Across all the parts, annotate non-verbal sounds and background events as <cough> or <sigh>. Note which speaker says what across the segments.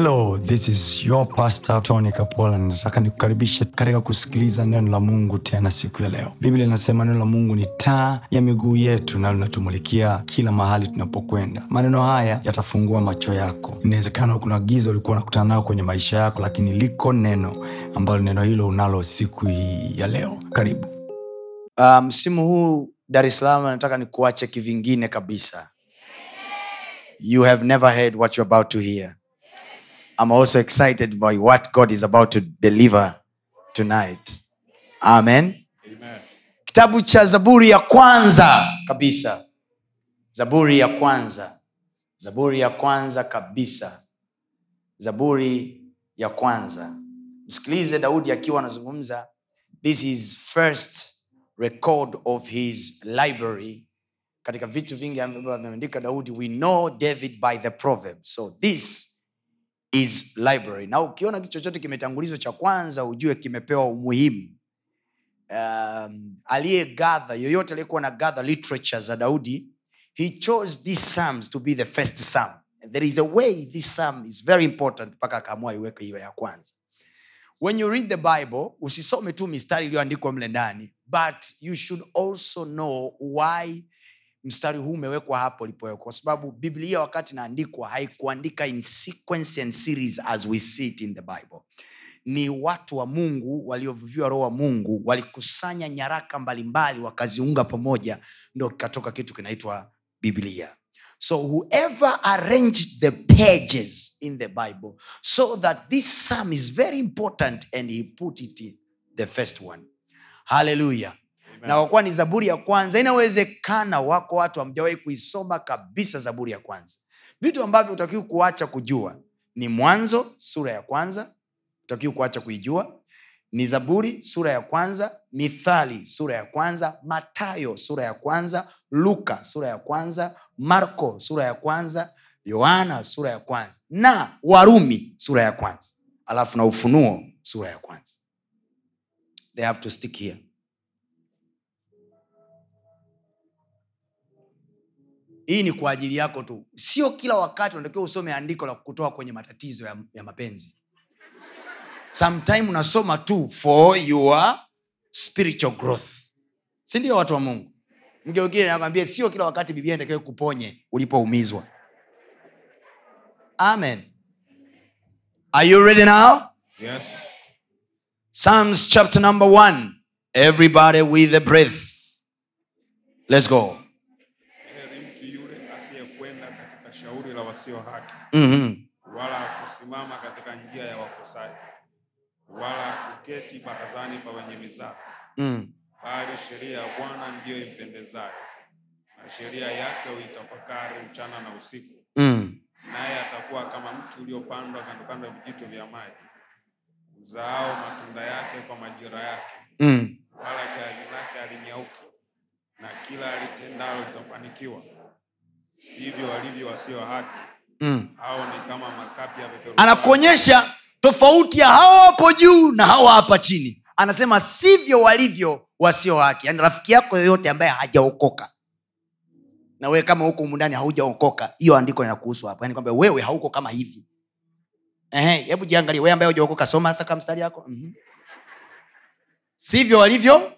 Speaker 1: hello this is your pastor tony kapola. Nataka nikukaribishe katika kusikiliza neno la mungu tena siku ya leo. Biblia inasema neno la mungu ni taa ya miguu yetu na linatumulikia kila mahali tunapokwenda. Maneno haya yatafungua macho yako. Inawezekana kuna giza ulikuwa unakutana nayo kwenye maisha yako lakini liko neno ambalo neno hilo unalo siku hii ya leo. Karibu.
Speaker 2: Ah, msimu um, huu dar es salaam nataka nikuache kivingine kabisa. You have never heard what you're about to hear i'm also excited by what god is about to deliver tonight. Amen.
Speaker 3: Amen.
Speaker 2: kitabu cha zaburi ya kwanza kabisa. Zaburi ya kwanza. Zaburi ya kwanza kabisa. Zaburi ya kwanza. Msikilize daudi akiwa anazungumza. This is first record of his library. Katika vitu vingi ambavyo ameandika daudi we know david by the proverb. So this is library. Na ukiona kitu chochote kimetangulizwa cha kwanza ujue kimepewa umuhimu. Um, aliyegadha yoyote aliyekuwa na gadha literature za daudi he chose these psalms to be the first psalm there is a way this psalm is very important mpaka akaamua iweke iwe ya kwanza. When you read the bible usisome tu mistari iliyoandikwa mle ndani but you should also know why mstari huu umewekwa hapo ulipowekwa. Kwa sababu biblia wakati inaandikwa haikuandika in sequence and series as we see it in the bible. Ni watu wa mungu walioviviwa roho wa mungu walikusanya nyaraka mbalimbali wakaziunga pamoja ndo kikatoka kitu kinaitwa biblia. So whoever arranged the pages in the bible so that this psalm is very important and he put it in the first one. Haleluya
Speaker 3: Amen.
Speaker 2: Na kwa ni zaburi ya kwanza inawezekana wako watu hamjawahi kuisoma kabisa zaburi ya kwanza. Vitu ambavyo utakiwi kuacha kujua ni mwanzo sura ya kwanza utakiwi kuacha kuijua. Ni zaburi sura ya kwanza mithali sura ya kwanza matayo sura ya kwanza luka sura ya kwanza marko sura ya kwanza yohana sura ya kwanza na warumi sura ya kwanza. Alafu na ufunuo sura ya kwanza. They have to stick here hii ni kwa ajili yako tu. Sio kila wakati unatakiwa usome andiko la kutoa kwenye matatizo ya, ya mapenzi. Sometime unasoma tu for your spiritual growth. Sindio watu wa mungu? Mgeukile nakwambia sio kila wakati biblia inatakiwa kuponye ulipoumizwa. Amen. Are you ready now?
Speaker 3: Yes.
Speaker 2: psalms chapter number one. Everybody with a breath. Let's go
Speaker 3: Heri mtu yule asiyekwenda katika shauri haki,
Speaker 2: mm-hmm.
Speaker 3: wala kusimama katika njia ya wakosaji, wala kuketi barazani pa wenye mizaha,
Speaker 2: mm.
Speaker 3: bali sheria ya Bwana ndiyo impendezayo, na sheria yake huitafakari mchana na usiku.
Speaker 2: Mm.
Speaker 3: Naye atakuwa kama mti uliopandwa kando kando ya vijito vya maji, uzaao matunda yake kwa majira yake,
Speaker 2: Mm.
Speaker 3: wala jani lake alinyauki, na kila alitendalo litafanikiwa. Sivyo walivyo wasio haki,
Speaker 2: Mm.
Speaker 3: hao ni kama makapi ya
Speaker 2: anakuonyesha tofauti ya hawa hapo juu na hawa hapa chini. Anasema sivyo walivyo wasio haki. Yaani rafiki yako yoyote ambaye hajaokoka. Na wewe kama huko humu ndani haujaokoka hiyo andiko linakuhusu hapo. Yani kwamba wewe hauko kama hivi. Ehe, hebu jiangalie. Wewe ambaye hujaokoka soma hasa kama mstari yako. Mm-hmm. sivyo walivyo?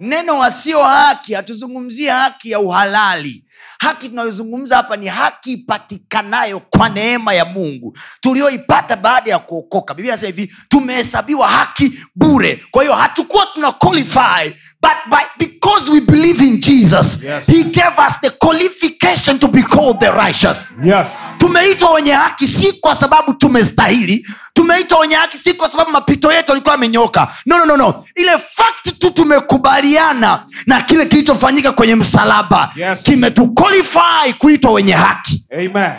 Speaker 2: Neno wasio haki hatuzungumzie haki ya uhalali haki tunayozungumza hapa ni haki ipatikanayo kwa neema ya mungu tulioipata baada ya kuokoka biblia nasema hivi tumehesabiwa haki bure kwa hiyo hatukuwa tuna qualify but by, because we believe in jesus
Speaker 3: Yes.
Speaker 2: he gave us the qualification to be called the righteous
Speaker 3: Yes.
Speaker 2: tumeitwa wenye haki si kwa sababu tumestahili tumeitwa wenye haki si kwa sababu mapito yetu alikuwa amenyoka no, no, no, no. ile fakti tu tumekubaliana na kile kilichofanyika kwenye msalaba
Speaker 3: Yes.
Speaker 2: Kimetuqualify kuitwa wenye haki
Speaker 3: Amen.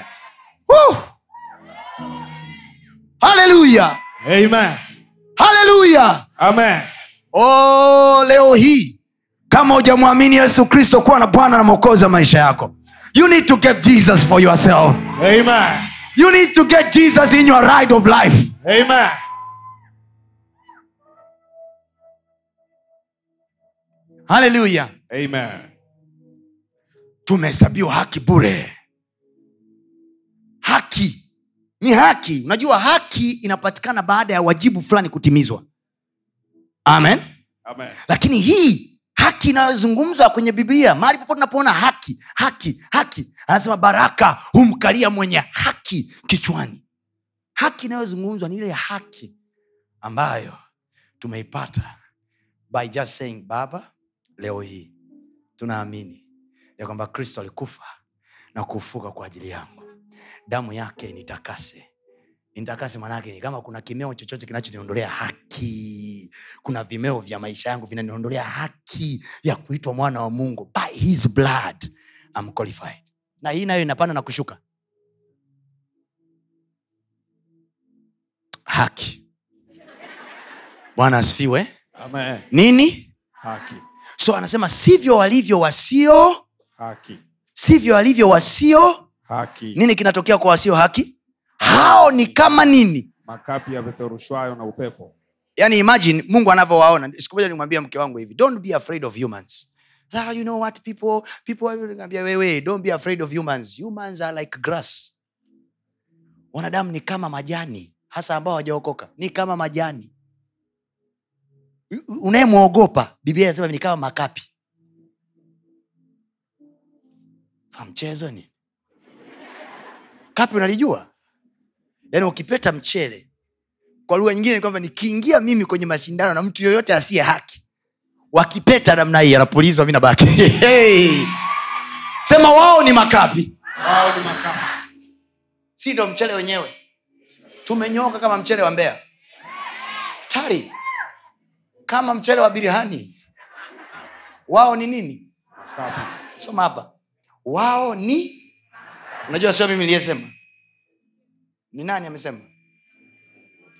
Speaker 2: Haleluya
Speaker 3: Amen.
Speaker 2: haleluya
Speaker 3: Amen.
Speaker 2: oh, leo hii kama hujamwamini yesu kristo kuwa na bwana na mwokozi wa maisha yako you need to get jesus for yourself
Speaker 3: Amen.
Speaker 2: you need to get jesus in your ride of life
Speaker 3: Amen.
Speaker 2: haleluya
Speaker 3: Amen.
Speaker 2: Tumehesabiwa haki bure. Haki. Ni haki. Unajua haki inapatikana baada ya wajibu fulani kutimizwa. Amen?
Speaker 3: Amen.
Speaker 2: lakini hii haki inayozungumzwa kwenye biblia mahali popote unapoona haki haki haki anasema baraka humkalia mwenye haki kichwani. Haki inayozungumzwa ni ile haki ambayo tumeipata by just saying baba leo hii tunaamini ya kwamba kristo alikufa na kufuka kwa ajili yangu. Damu yake nitakase. Nitakase manake ni kama kuna kimeo chochote kinachoniondolea haki. Kuna vimeo vya maisha yangu vinaniondolea haki ya kuitwa mwana wa mungu by his blood I'm qualified. Na hii nayo inapanda na kushuka. Haki. Bwana asifiwe.
Speaker 3: Amen.
Speaker 2: nini?
Speaker 3: Haki.
Speaker 2: so anasema sivyo walivyo wasio
Speaker 3: Haki.
Speaker 2: sivyo alivyo wasio?
Speaker 3: Haki.
Speaker 2: nini kinatokea kwa wasio haki? Hao ni kama nini?
Speaker 3: Makapi yapeperushwayo na upepo.
Speaker 2: yani imagine mungu anavyowaona. Siku moja nimwambia mke wangu hivi don't be afraid of humans. Ah, you know what people people ambia wewe don't be afraid of humans. Humans are like grass. Wanadamu ni kama majani hasa ambao hawajaokoka. Ni kama majani. Unayemwogopa biblia inasema ni kama makapi mchezo ni kapi unalijua? Yaani ukipeta mchele kwa lugha nyingine kwamba nikiingia mimi kwenye mashindano na mtu yoyote asiye haki wakipeta namna hii anapulizwa mi nabaki. <laughs> Hey. sema wao ni makapi.
Speaker 3: Wao ni makapi.
Speaker 2: si ndo mchele wenyewe? Tumenyoka kama mchele wa mbea tari kama mchele wa birihani. Wao ni nini? Soma hapa wao ni unajua sio mimi niliyesema. Ni nani amesema?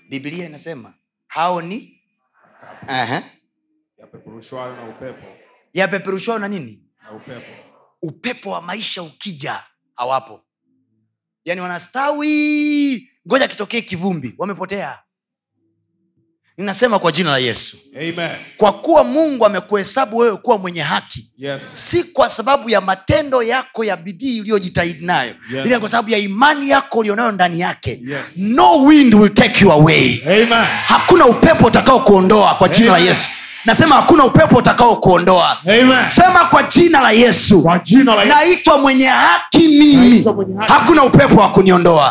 Speaker 2: Biblia inasema hao ni uh-huh.
Speaker 3: Yapeperushwayo na upepo.
Speaker 2: yapeperushwayo na nini?
Speaker 3: Na upepo.
Speaker 2: upepo wa maisha ukija hawapo. Yaani wanastawi. Ngoja kitokee kivumbi. Wamepotea ninasema kwa jina la yesu
Speaker 3: Amen.
Speaker 2: kwa kuwa mungu amekuhesabu wewe kuwa mwenye haki
Speaker 3: Yes.
Speaker 2: si kwa sababu ya matendo yako ya bidii uliyojitahidi nayo
Speaker 3: Yes.
Speaker 2: ila kwa sababu ya imani yako ulionayo ndani yake
Speaker 3: Yes.
Speaker 2: no wind will take you away
Speaker 3: Amen.
Speaker 2: hakuna upepo utakao kuondoa kwa jina la yesu nasema hakuna upepo utakao kuondoa sema kwa jina la yesu
Speaker 3: Kwa jina la Yesu.
Speaker 2: naitwa mwenye haki mimi
Speaker 3: mwenye haki.
Speaker 2: hakuna upepo wa kuniondoa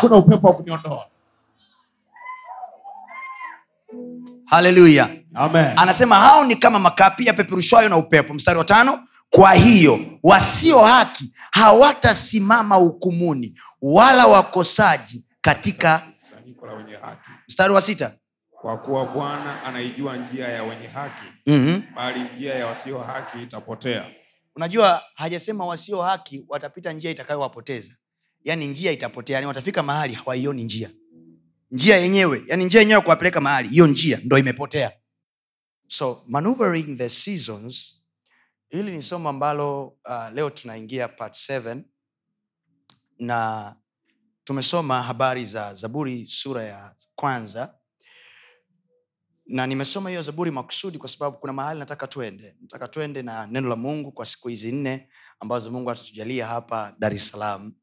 Speaker 2: haleluya anasema hao ni kama makapi yapeperushwayo na upepo mstari wa tano kwa hiyo wasio haki hawatasimama hukumuni wala wakosaji katika
Speaker 3: Kusanyiko la wenye haki.
Speaker 2: mstari wa sita
Speaker 3: Kwa kuwa Bwana anaijua njia ya wenye haki,
Speaker 2: mm-hmm.
Speaker 3: bali njia ya wasio haki itapotea.
Speaker 2: unajua hajasema wasio haki watapita njia itakayowapoteza yaani njia itapotea yani watafika mahali hawaioni njia njia yenyewe yani njia yenyewe kuwapeleka mahali hiyo njia ndo imepotea. So maneuvering the seasons hili ni somo ambalo uh, leo tunaingia part 7 na tumesoma habari za zaburi sura ya kwanza na nimesoma hiyo zaburi makusudi kwa sababu kuna mahali nataka tuende nataka tuende na neno la mungu kwa siku hizi nne ambazo mungu atatujalia hapa dar es salaam.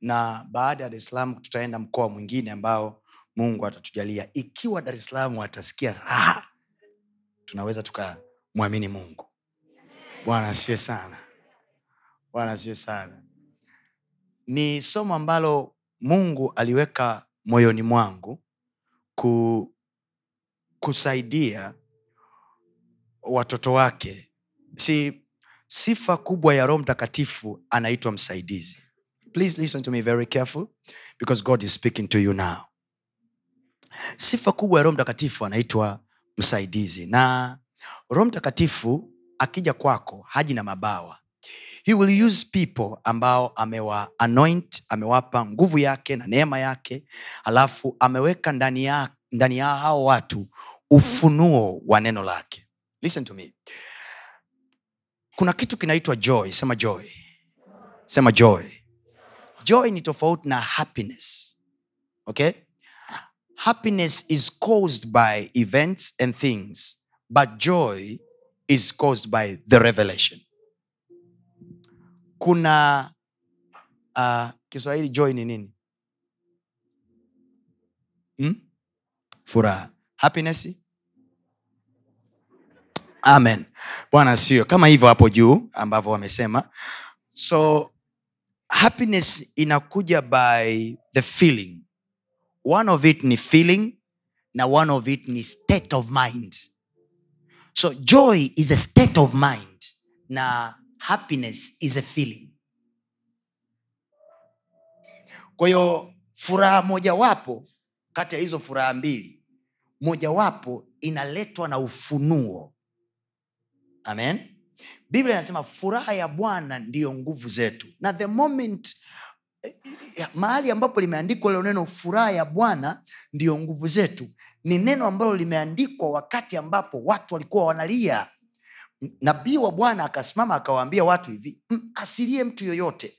Speaker 2: Na baada ya dar es salaam tutaenda mkoa mwingine ambao mungu atatujalia. Ikiwa dar es salaam watasikia raha tunaweza tukamwamini mungu. Bwana asiwe sana. Bwana asiwe sana. Ni somo ambalo mungu aliweka moyoni mwangu ku, kusaidia watoto wake. Si sifa kubwa ya roho mtakatifu anaitwa msaidizi. Please listen to me very careful because god is speaking to you now sifa kubwa ya roho mtakatifu anaitwa msaidizi. Na roho mtakatifu akija kwako haji na mabawa. He will use people ambao amewa amewapa nguvu yake na neema yake alafu ameweka ndani ya, ndani ya hao watu ufunuo wa neno lake. Listen to me. Kuna kitu kinaitwa joy. Sema joy. Sema joy. Joy ni tofauti na happiness. Okay happiness is caused by events and things but joy is caused by the revelation. Kuna uh, kiswahili joy ni nini? Hmm? furaha. Happiness? Amen. Bwana sio kama hivyo hapo juu ambavyo wamesema. So happiness inakuja by the feeling one of it ni feeling na one of it ni state of mind. So joy is a state of mind na happiness is a feeling. Kwa furaha mojawapo kati ya hizo furaha mbili mojawapo inaletwa na ufunuo. Amen? Biblia inasema furaha ya bwana ndiyo nguvu zetu. Na the moment mahali ambapo limeandikwa lilo neno furaha ya bwana ndiyo nguvu zetu. Ni neno ambalo limeandikwa wakati ambapo watu walikuwa wanalia. Nabii wa bwana akasimama akawaambia watu hivi asilie mtu yoyote.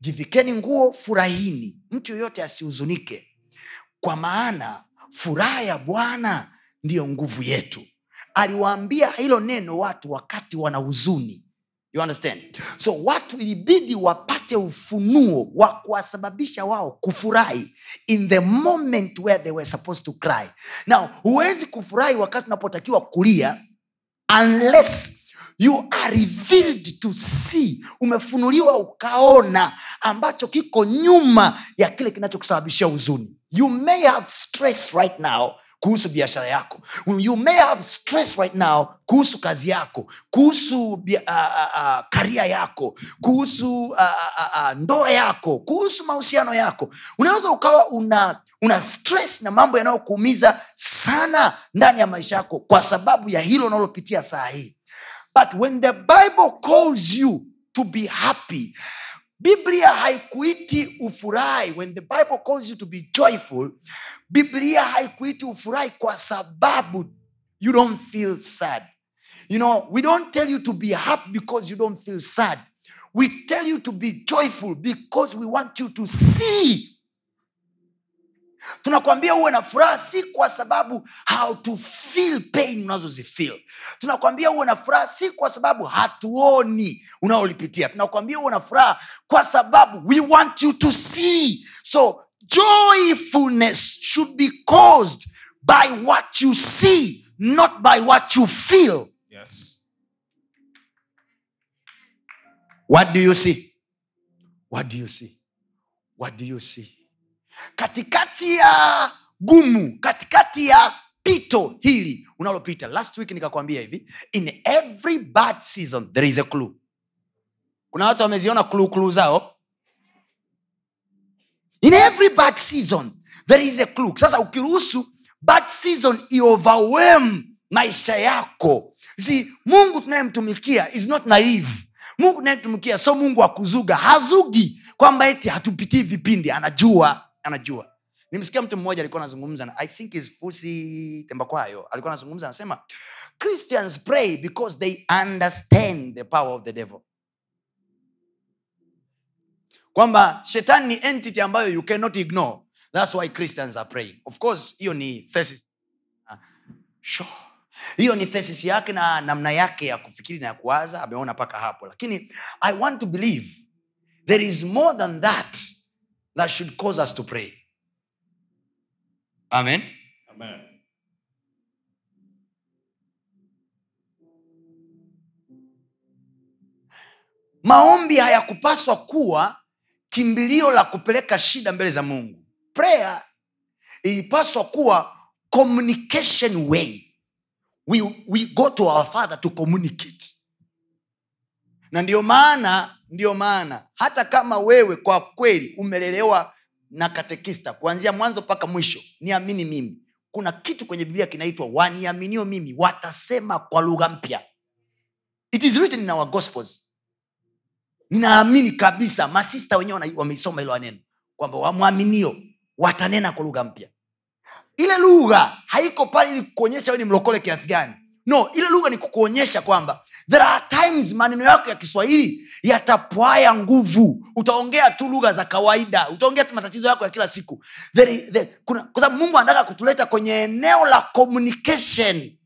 Speaker 2: Jivikeni nguo furahini. Mtu yoyote asihuzunike. Kwa maana furaha ya bwana ndiyo nguvu yetu. Aliwaambia hilo neno watu wakati wana huzuni you understand? So watu ilibidi wapate ufunuo wa kuwasababisha wao kufurahi in the moment where they were supposed to cry. Now huwezi kufurahi wakati unapotakiwa kulia unless you are revealed to see. Umefunuliwa ukaona ambacho kiko nyuma ya kile kinachokusababishia huzuni. You may have stress right now kuhusu biashara yako. You may have stress right now kuhusu kazi yako kuhusu uh, uh, karia yako kuhusu uh, uh, ah, ndoa yako kuhusu mahusiano yako unaweza ukawa una una stress na mambo yanayokuumiza sana ndani ya maisha yako kwa sababu ya hilo unalopitia saa hii. But when the bible calls you to be happy biblia haikuiti ufurahi when the bible calls you to be joyful biblia haikuiti ufurahi kwa sababu you don't feel sad. You know we don't tell you to be happy because you don't feel sad. We tell you to be joyful because we want you to see tunakwambia uwe na furaha si kwa sababu how to feel pain unazozifil tunakwambia uwe na furaha si kwa sababu hatuoni unaolipitia. Tunakwambia uwe na furaha kwa sababu we want you to see. So joyfulness should be caused by what you see not by what you feel.
Speaker 3: Yes.
Speaker 2: what do you see? What do you see? What do you see katikati ya gumu katikati ya pito hili unalopita. Last week nikakwambia hivi in every bad season there is a clue. Kuna watu wameziona clue zao. In every bad season there is a clue. Sasa ukiruhusu bad season ioverwhelm maisha yako. Si mungu tunayemtumikia is not naive. Mungu tunayemtumikia so mungu akuzuga hazugi kwamba eti hatupitii vipindi anajua anajua. Nimesikia mtu mmoja alikuwa anazungumza i think is fusi tembakwayo alikuwa anazungumza anasema christians pray because they understand the power of the devil. Kwamba shetani ni entity ambayo you cannot ignore. Thats why christians are praying. Of course hiyo ni thesis. Ah, sure. ni thesis yake na namna yake ya kufikiri na ya kuwaza ameona mpaka hapo. Lakini i want to believe there is more than that that should cause us to pray. Amen?
Speaker 3: Amen.
Speaker 2: maombi hayakupaswa kuwa kimbilio la kupeleka shida mbele za mungu. Prayer ilipaswa kuwa communication way. We, we go to our father to communicate. Na ndio maana ndio maana hata kama wewe kwa kweli umelelewa na katekista kuanzia mwanzo mpaka mwisho niamini mimi kuna kitu kwenye biblia kinaitwa waniaminio mimi watasema kwa lugha mpya. It is written in our gospels. Ninaamini kabisa masista wenyewe wameisoma hilo neno kwamba wamwaminio watanena kwa lugha mpya. Ile lugha haiko pale ili kuonyesha we ni mlokole kiasi gani. No ile lugha ni kukuonyesha kwamba there are times maneno yako ya kiswahili yatapwaya nguvu. Utaongea tu lugha za kawaida. Utaongea tu matatizo yako ya kila siku. There, kwa sababu mungu anataka kutuleta kwenye eneo la communication.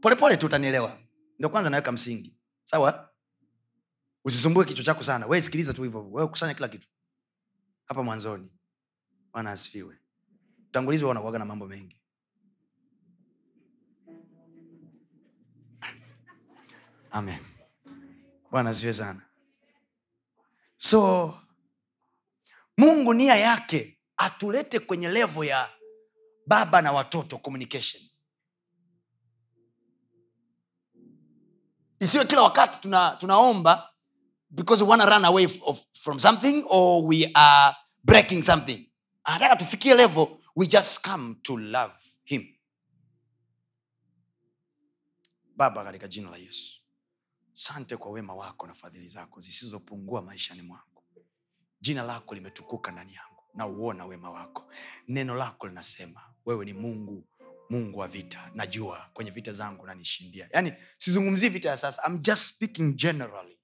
Speaker 2: Polepole tu utanielewa. Ndio kwanza naweka msingi. Sawa? Usisumbue kichwa chako sana. We sikiliza tu hivyo. wewe kusanya kila kitu. Hapa mwanzoni. Bwana asifiwe. Utangulizi wanakuaga na mambo mengi amen. Bwana ziwe sana. So mungu nia yake atulete kwenye levo ya baba na watoto communication. Isiwe kila wakati tuna, tunaomba because we run away of, from something or we are breaking something. Anataka tufikie level we just come to love him. Baba katika jina la yesu sante kwa wema wako na fadhili zako zisizopungua maishani mwangu. Jina lako limetukuka ndani yangu na uona wema wako. Neno lako linasema wewe ni mungu mungu wa vita. Najua kwenye vita zangu nanishindia yani sizungumzii vita ya sasa. I'm just speaking generally.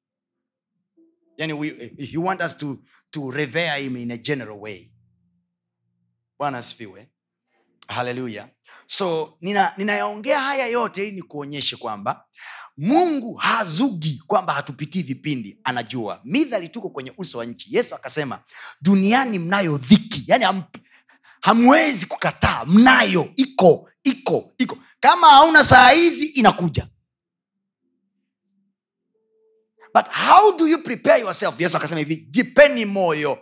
Speaker 2: Yani we, he want us to, to revere him in a general way. Bwana asifiwe. Haleluya so nina- ninayaongea haya yote ili nikuonyeshe kwamba mungu hazugi kwamba hatupitii vipindi anajua. Midhali tuko kwenye uso wa nchi. Yesu akasema duniani mnayo dhiki. Yani ham, hamwezi kukataa. Mnayo. Iko iko iko. Kama hauna saa hizi inakuja. But how do you prepare yourself? Yesu akasema hivi jipeni moyo.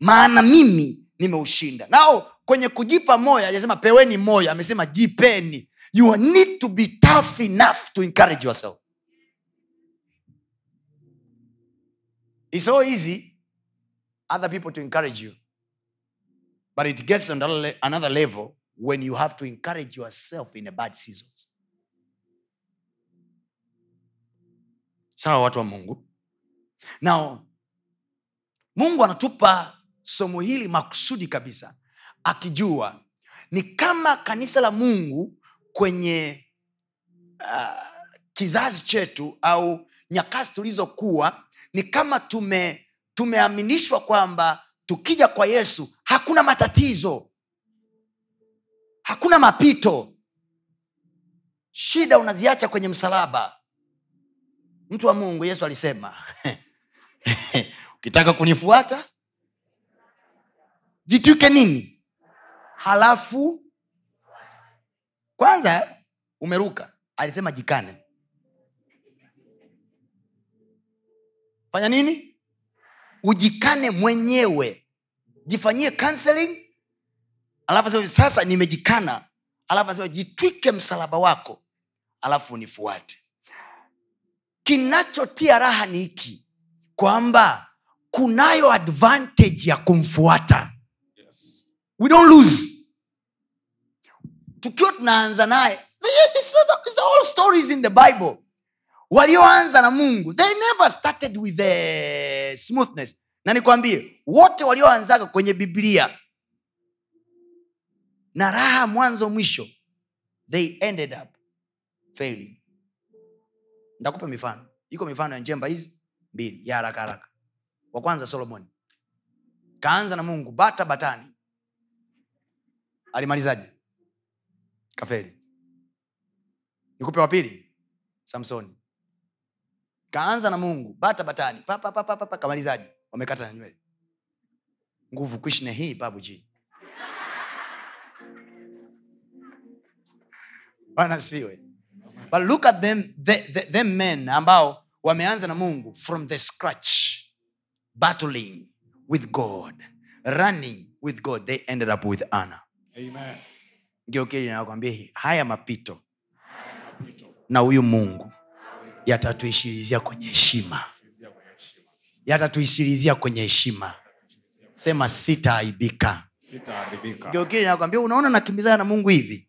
Speaker 2: Maana mimi nimeushinda nao kwenye kujipa moyo ajasema peweni moyo. Amesema jipeni you need to be tough enough to encourage yourself. It's so easy other people to encourage you. But it gets on another le- another level when you have to encourage yourself in a bad season sawa watu wa mungu. Now mungu anatupa somo hili makusudi kabisa akijua ni kama kanisa la mungu kwenye uh, kizazi chetu au nyakati tulizokuwa ni kama tume tumeaminishwa kwamba tukija kwa yesu hakuna matatizo. Hakuna mapito. Shida unaziacha kwenye msalaba. Mtu wa mungu yesu alisema <laughs> ukitaka kunifuata jitwike nini? Halafu kwanza umeruka. Alisema jikane. Fanya nini? Ujikane mwenyewe. Jifanyie counseling. Alafu asema sasa nimejikana. Alafu asema jitwike msalaba wako. Alafu unifuate. Kinachotia raha ni hiki kwamba kunayo advantage ya kumfuata.
Speaker 3: Yes.
Speaker 2: we don't lose tukiwa tunaanza naye all stories in the bible. Walioanza na mungu they never started with the smoothness. Na nikwambie wote walioanzaga kwenye biblia na raha mwanzo mwisho they ended up failing. Ntakupa mifano. Iko mifano ya njemba hizi mbili ya haraka haraka. Wa kwanza solomoni. Kaanza na mungu bata batani. Alimalizaje kafeli. Nikupe wa pili? Samsoni. Kaanza na mungu. Bata batani. Pa, pa, pa, pa, pa, pa, kamalizaje wamekata na nguvu kuishne hii babuji <laughs> bwana but look at them, the, the, them men ambao wameanza na mungu from the scratch. Battling with god. Running with god. They ended up with anna.
Speaker 3: Amen.
Speaker 2: Ngeokili nakwambia haya mapito na huyu mungu yatatuishirizia kwenye heshima. Yatatuishirizia kwenye heshima. Sema sitaaibika.
Speaker 3: Sitaharibika.
Speaker 2: nakwambia unaona nakimbizana na mungu hivi?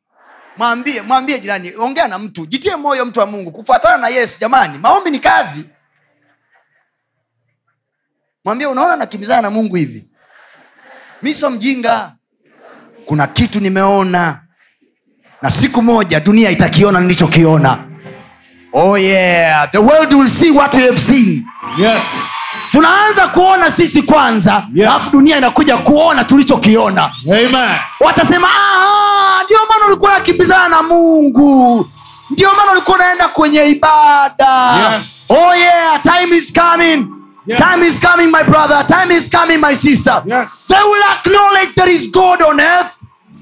Speaker 2: Mwambie mwambie jirani ongea na mtu jitie moyo mtu wa mungu kufuatana na yesu jamani maombi ni kazi. Mwambie unaona nakimbizana na mungu hivi? Mi so mjinga. Kuna kitu nimeona na siku moja dunia itakiona nilichokiona oh yeah the world will see what we have seen
Speaker 3: Yes.
Speaker 2: tunaanza kuona sisi kwanza
Speaker 3: Yes.
Speaker 2: alafu dunia inakuja kuona tulichokiona
Speaker 3: Amen.
Speaker 2: watasema "Ah, ndio maana ulikuwa nakimbizana na mungu ndio maana ulikuwa unaenda kwenye ibada
Speaker 3: Yes.
Speaker 2: oh yeah time is coming
Speaker 3: Yes.
Speaker 2: time is coming my brother time is coming my sister
Speaker 3: Yes.
Speaker 2: they will acknowledge there is god on earth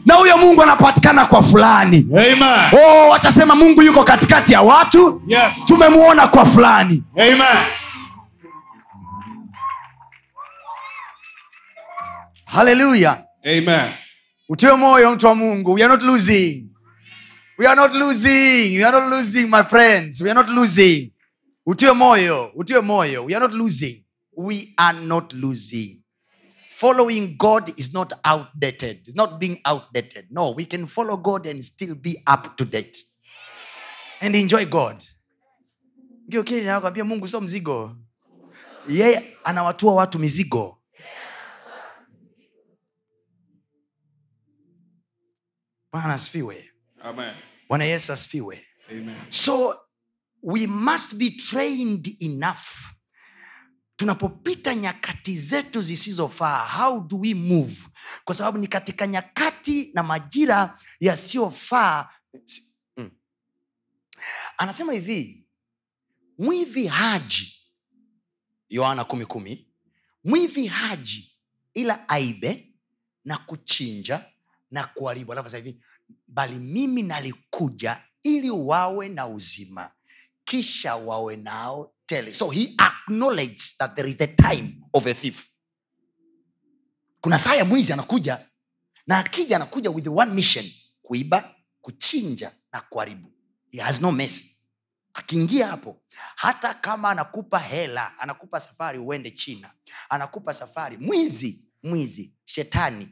Speaker 2: na huyo mungu anapatikana kwa fulani.
Speaker 3: Amen.
Speaker 2: oh watasema mungu yuko katikati ya watu.
Speaker 3: Yes.
Speaker 2: tumemwona kwa fulani.
Speaker 3: Amen.
Speaker 2: haleluya
Speaker 3: Amen.
Speaker 2: utiwe moyo mtu wa mungu. We are not losing. We are not losing. We are not losing my friends. We are not losing. Utiwe moyo utiwe moyo. We are not losing. We are not losing following god is not outdated. It's not being outdated. No we can follow god and still be up to date. And enjoy god. Ngiokili mungu sio mzigo. Yeye anawatua watu mizigo. Bwana asifiwe.
Speaker 3: Amen.
Speaker 2: bwana yesu asifiwe.
Speaker 3: Amen.
Speaker 2: so we must be trained enough tunapopita nyakati zetu zisizofaa how do we move? Kwa sababu ni katika nyakati na majira yasiyofaa. Mm. anasema hivi mwivi haji yohana kumi kumi mwivi haji ila aibe na kuchinja na kuharibu. Alafu hivi bali mimi nalikuja ili wawe na uzima kisha wawe nao tele so he acknowledged that there is the time of a thief. Kuna saa ya mwizi anakuja na akija anakuja with one mission kuiba kuchinja na kuharibu. He has no mercy. Akiingia hapo hata kama anakupa hela anakupa safari uende china anakupa safari mwizi mwizi shetani.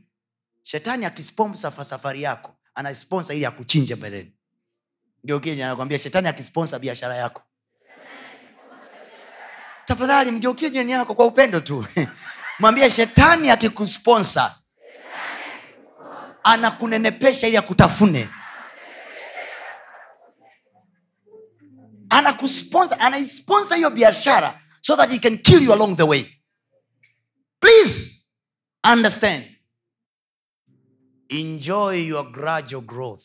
Speaker 2: Shetani akisponsa safari yako anasponsa ili akuchinje mbeleni. Ndio kile anakwambia shetani akisponsa biashara yako tafadhali mgeukie jirani yako kwa upendo tu. <laughs> Mwambie shetani akikusponsa anakunenepesha ili akutafune. Anakusponsa anaisponsa hiyo biashara so that he can kill you along the way. Please understand. Enjoy your gradual growth.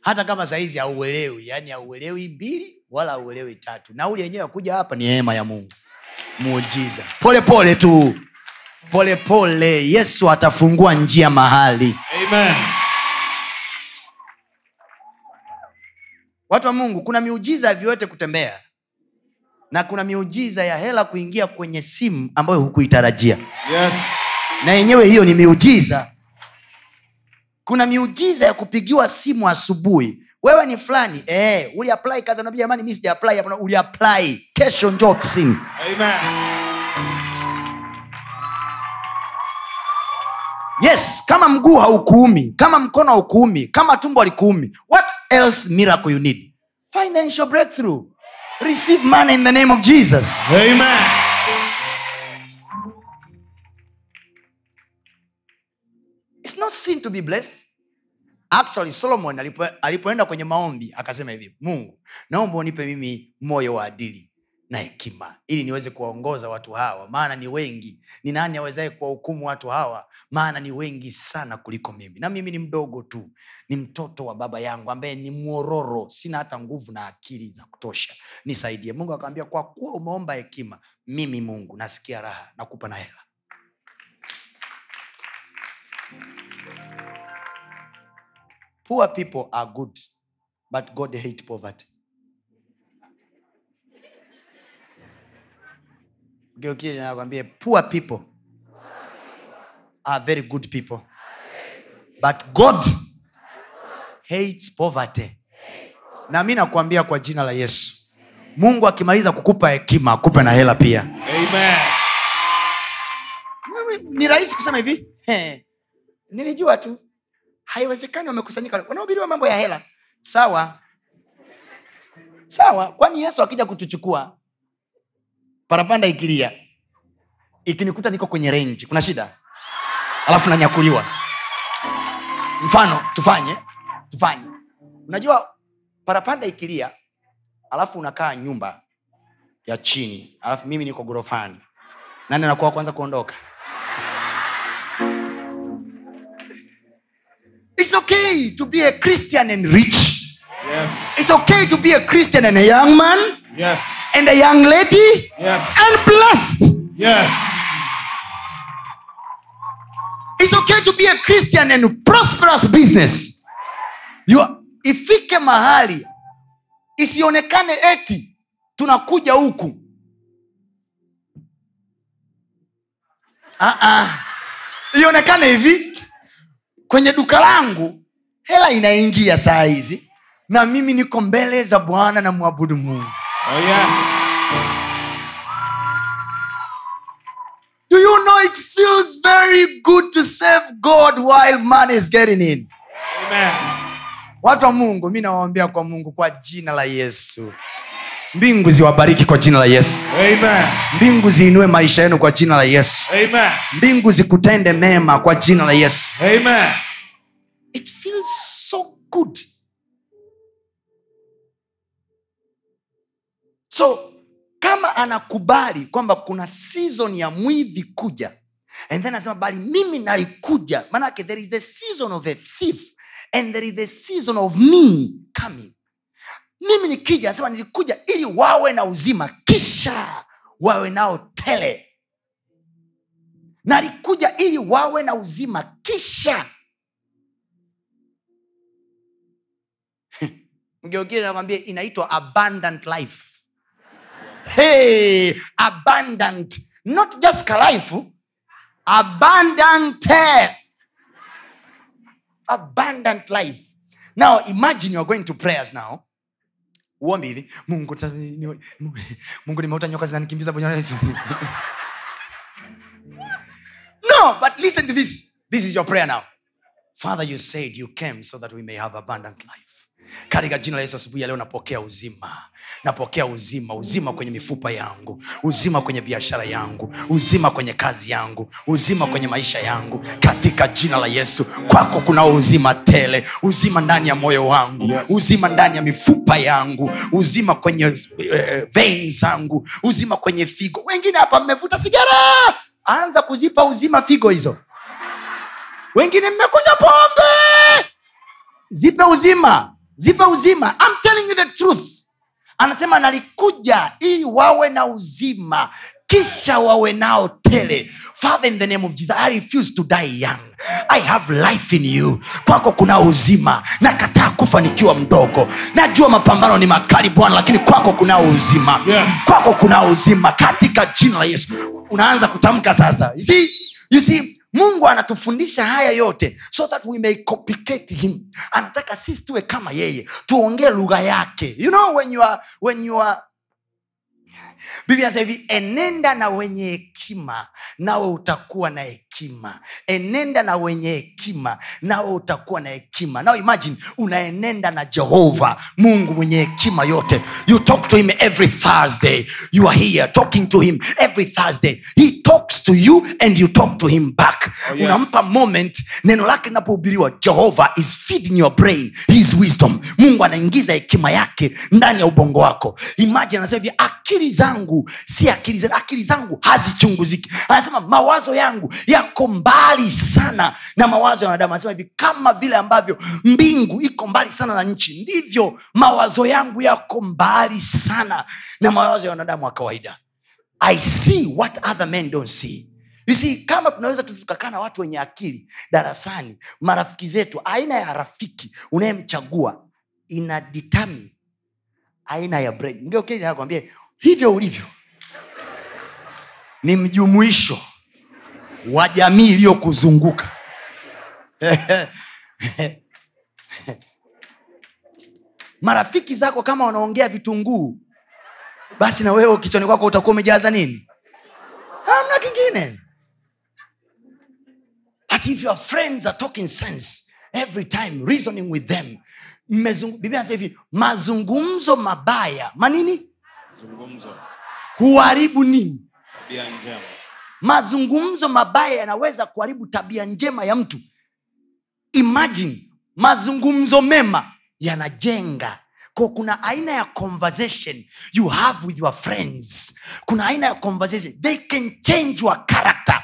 Speaker 2: Hata kama sahizi hauelewi yani hauelewi mbili wala auelewi tatu. Nauli yenyewe kuja hapa ni neema ya mungu. Muujiza. Pole pole tu. Polepole pole. Yesu atafungua njia mahali.
Speaker 3: Amen.
Speaker 2: watu wa mungu kuna miujiza ya viwete kutembea. Na kuna miujiza ya hela kuingia kwenye simu ambayo hukuitarajia.
Speaker 3: Yes.
Speaker 2: na yenyewe hiyo ni miujiza. Kuna miujiza ya kupigiwa simu asubuhi wewe ni fulani. Eh, uliapply kazi nabii jamani mi sijaapply hapana uliapply kesho njo ofisini.
Speaker 3: Amen.
Speaker 2: yes kama mguu haukuumi kama mkono haukuumi kama tumbo halikuumi what else miracle you need? Financial breakthrough. Receive money in the name of jesus.
Speaker 3: Amen.
Speaker 2: It's not sin to be blessed actually solomon alipo, alipoenda kwenye maombi akasema hivi mungu naomba unipe mimi moyo wa adili na hekima ili niweze kuwaongoza watu hawa. Maana ni wengi. Ni nani awezaye kuwahukumu watu hawa? Maana ni wengi sana kuliko mimi. Na mimi ni mdogo tu. Ni mtoto wa baba yangu ambaye ni mwororo. Sina hata nguvu na akili za kutosha. Nisaidie. Mungu akawambia kwa kuwa umeomba hekima mimi mungu nasikia raha nakupa na hela poor people are good but god hate poverty. Geukili nakwambia poor people are very good people but god hates poverty. Na mi nakuambia kwa jina la yesu. Mungu akimaliza kukupa hekima akupe na hela pia.
Speaker 3: Amen.
Speaker 2: ni rahisi kusema hivi. <laughs> Nilijua tu haiwezekani wamekusanyika. Wanahubiriwa mambo ya hela. Sawa. Sawa. Kwani yesu akija kutuchukua parapanda ikilia. Ikinikuta niko kwenye renji kuna shida? Alafu nanyakuliwa. Mfano tufanye tufanye. Unajua parapanda ikilia alafu unakaa nyumba ya chini alafu mimi niko gorofani nani nakuwa kwanza kuondoka It's okay to be a Christian and rich.
Speaker 3: Yes.
Speaker 2: It's okay to be a Christian and a young man.
Speaker 3: Yes.
Speaker 2: and a young lady
Speaker 3: Yes.
Speaker 2: and blessed
Speaker 3: Yes.
Speaker 2: It's okay to be a Christian and prosperous business. You ifike mahali isionekane eti tunakuja huku uh-uh. ionekane hivi kwenye duka langu hela inaingia saa hizi na mimi niko mbele za bwana na mwabudu mungu
Speaker 3: Oh, yes.
Speaker 2: do you know it feels very good to serve god while money is getting in
Speaker 3: Amen.
Speaker 2: watu wa mungu mi nawaombea kwa mungu kwa jina la yesu mbingu ziwabariki kwa jina la yesu
Speaker 3: Amen.
Speaker 2: mbingu ziinue maisha yenu kwa jina la yesu
Speaker 3: Amen.
Speaker 2: mbingu zikutende mema kwa jina la yesu
Speaker 3: Amen.
Speaker 2: it feels so good so kama anakubali kwamba kuna season ya mwivi kuja and then anasema bali mimi nalikuja maanake there is a season of a thief and there is a season of me coming mimi nikija nasema nilikuja ili wawe na uzima kisha wawe nao tele. Nalikuja ili wawe na uzima kisha. <laughs> Mgeukile nakwambia inaitwa abundant life. Hey, abundant. Not just kalife abundant abundant life. Now imagine you are going to prayers now uombe hivi. Mungu mungu nimeuta nyoka zinanikimbiza bwana <laughs> no but listen to this. This is your prayer now. Father you said you came so that we may have abundant life katika jina la yesu asubuhi ya leo napokea uzima. Napokea uzima. Uzima kwenye mifupa yangu. Uzima kwenye biashara yangu. Uzima kwenye kazi yangu. Uzima kwenye maisha yangu. Katika jina la yesu kwako kunao uzima tele. Uzima ndani ya moyo wangu. Uzima ndani ya mifupa yangu. Uzima kwenye uh, vein zangu. Uzima kwenye figo. Wengine hapa mmevuta sigara. Anza kuzipa uzima figo hizo. Wengine mmekunywa pombe. Zipe uzima zipe uzima. I'm telling you the truth. Anasema nalikuja ili wawe na uzima. Kisha wawe nao tele. Father in the name of jesus i refuse to die young. I have life in you. Kwako kuna uzima. Nakataa kufa nikiwa mdogo. Najua mapambano ni makali bwana lakini kwako kuna uzima.
Speaker 3: Yes.
Speaker 2: kwako kuna uzima katika jina la yesu. Unaanza kutamka sasa. You see, you see mungu anatufundisha haya yote so that we may complicate him. Anataka sisi tuwe kama yeye tuongee lugha yake. You know when you are, when you are biblia hivi enenda na wenye hekima nawe utakuwa na hekima. Enenda na wenye hekima nawe utakuwa na hekima. Now imagine unaenenda na jehova mungu mwenye hekima yote. You talk to him every thursday. You are here talking to him every thursday. He talks to you and you talk to him back.
Speaker 3: Oh, yes.
Speaker 2: unampa moment neno lake linapohubiriwa jehova is feeding your brain. His wisdom. Mungu anaingiza hekima yake ndani ya ubongo wako. Imagine anasema hivi akili zangu si akili zetu akili zangu hazichunguziki. Anasema mawazo yangu yako mbali sana na mawazo ya wanadamu. Anasema hivi kama vile ambavyo mbingu iko mbali sana na nchi ndivyo mawazo yangu yako mbali sana na mawazo ya wanadamu wa kawaida. I see what other men don't see. You see, kama tunaweza tu tukakaa na watu wenye akili darasani marafiki zetu aina ya rafiki unayemchagua ina aina ya brain. Ndio hivyo ulivyo. Ni mjumuisho wa jamii iliyokuzunguka. <laughs> Marafiki zako kama wanaongea vitunguu basi na wewe kichwani kwako utakuwa umejaza nini? Hamna kingine. But if your friends are talking sense every time reasoning with them mazungumzo mabaya manini. Huharibu nini?
Speaker 3: Tabia njema.
Speaker 2: mazungumzo mabaya yanaweza kuharibu tabia njema ya mtu. Imagine mazungumzo mema yanajenga. Ko kuna aina ya conversation you have with your friends. Kuna aina ya conversation. They can change your character.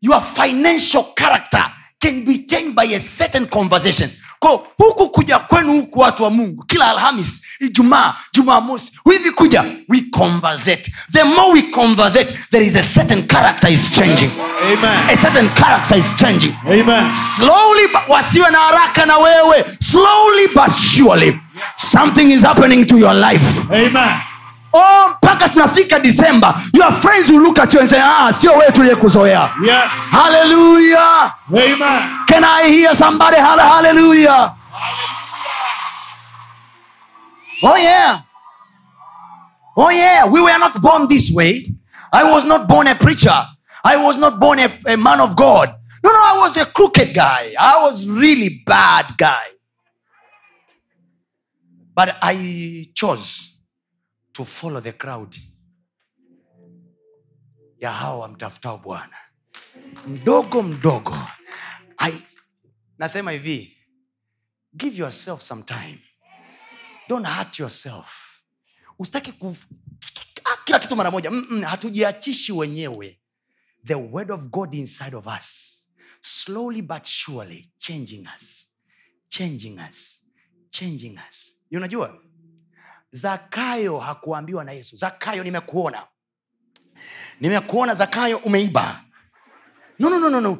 Speaker 2: Your financial character can be changed by a certain conversation ko huku kuja kwenu huku watu wa mungu kila alhamis ijumaa jumamosi hivi kuja we conversate the more we conversate there is a certain character is changing
Speaker 3: Amen.
Speaker 2: a certain character is changing
Speaker 3: Amen.
Speaker 2: slowly but wasiwe na haraka na wewe slowly but surely something is happening to your life
Speaker 3: Amen.
Speaker 2: Oh mpaka tunafika december your friends will look at you and say ah sio wewe tuliyekuzoea.
Speaker 3: Yes.
Speaker 2: hallelujah. Can i hear somebody? Hallelujah. Oh yeah. Oh yeah. We were not born this way. I was not born a preacher. I was not born a, a man of god. No no i was a crooked guy. I was really bad guy. But i chose to follow the crowd ya hawa wamtafutao bwana. Mdogo mdogo. I, nasema hivi give yourself some time. Don't hurt yourself. Usitaki kila kitu mara moja. Hatujiachishi wenyewe. The word of god inside of us slowly but surely changing us changing us changing us. Unajua zakayo hakuambiwa na yesu zakayo nimekuona. Nimekuona zakayo umeiba. No, no, no, no, no.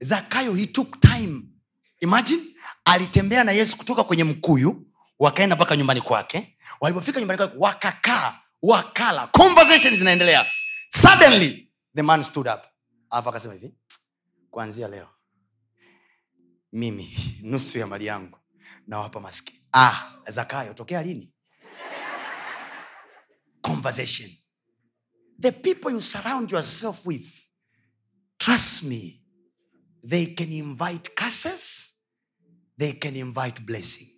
Speaker 2: zakayo he took time. Imagine alitembea na yesu kutoka kwenye mkuyu wakaenda mpaka nyumbani kwake. Walipofika nyumbani kwake wakakaa wakala. Conversation zinaendelea. Suddenly the man stood up. Alafu akasema hivi kuanzia leo mimi nusu ya mali yangu nawapa maskini. Ah zakayo tokea lini conversation. The people you surround yourself with trust me they can invite curses they can invite blessing.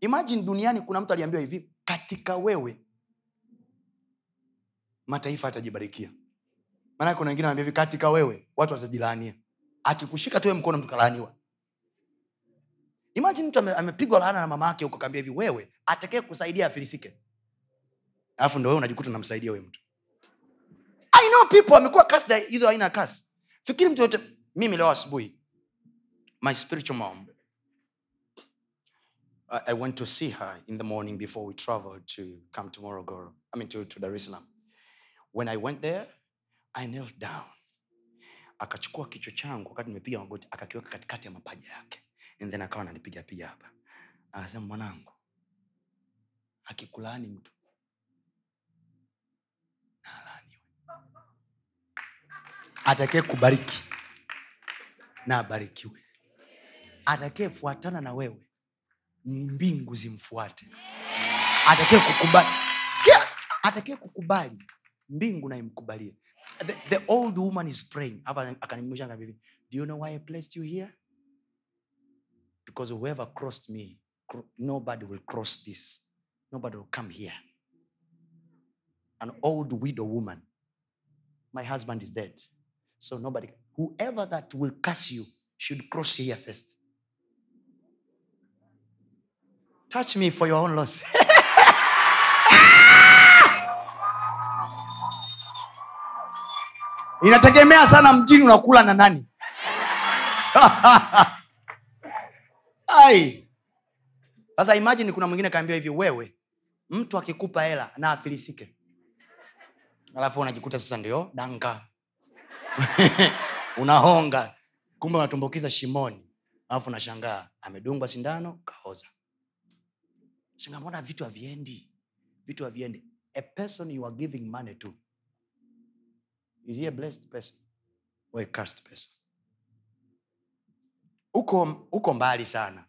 Speaker 2: Imagine duniani kuna mtu aliambiwa hivi katika wewe mataifa yatajibarikia. Maanake kuna wengine wanaambia hivi katika wewe watu watajilaania. Akikushika tuwe mkono mtu kalaaniwa. Imagine mtu amepigwa laana na mama yake huko kaambia hivi wewe atakaye kusaidia afilisike alafu ndo wewe unajikuta mtu i know people amekuwa kasi hizo aina ya kasi fikiri mtu yote mimi leo asubuhi my spiritual mom I, I went to see her in the morning before we traveled to come to Morogoro, I mean to, to Dar. When I went there, I knelt down. Akachukua kichwa changu wakati nimepiga magoti, akakiweka katikati ya mapaja yake, and then akawa ananipiga piga hapa, akasema, mwanangu, akikulaani mtu atakaye kubariki na abarikiwe, atakaye fuatana na wewe mbingu zimfuate. Atakaye kukubali sikia atakaye kukubali mbingu na imkubalie. The, the old woman is praying. Hapa akanimwisha do you know why i placed you here? Because whoever crossed me nobody will cross this. Nobody will come here. An old widow woman. My husband is dead so nobody whoever that will curse you should cross here first. Touch me for your own loss. <laughs> Inategemea sana mjini unakula na nani. <laughs> Sasa imagine kuna mwingine kaambiwa hivi wewe mtu akikupa hela na afilisike. Alafu unajikuta sasa ndio danga <laughs> unahonga. Kumbe unatumbukiza shimoni. Alafu nashangaa amedungwa sindano kaoza. Shinga mbona vitu haviendi? Vitu haviendi. A person you are giving money to is he a blessed person or a cursed person? Uko uko mbali sana.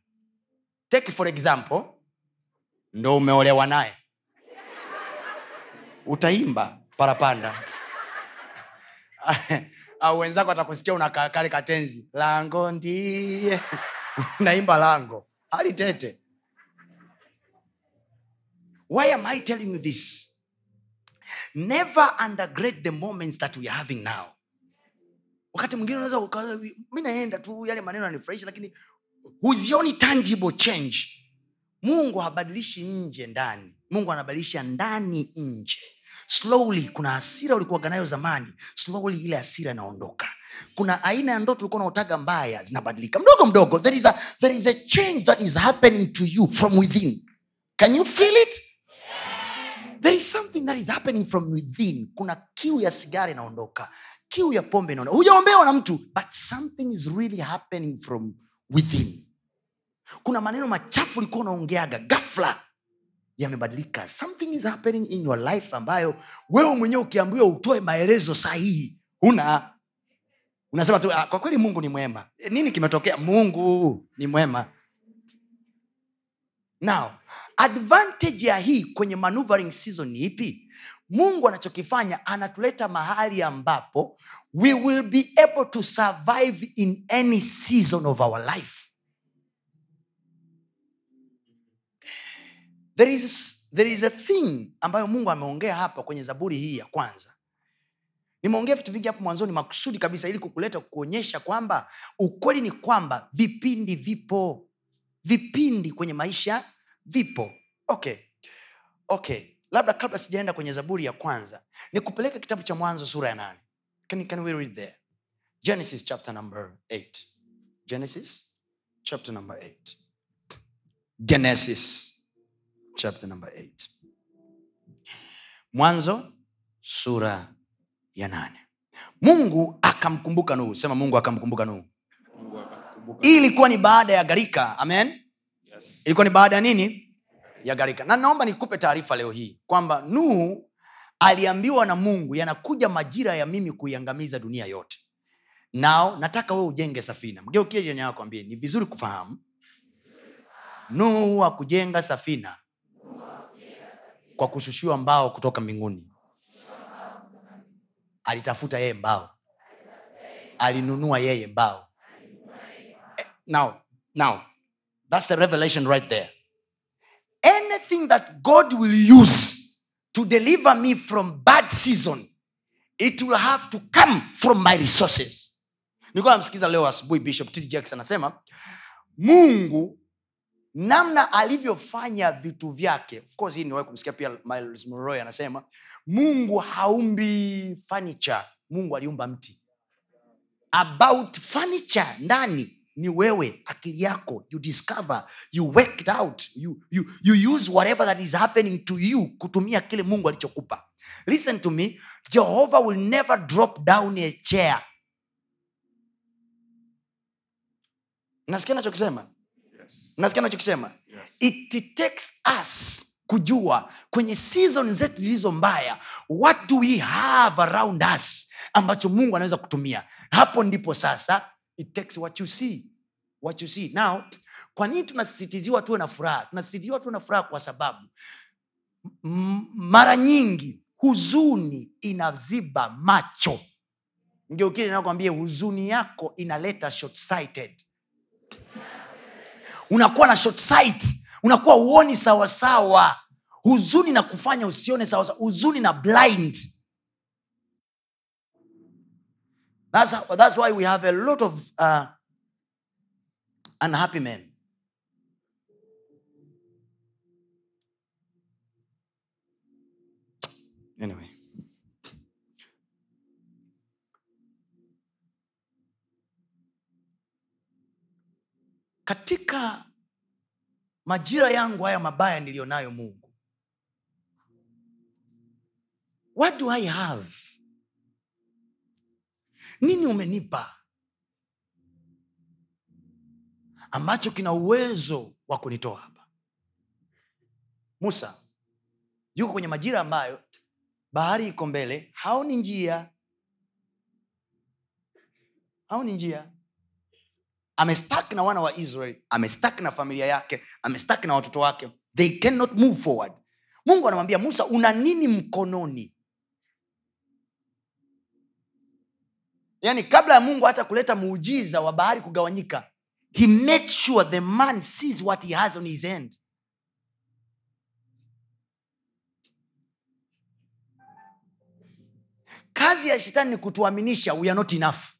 Speaker 2: Take for example ndo umeolewa naye. Utaimba parapanda <laughs> au wenzako atakusikia unakaa kale katenzi lango ndiye. <laughs> Naimba lango. Hali tete. Why am i telling you this? Never undergrade the moments that we are having now. Wakati mwingine unaweza mi naenda tu yale maneno yanifurahisha lakini huzioni tangible change. Mungu habadilishi nje ndani. Mungu anabadilisha ndani nje slowly kuna hasira ulikuwaga nayo zamani. Slowly ile hasira inaondoka. Kuna aina ya ndoto ulikuwa unaotaga mbaya zinabadilika. Mdogo mdogo. There is, a, there is a change that is happening to you from within. Can you feel it? There is something that is happening from within. Kuna kiu ya sigara inaondoka. Kiu ya pombe inaondoka. Hujaombewa na mtu but something is really happening from within. Kuna maneno machafu ulikuwa unaongeaga gafla yamebadilika. Something is happening in your life ambayo wewe mwenyewe ukiambiwa utoe maelezo sahihi huna. Unasema tu "Ah, kwa kweli mungu ni mwema. E, nini kimetokea? Mungu ni mwema. Now advantage ya hii kwenye maneuvering season ni ipi? Mungu anachokifanya anatuleta mahali ambapo we will be able to survive in any season of our life there is, there is a thing ambayo mungu ameongea hapa kwenye zaburi hii ya kwanza. Nimeongea vitu vingi hapo mwanzoni makusudi kabisa ili kukuleta kuonyesha kwamba ukweli ni kwamba vipindi vipo. Vipindi kwenye maisha vipo. Okay. Okay. Labda kabla sijaenda kwenye zaburi ya kwanza ni kupeleka kitabu cha mwanzo sura ya nane. Can, can we read there? Genesis chapter number 8 genesis chapter number 8 genesis chapter number 8 mwanzo sura ya nane. Mungu akamkumbuka nuhu. Sema mungu akamkumbuka nuhu. Hii ilikuwa ni baada ya gharika. Amen?
Speaker 3: Yes.
Speaker 2: ilikuwa ni baada ya nini? Ya gharika. Na naomba nikupe taarifa leo hii kwamba nuhu aliambiwa na mungu yanakuja majira ya mimi kuiangamiza dunia yote. Nao nataka wewe ujenge safina. Mgeukie jenya yako ambie ni vizuri kufahamu. Nuhu akujenga safina kwa kushushiwa mbao kutoka mbinguni alitafuta yeye mbao alinunua yeye mbao now now That's the revelation right there. Anything that God will use to deliver me from bad season, it will have to come from my resources. Nilikuwa namsikiza leo asubuhi Bishop T. Jakes anasema Mungu namna alivyofanya vitu vyake. Of course hii niwahi kumsikia pia Miles Monroe anasema Mungu haumbi furniture, Mungu aliumba mti. About furniture ndani ni wewe akili yako. You discover you work it out. You, you, you use whatever that is happening to you kutumia kile mungu alichokupa. Listen to me jehovah will never drop down a chair. Nasikia nachokisema
Speaker 3: Yes.
Speaker 2: nasikia nachokisema
Speaker 3: Yes.
Speaker 2: it takes us kujua kwenye season zetu zilizo mbaya what do we have around us ambacho mungu anaweza kutumia. Hapo ndipo sasa it takes what you see. What you see. Now kwa nini tunasisitiziwa tuwe na furaha? Tunasisitiziwa tuwe na furaha kwa sababu m- mara nyingi huzuni inaziba macho. Ngeukili nakwambia huzuni yako inaleta short sighted unakuwa na short sight. Unakuwa uoni sawasawa. Huzuni na kufanya usione sawasawa. Huzuni na blind. That's, that's why we have a lot of uh, unhappy men. Anyway katika majira yangu haya mabaya niliyonayo mungu. What do i have? Nini umenipa? Ambacho kina uwezo wa kunitoa hapa. Musa yuko kwenye majira ambayo bahari iko mbele haoni njia. Haoni njia amestak na wana wa israel. Amestak na familia yake. Amestak na watoto wake. They cannot move forward. Mungu anamwambia musa una nini mkononi? Yaani kabla ya mungu hata kuleta muujiza wa bahari kugawanyika he made sure the man sees what he has on his end kazi ya shetani ni kutuaminisha we are not enough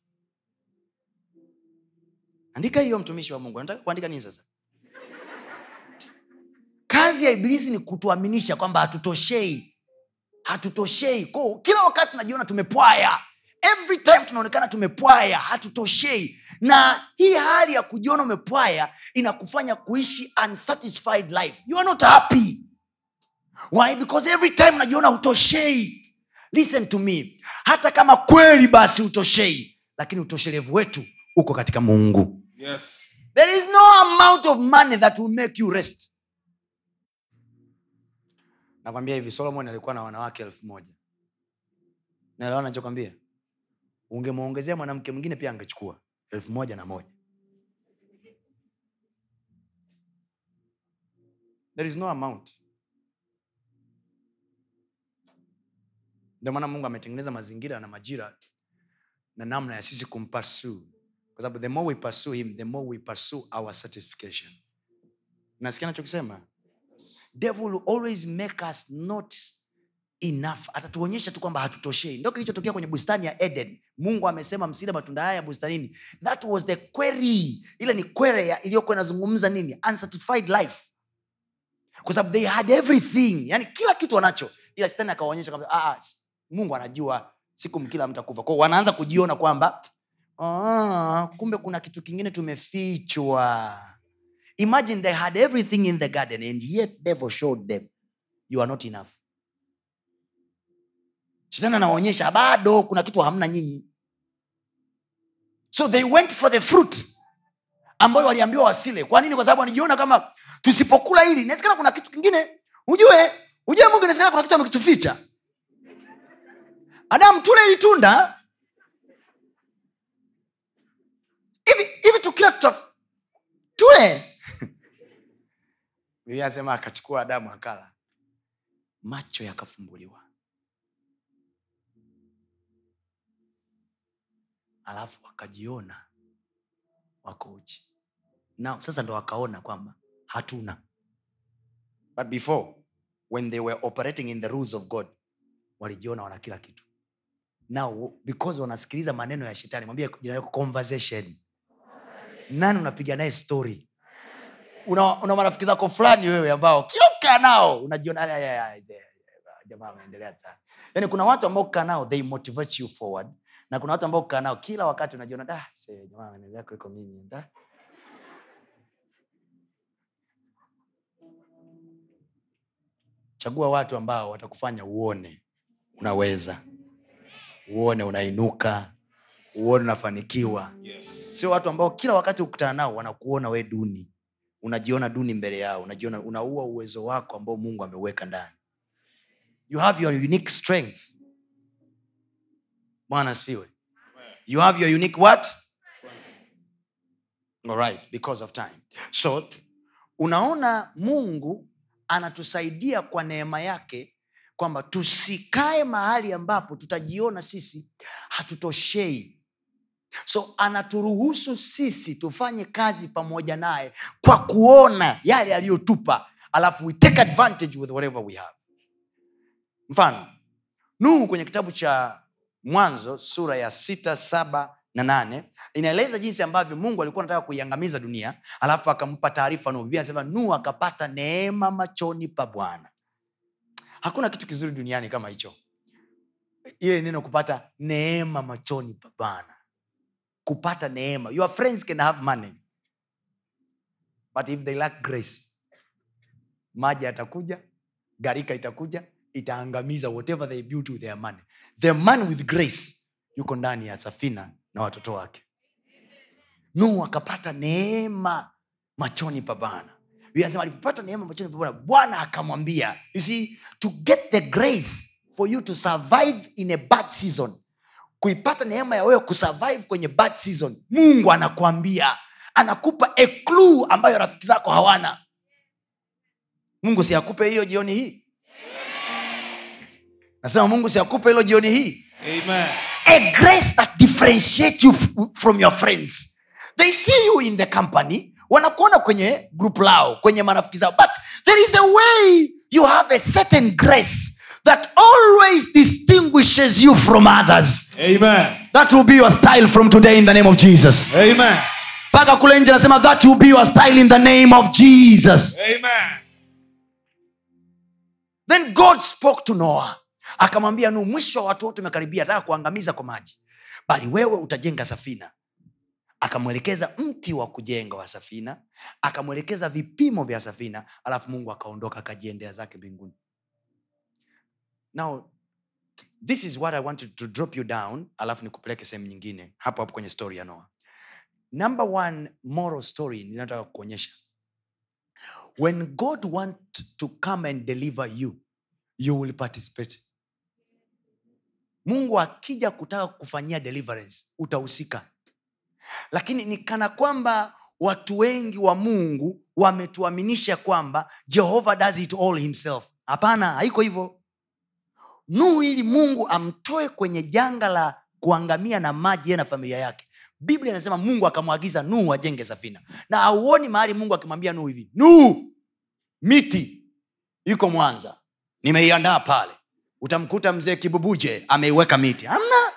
Speaker 2: andika hiyo mtumishi wa mungu. Nataka kuandika nini sasa? Kazi ya ibilisi ni kutuaminisha kwamba hatutoshei. Hatutoshei. Ko kila wakati tunajiona tumepwaya. Every time tunaonekana tumepwaya hatutoshei. Na hii hali ya kujiona umepwaya inakufanya kuishi unsatisfied life. You are not happy. Why? Because every time unajiona hutoshei. Listen to me. Hata kama kweli basi hutoshei lakini utoshelevu wetu uko katika mungu
Speaker 3: Yes.
Speaker 2: there is no amount of money that will make you rest. Nakwambia hivi solomon alikuwa na wanawake elfu moja. Naelewa nachokwambia ungemwongezea mwanamke mwingine pia angechukua elfu moja na moja. There is no amount. Ndio maana mungu ametengeneza mazingira na majira na namna ya sisi kumpasu kwa sababu the more we pursue him the more we pursue our certification nasikia nachokisema devil will always make us not enough. Atatuonyesha tu kwamba hatutoshei. Ndo kilichotokea kwenye bustani ya eden. Mungu amesema msile matunda haya bustanini. That was the query. Ile ni query iliyokuwa inazungumza nini? Unsatisfied life. Kwa sababu they had everything. Yani kila kitu wanacho. Ila shetani akawaonyesha ah, ah, mungu anajua siku mkila mtakufa kwao wanaanza kujiona kwamba ah, kumbe kuna kitu kingine tumefichwa. Imagine they had everything in the garden and yet devil showed them you are not enough. Shetani anawaonyesha bado kuna kitu hamna nyinyi. So they went for the fruit ambayo waliambiwa wasile. Kwa nini? Kwa sababu walijiona kama tusipokula hili inawezekana kuna kitu kingine. Ujue ujue mungu inawezekana kuna kitu amekituficha adamu tule hili tunda hivi hivi tukila tule. <laughs> Biblia anasema akachukua adamu akala. Macho yakafumbuliwa. Alafu wakajiona wako uchi. Nao sasa ndo wakaona kwamba hatuna. But before when they were operating in the rules of god walijiona wana kila kitu. Now because wanasikiliza maneno ya shetani mwambie jina conversation nani unapiga naye story? Una, una marafiki zako fulani wewe ambao kila ukaa nao unajiona "Aya, aya, aya, aya, jamaa ameendelea sana yani kuna watu ambao ukaa nao they motivate you forward. Na kuna watu ambao ukaa nao kila wakati unajiona da jamaa ameendelea kuliko mimi da. Chagua watu ambao watakufanya uone unaweza. Uone unainuka uone unafanikiwa.
Speaker 3: Yes.
Speaker 2: sio watu ambao kila wakati ukutana nao wanakuona we duni. Unajiona duni mbele yao. Unajiona unaua uwezo wako ambao mungu ameuweka ndani. You have your unique strength. Bwana asifiwe. You have your unique what? Alright, because of time. So unaona mungu anatusaidia kwa neema yake kwamba tusikae mahali ambapo tutajiona sisi hatutoshei so anaturuhusu sisi tufanye kazi pamoja naye kwa kuona yale aliyotupa alafu we take advantage with whatever we have. Mfano nuhu kwenye kitabu cha mwanzo sura ya sita saba na nane inaeleza jinsi ambavyo mungu alikuwa anataka kuiangamiza dunia alafu akampa taarifa nuhu. Biblia anasema nuhu akapata neema machoni pa bwana. Hakuna kitu kizuri duniani kama hicho. Ile neno kupata neema machoni pa bwana kupata neema. Your friends can have money but if they lack grace maji yatakuja garika itakuja itaangamiza whatever they built with their money. The man with grace yuko ndani ya safina na watoto wake. Nuhu akapata neema machoni pa bwana. Biblia alipopata neema machoni pa bwana bwana akamwambia you see to get the grace for you to survive in a bad season kuipata neema ya wewe kusurvive kwenye bad season. Mungu anakuambia anakupa a clue ambayo rafiki zako hawana. Mungu siakupe hiyo jioni hii? Nasema mungu siakupe hilo jioni hii?
Speaker 3: Amen.
Speaker 2: a grace that differentiate you from your friends. They see you in the company wanakuona kwenye group lao kwenye marafiki zao. But there is a way you have a certain grace that always distinguishes you from others.
Speaker 3: Amen.
Speaker 2: that will be your style from today in the name of jesus.
Speaker 3: Amen.
Speaker 2: mpaka kule nje that will be your style in the name of jesus.
Speaker 3: Amen.
Speaker 2: then god spoke to noah akamwambia nu mwisho wa watu wote umekaribia ataka kuangamiza kwa maji. Bali wewe utajenga safina. Akamwelekeza mti wa kujenga wa safina. Akamwelekeza vipimo vya safina. Alafu mungu akaondoka akajiendea zake mbinguni now this is what i wanted to drop you down alafu nikupeleke sehemu nyingine hapo hapo kwenye story ya noa number one moral story ninataka kuonyesha when god want to come and deliver you you will participate. Mungu akija kutaka kufanyia deliverance utahusika. Lakini ni kana kwamba watu wengi wa mungu wametuaminisha kwamba jehova does it all himself. Hapana haiko hivyo nuhu ili mungu amtoe kwenye janga la kuangamia na maji yeye na familia yake. Biblia inasema mungu akamwagiza nuhu ajenge safina. Na auoni mahali mungu akimwambia nuhu hivi nuhu miti iko mwanza nimeiandaa pale. Utamkuta mzee kibubuje ameiweka miti. Hamna.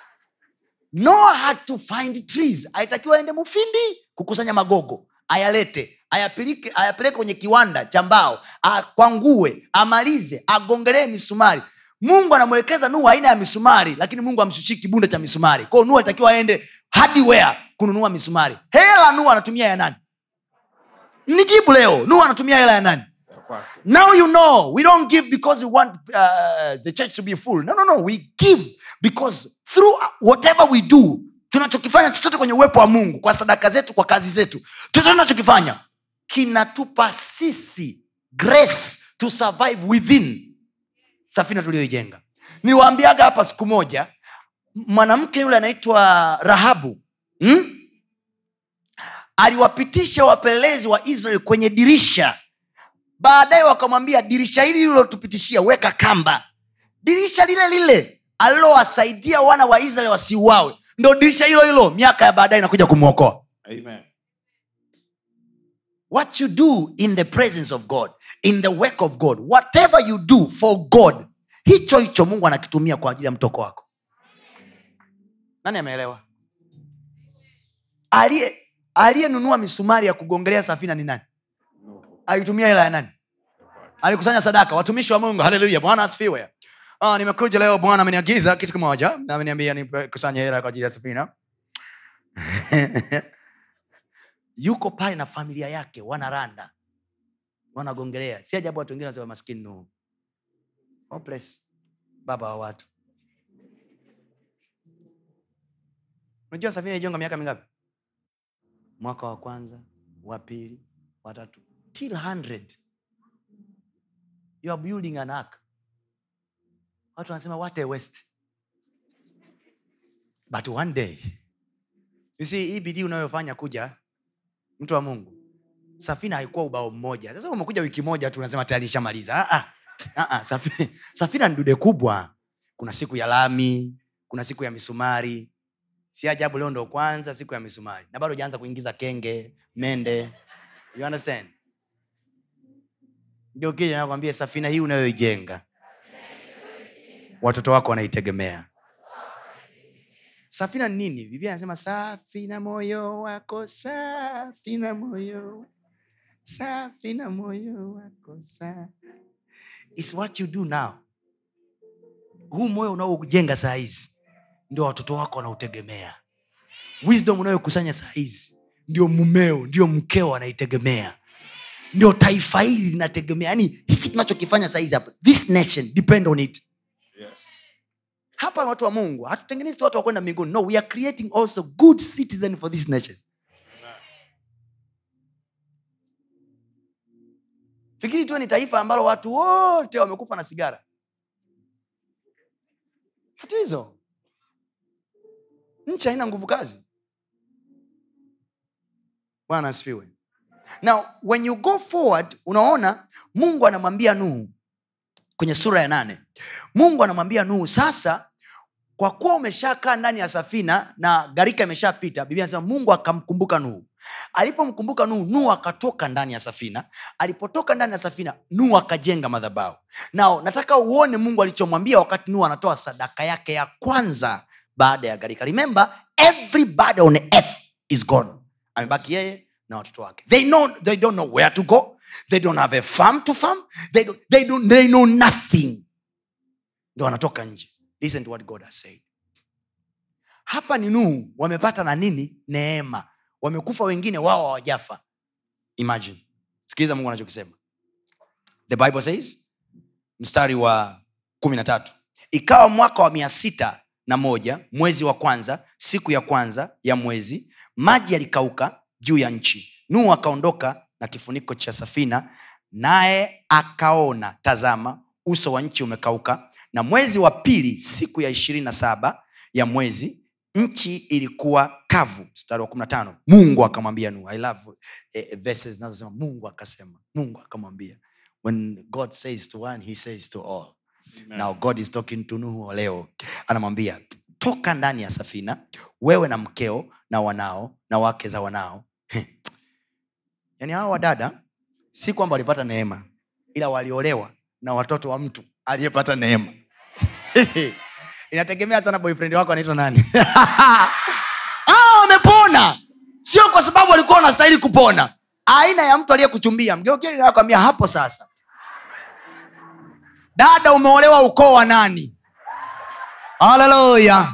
Speaker 2: Noa had to find trees. Aitakiwa aende mufindi kukusanya magogo ayalete ayapeleke kwenye kiwanda cha mbao akwangue amalize agongelee misumari mungu anamwelekeza nuhu aina ya misumari lakini mungu amshushii kibunda cha misumari. Kwao nuhu alitakiwa aende hardware kununua misumari. Hela nuhu anatumia ya nani? Nijibu leo nuhu anatumia hela ya nani? Now you know we don't give because we want uh, the church to be full. No no no we give because through whatever we do tunachokifanya chochote kwenye uwepo wa mungu kwa sadaka zetu kwa kazi zetu chochote tunachokifanya kinatupa sisi grace to survive within safina tuliyoijenga. Niwaambiaga hapa siku moja mwanamke yule anaitwa rahabu hmm? aliwapitisha wapelelezi wa israeli kwenye dirisha. Baadaye wakamwambia dirisha hili lilotupitishia weka kamba. Dirisha lile lile alilowasaidia wana wa israeli wasiuawe. Ndo dirisha hilo hilo miaka ya baadaye inakuja kumwokoa.
Speaker 3: Amen
Speaker 2: what you do in the presence of god in the work of god whatever you do for god hicho hicho mungu anakitumia kwa ajili ya mtoko wako. Nani ameelewa? Aliye aliyenunua misumari ya kugongelea safina ni nani? Alitumia hela ya nani? Alikusanya sadaka. Watumishi wa mungu haleluya bwana asifiwe. Ah, nimekuja leo bwana ameniagiza kitu kimoja ameniambia nikusanye hela kwa ajili ya safina <laughs> yuko pale na familia yake wanaranda wanagongelea. Si ajabu watu wengine wanasema maskini nuhu baba wa watu. Unajua safina ijonga miaka mingapi? Mwaka wa kwanza wa pili watatu till 100 you are building an ark. Watu wanasema what a waste. But one day. You see hii bidii unayofanya kuja mtu wa mungu safina haikuwa ubao mmoja. Sasa umekuja wiki moja tu unasema tayari ishamaliza ah, ah. Ah, ah, safina ni dude kubwa. Kuna siku ya lami kuna siku ya misumari. Si ajabu leo ndo kwanza siku ya misumari. Na bado jaanza kuingiza kenge mende. You understand? Ndio kile nakwambia safina hii unayoijenga watoto wako wanaitegemea safina ni nini? Biblia anasema safi na moyo wako safi na moyo. Safi na moyo wako It's what you do now. Huu moyo unaojenga saa hizi ndio watoto wako wanautegemea. Wisdom unayokusanya saa hizi ndio mumeo ndio mkeo anaitegemea ndio taifa hili linategemea. Yani hiki tunachokifanya saa hizi hapa this nation depend on it.
Speaker 3: Yes
Speaker 2: hapa watu wa mungu. Hatutengenezi watu wa kwenda mbinguni. No we are creating also good citizen for this nation. Fikiri tuwe ni taifa ambalo watu wote wamekufa na sigara. Tatizo. Nchi haina nguvu kazi. Bwana asifiwe. Now when you go forward unaona mungu anamwambia nuhu kwenye sura ya nane. Mungu anamwambia nuhu sasa kwa kuwa umeshakaa ndani ya safina na gharika imeshapita biblia anasema mungu akamkumbuka nuhu. Alipomkumbuka nuhu nuhu akatoka ndani ya safina. Alipotoka ndani ya safina nuhu akajenga madhabau nao nataka uone mungu alichomwambia wakati nuhu anatoa sadaka yake ya kwanza baada ya gharika. Remember everybody on earth is gone. Amebaki yeye na watoto wake. They, know, they don't know where to go. They don't have a farm to farm. They, do, they, do, they know nothing. Ndo wanatoka nje listen to what god has said. Hapa ni nuhu wamepata na nini? Neema. Wamekufa wengine wao hawajafa. Imagine. Sikiliza mungu anachokisema. The bible says mstari wa kumi na tatu. Ikawa mwaka wa mia sita na moja mwezi wa kwanza siku ya kwanza ya mwezi maji yalikauka juu ya nchi. Nuhu akaondoka na kifuniko cha safina naye akaona tazama uso wa nchi umekauka na mwezi wa pili siku ya ishirini na saba ya mwezi nchi ilikuwa kavu. Mstari wa kumi na tano mungu akamwambia nuhu. I love eh, verses zinazosema mungu akasema mungu akamwambia when god says to one he says to all.
Speaker 3: Amen.
Speaker 2: now god is talking to nuhu leo. Anamwambia toka ndani ya safina wewe na mkeo na wanao na wake za wanao. Yaani hawa wadada si kwamba walipata neema ila waliolewa na watoto wa mtu aliyepata neema. <laughs> Inategemea sana boyfriend wako anaitwa nani. <laughs> Ah, sio kwa sababu alikuwa wanastahili kupona. Aina ya mtu aliyekuchumbia. Mgeukeni nakwambia hapo sasa. Dada umeolewa ukoo wa nani? Haleluya.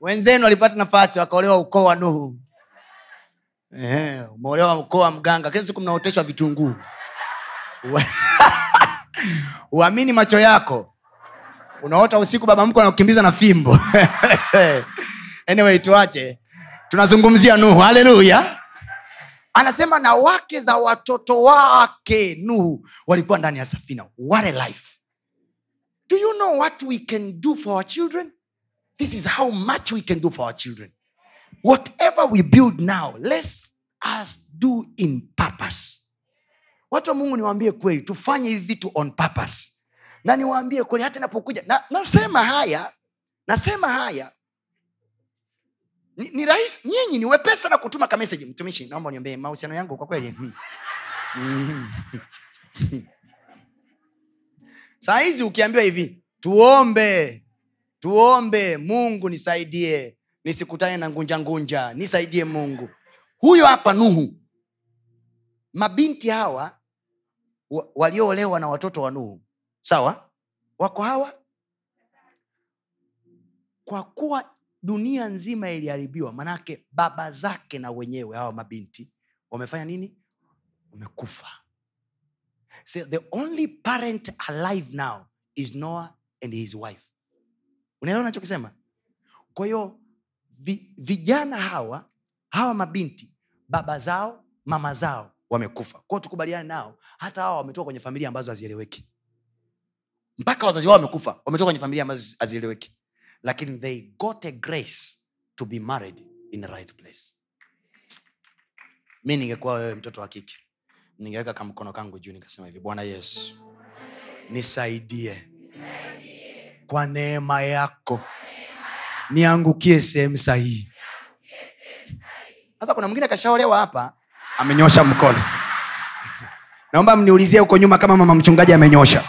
Speaker 2: Wenzenu walipata nafasi wakaolewa ukoo wa nuhu. Umeolewa ukoo wa mganga. Kila siku mnaoteshwa vitunguu <laughs> uamini macho yako. Unaota usiku baba mko anakukimbiza na fimbo. <laughs> Anyway tuache. Tunazungumzia nuhu. Haleluya anasema na wake za watoto wake nuhu walikuwa ndani ya safina. What a life. Do you know what we can do for our children? This is how much we can do for our children. Whatever we build now let's us do in purpose watu wa mungu niwaambie kweli tufanye hivi vitu on purpose. Na niwaambie kweli hata inapokuja na, nasema haya nasema haya. Ni, ni rahisi nyinyi ni wepesa na kutuma ka message. Mtumishi naomba niombee mahusiano yangu kwa kweli? Hmm. Mm. <laughs> saa hizi ukiambiwa hivi tuombe tuombe mungu nisaidie nisikutane na ngunja ngunja nisaidie mungu. Huyo hapa nuhu mabinti hawa wa- walioolewa na watoto wa nuhu. Sawa? Wako hawa? Kwa kuwa dunia nzima iliharibiwa manake baba zake na wenyewe hawa mabinti wamefanya nini? Wamekufa. So the only parent alive now is noah and his wife. Unaelewa nachokisema kwa hiyo vi, vijana hawa hawa mabinti baba zao mama zao wamekufa. Kwao tukubaliane nao hata hawa wametoka kwenye familia ambazo hazieleweki. Mpaka wazazi wao wamekufa wametoka kwenye familia ambazo hazieleweki. Lakini they got a grace to be married in the right place. Mi ningekuwa wewe mtoto wa kike ningeweka kamkono kangu juu nikasema hivi bwana yesu nisaidie kwa neema yako. Niangukie sehemu sahihi. Sasa kuna mwingine akashaolewa hapa amenyosha mkono. Naomba mniulizie huko nyuma kama mama mchungaji amenyosha.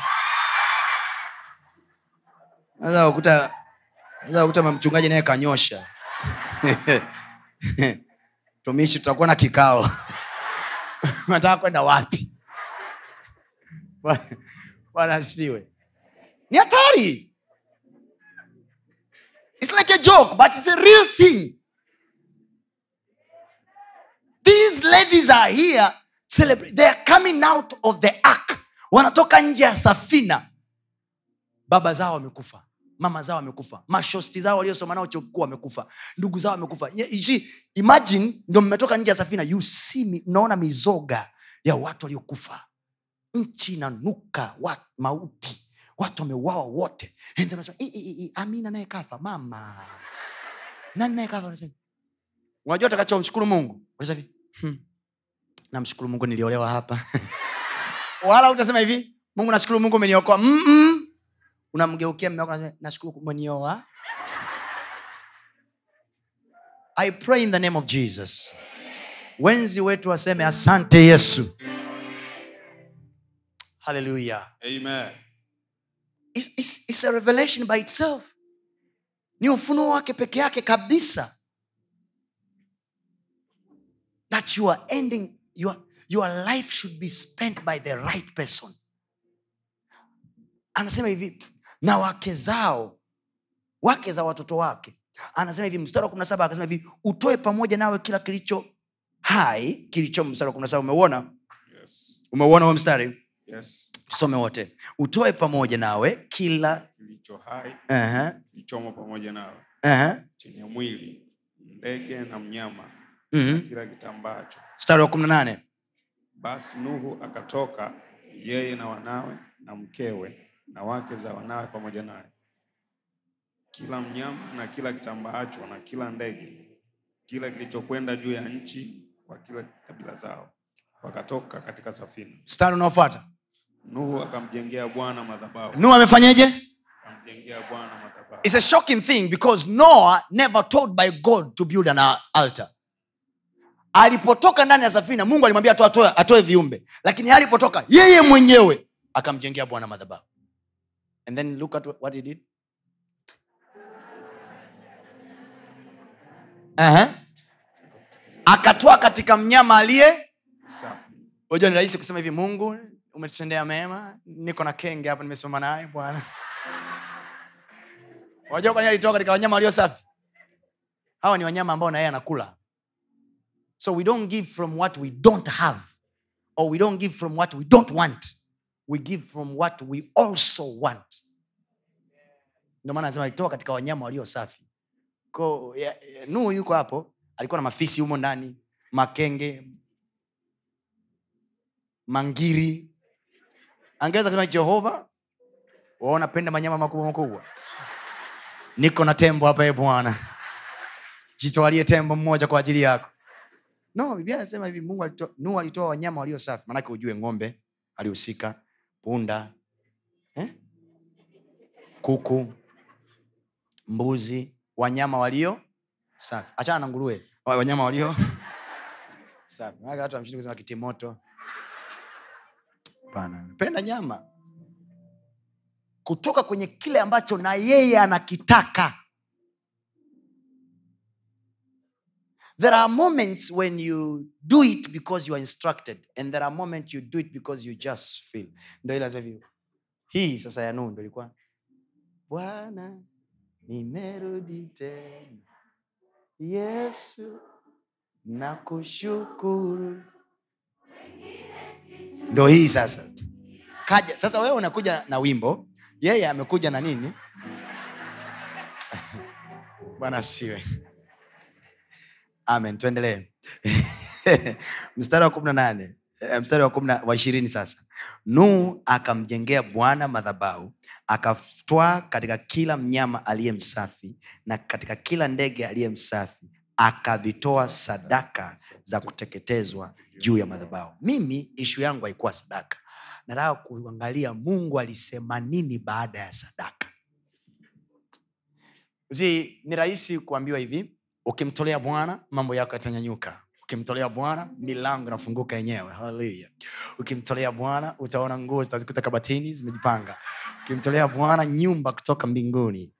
Speaker 2: Sasa ukuta sasa mama mchungaji naye kanyosha. <laughs> Tumishi tutakuwa na kikao. <laughs> Nataka kwenda wapi? <laughs> Bwana- ni hatari. It's like a joke, but it's a real thing. These ladies are here celebrate. They are coming out of the ark. Wanatoka nje ya safina. Baba zao wamekufa, mama zao wamekufa, mashosti zao waliosoma nao chokuu wamekufa, ndugu zao wamekufa. Imagine ndio mmetoka nje ya safina, you see, mnaona mizoga ya watu waliokufa, nchi inanuka wa, mauti, watu wameuawa wote. And then wanasema, "I- i- i- amina naye kafa mama nani naye kafa unajua utakachomshukuru mungu Unasema hmm. namshukuru mungu niliolewa hapa. <laughs> Wala utasema hivi. Mungu nashukuru mungu umeniokoa. Mm-mm. unamgeukia mme wako nashukuru umenioa. I pray in the name of jesus. Wenzi wetu waseme asante yesu. Haleluya it's, it's, it's a revelation by itself. Ni ufunuo wake peke yake kabisa that you are ending your, your life should be spent by the right person. Anasema hivi na wake zao wake za watoto wake. Anasema hivi mstari wa kumi na saba akasema hivi utoe pamoja nawe kila kilicho hai kilicho mstari wa kumi na saba umeuona?
Speaker 3: Yes.
Speaker 2: umeuona huo mstari?
Speaker 3: Yes.
Speaker 2: tusome wote. Utoe pamoja nawe kila
Speaker 3: Kilicho hai
Speaker 2: uh-huh,
Speaker 3: kilichomo pamoja nawe.
Speaker 2: Uh-huh,
Speaker 3: chenye mwili ndege na mnyama
Speaker 2: mm-hmm.
Speaker 3: kila kitambaacho
Speaker 2: mstari wa kumi na nane.
Speaker 3: Basi nuhu akatoka yeye na wanawe na mkewe na wake za wanawe pamoja naye. Kila mnyama na kila kitambaacho na kila ndege kila kilichokwenda juu ya nchi kwa kila kabila zao wakatoka katika safina.
Speaker 2: Mstari unaofuata.
Speaker 3: Nuhu akamjengea bwana madhabahu.
Speaker 2: Nuhu amefanyeje? It's a shocking thing because Noah never told by God to build an altar. Alipotoka ndani ya safina, Mungu alimwambia atoe, viumbe, lakini alipotoka yeye mwenyewe akamjengea Bwana madhabahu. And then look at what he did. Uh-huh. Akatoa katika mnyama aliye unajua ni rahisi kusema hivi mungu umetutendea mema niko na kenge hapa nimesimama naye bwana unajua kwani alitoka katika wanyama walio safi hawa ni wanyama ambao na yeye anakula so we don't give from what we don't have or we don't give from what we don't want. We give from what we also want. Ndio maana anasema alitoka katika wanyama walio safi. Ko ya- yuko hapo alikuwa na mafisi humo ndani makenge mangiri. Angeweza kusema jehova wanapenda manyama makubwa makubwa. Niko na tembo hapa e bwana. Jitwalie tembo mmoja kwa ajili yako no biblia anasema hivi mungu alitoa, nuhu alitoa wanyama walio safi. Maanake ujue ng'ombe alihusika punda eh? kuku mbuzi wanyama walio safi. Achana na nguruwe. Wanyama walio <laughs> safi. Maanake watu wamshindi kusema kitimoto Hapana, penda nyama. Kutoka kwenye kile ambacho na yeye anakitaka there are moments when you do it because you are instructed and there are moments you do it because you just feel. Ndo ile hivi. Hii sasa ya Nuhu ilikuwa bwana nimerudi tena. Yesu nakushukuru. Ndo hii sasa. Kaja sasa wewe unakuja na wimbo. Yeye amekuja na nini? <laughs> Bwana asifiwe amen. Tuendelee. <laughs> Mstari wa kumi na nane eh, mstari wa kumina, wa ishirini sasa. Nuhu akamjengea bwana madhabau akatwaa katika kila mnyama aliye msafi na katika kila ndege aliye msafi akavitoa sadaka za kuteketezwa juu ya madhabau mimi ishu yangu haikuwa sadaka. Nataka kuangalia mungu alisema nini baada ya sadaka. Zi, ni rahisi kuambiwa hivi ukimtolea bwana mambo yako yatanyanyuka. Ukimtolea bwana milango inafunguka yenyewe. Haleluya ukimtolea bwana utaona nguo zitazikuta kabatini zimejipanga. Ukimtolea bwana nyumba kutoka mbinguni.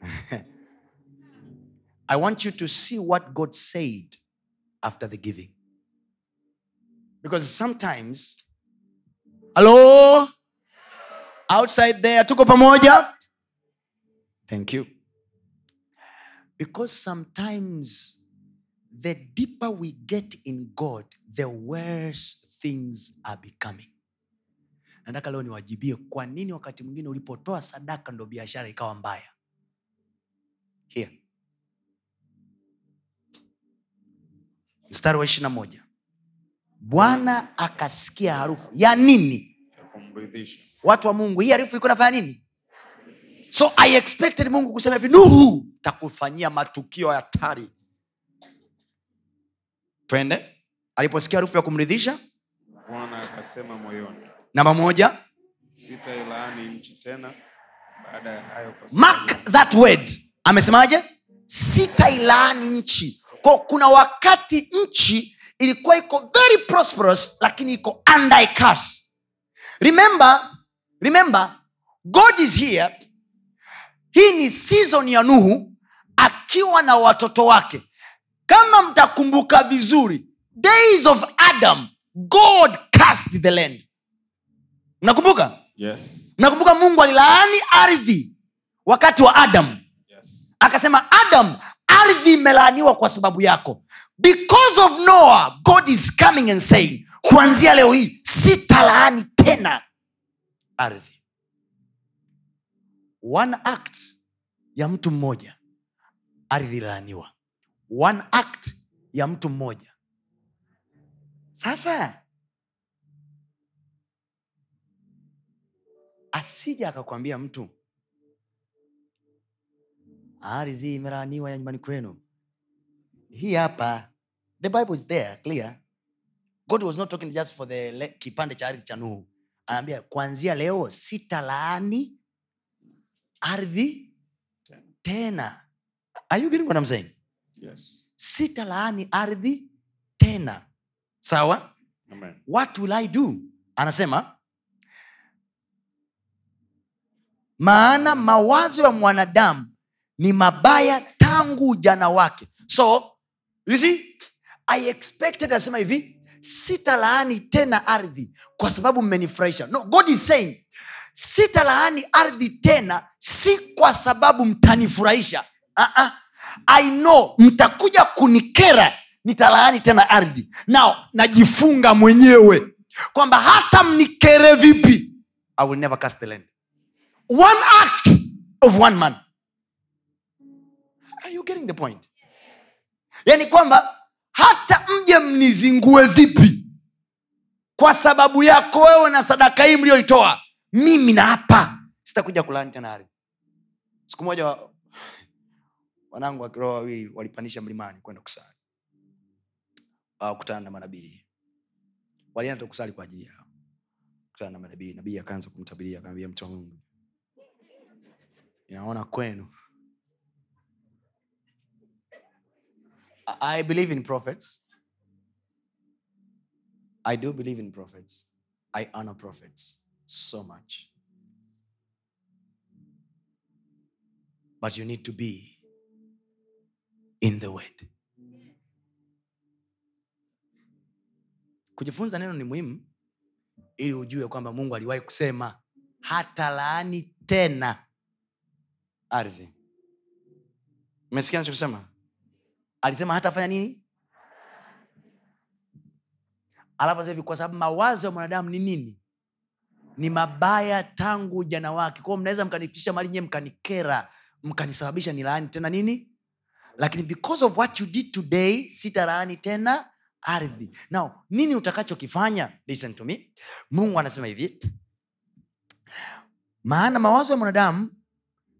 Speaker 2: <laughs> I want you to see what god said after the giving. Because sometimes hello? Outside there tuko pamoja? Thank you because sometimes the deeper we get in god the worse things are becoming. Nataka leo niwajibie kwa nini wakati mwingine ulipotoa sadaka ndo biashara ikawa mbaya? Here. Mstari wa ishirina moja. Bwana akasikia harufu. Ya nini?
Speaker 3: Ya kumridhisha.
Speaker 2: Watu wa mungu hii harufu ilikuwa nafanya nini so i expected mungu kusema hivi nuhu takufanyia matukio ya hatari. Twende. Aliposikia harufu ya kumridhisha.
Speaker 3: Bwana akasema moyoni
Speaker 2: namba moja.
Speaker 3: Sitailaani nchi tena baada ya hayo
Speaker 2: mark that word. Amesemaje? Sitailaani nchi. Ko kuna wakati nchi ilikuwa iko very prosperous lakini iko under a curse. Remember remember god is here hii ni sizon ya nuhu akiwa na watoto wake. Kama mtakumbuka vizuri days of adam god cast the land. Mnakumbuka?
Speaker 3: Yes.
Speaker 2: Mnakumbuka mungu alilaani ardhi wakati wa adam? Akasema adam ardhi imelaaniwa kwa sababu yako. Because of noah god is coming and saying kuanzia leo hii sitalaani tena ardhi one act ya mtu mmoja ardhi one act ya mtu mmoja. Sasa asija akakwambia mtu ardhi imelaaniwa ya nyumbani kwenu. Hii hapa the bible is there clear. God was not talking just for the kipande cha ardhi cha nuhu. Anaambia kuanzia leo sitalaani ardhi tena. Are you getting what I'm saying?
Speaker 3: Yes.
Speaker 2: sitalaani ardhi tena. Sawa?
Speaker 3: Amen.
Speaker 2: what will i do? Anasema maana mawazo ya mwanadamu ni mabaya tangu ujana wake. So you see i expected anasema hivi sitalaani tena ardhi kwa sababu mmenifurahisha. No god is saying sitalaani ardhi tena si kwa sababu mtanifurahisha. Uh-uh. i know mtakuja kunikera nitalaani tena ardhi. Nao najifunga mwenyewe kwamba hata mnikere vipi i will never cast the land. One act of one man. Are you getting the point? Yani kwamba hata mje mnizingue vipi kwa sababu yako wewe na sadaka hii mlioitoa mimi na hapa. Sitakuja kulaani tena ardhi. Siku moja wa- wanangu wa wawili walipandisha mlimani kwenda kusali. Wakutana na manabii. Walienda kusali kwa ajili yao. Kutana na manabii. Nabii akaanza kumtabiria akaambia mtu wa mungu inaona kwenu. I believe in prophets. I do believe in prophets. I honor prophets so much. But you need to be in the word. Kujifunza neno ni muhimu ili ujue kwamba mungu aliwahi kusema hata laani tena ardhi. Umesikia nachokisema alisema hatafanya nini? Alafu hivi kwa sababu mawazo ya mwanadamu ni nini ni mabaya tangu ujana wake. Kwao mnaweza mkanipitisha mali nyewe mkanikera mkanisababisha nilaani tena nini? Lakini because of what you did today sitalaani tena ardhi. Now nini utakachokifanya? Listen to me. Mungu anasema hivi maana mawazo ya mwanadamu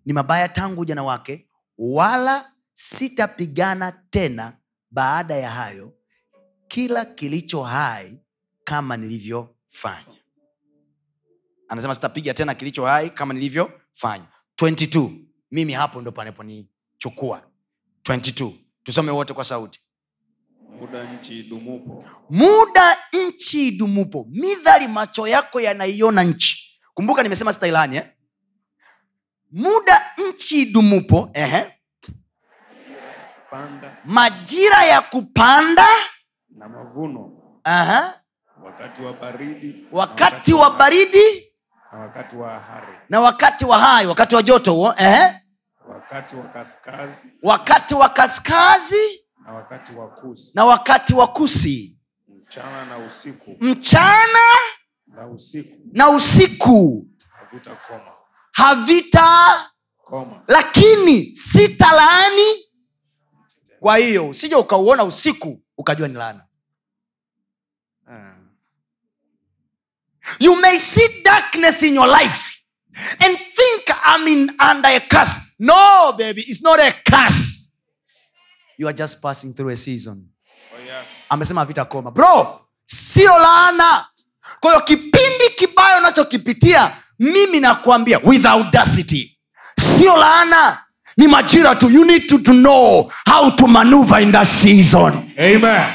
Speaker 2: ni mabaya tangu ujana wake wala sitapigana tena baada ya hayo kila kilicho hai kama nilivyofanya anasema sitapiga tena kilicho hai kama nilivyofanya. 22 mimi hapo ndo panaponichukua. 22 tusome wote kwa sauti.
Speaker 3: Muda nchi idumupo.
Speaker 2: Muda nchi idumupo. Midhali macho yako yanaiona nchi. Kumbuka nimesema stailani eh? muda nchi idumupo ehe.
Speaker 3: panda.
Speaker 2: Majira ya kupanda.
Speaker 3: Na mavuno.
Speaker 2: Aha.
Speaker 3: wakati wa baridi. Wakati,
Speaker 2: wakati wa baridi
Speaker 3: na wakati wa hari.
Speaker 2: Na wakati wa hai wakati wa joto huo eh?
Speaker 3: wakati wa kaskazi.
Speaker 2: Wakati wa kaskazi?
Speaker 3: Na wakati wa kusi.
Speaker 2: Na wakati wa kusi.
Speaker 3: Mchana na usiku.
Speaker 2: Mchana
Speaker 3: na usiku.
Speaker 2: na usiku.
Speaker 3: Havitakoma.
Speaker 2: Havita
Speaker 3: koma.
Speaker 2: Lakini sitalaani. Kwa hiyo usije ukauona usiku ukajua ni laana you may see darkness in your life and think i'm in under a curse. No baby it's not a curse. You are just passing through a season.
Speaker 3: Oh, yes.
Speaker 2: amesema havitakoma bro sio laana. Kwa hiyo kipindi kibaya unachokipitia mimi nakuambia with audacity. Sio laana. Ni majira tu. You need to, to know how to maneuver in that season.
Speaker 3: Amen.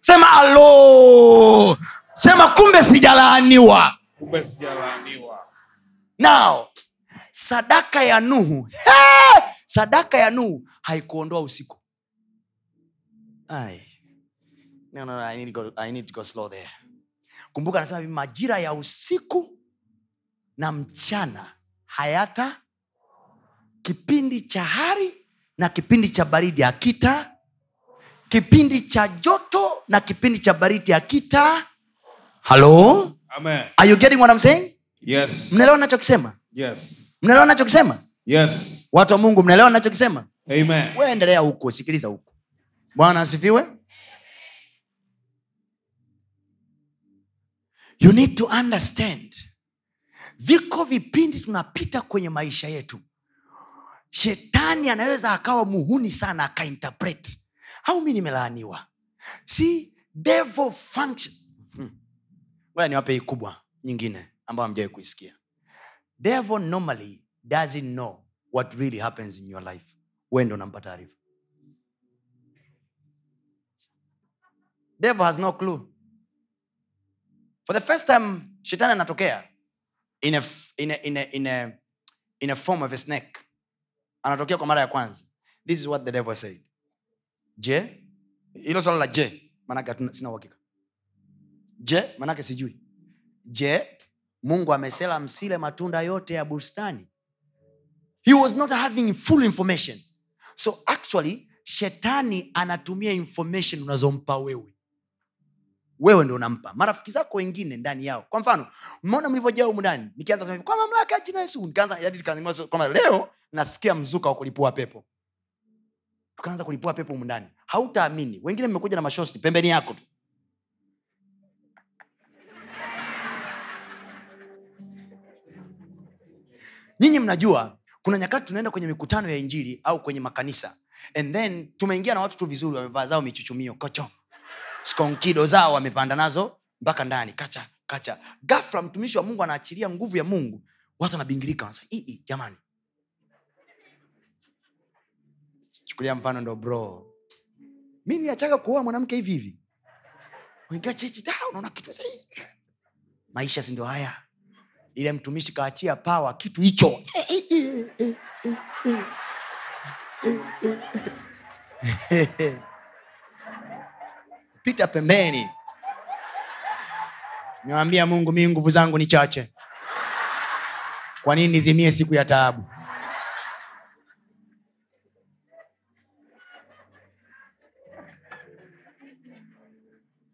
Speaker 2: sema alo sema kumbe sijalaaniwa. Nao sadaka ya nuhu. Hey! sadaka ya nuhu haikuondoa usiku. Ai. No, no, no, I need to go, I need to go slow there. Kumbuka anasema hivi majira ya usiku na mchana hayata kipindi cha hari na kipindi cha baridi akita kipindi cha joto na kipindi cha baridi hakita halo
Speaker 3: Amen.
Speaker 2: are you getting what I'm saying
Speaker 3: Yes.
Speaker 2: mnaelewa nachokisema
Speaker 3: Yes.
Speaker 2: mnaelewa nachokisema
Speaker 3: Yes.
Speaker 2: watu wa mungu mnaelewa nachokisema
Speaker 3: Amen.
Speaker 2: endelea huko sikiliza huko bwana asifiwe you need to understand viko vipindi tunapita kwenye maisha yetu shetani anaweza akawa muhuni sana akainterpret au mi nimelaaniwa si devil function. Ngoja niwape kubwa nyingine ambayo amjawai kuisikia. Devil normally doesn't know what really happens in your life. We ndo taarifa. Devil has no clue. For the first time shetani anatokea in a, in a, in a, in a, in a form of a snake. Anatokea kwa mara ya kwanza. This is what the devil said. Je? Hilo swala la je maanake sina uhakika je manake sijui. Je mungu amesela msile matunda yote ya bustani? He was not having full information. So actually shetani anatumia information unazompa wewe. Wewe ndo unampa. Marafiki zako wengine ndani yao. Kwa mfano mmeona mlivyojaa humu ndani? Nikianza kwa mamlaka ya jina yesu. Nikaanza nikaanza kwamba leo nasikia mzuka wa kulipua pepo. Tukaanza kulipua pepo humu ndani. Hautaamini. Wengine mmekuja na mashosti pembeni yako tu nyinyi mnajua kuna nyakati tunaenda kwenye mikutano ya injili au kwenye makanisa and then tumeingia na watu tu vizuri wamevaa zao michuchumio kocho. Skonkido zao wamepanda nazo mpaka ndani kacha kacha. Gafla mtumishi wa mungu anaachilia nguvu ya mungu watu wanabingirika wanasa "Ii, ii, jamani. Chukulia mfano ndo bro. Mi niachaga kuoa mwanamke hivi hivi. Da, unaona kitu maisha sindio haya ile mtumishi kaachia pawa kitu hicho. <laughs> Pita pembeni. Niwambia mungu mii nguvu zangu ni chache. Kwa nini nizimie siku ya taabu?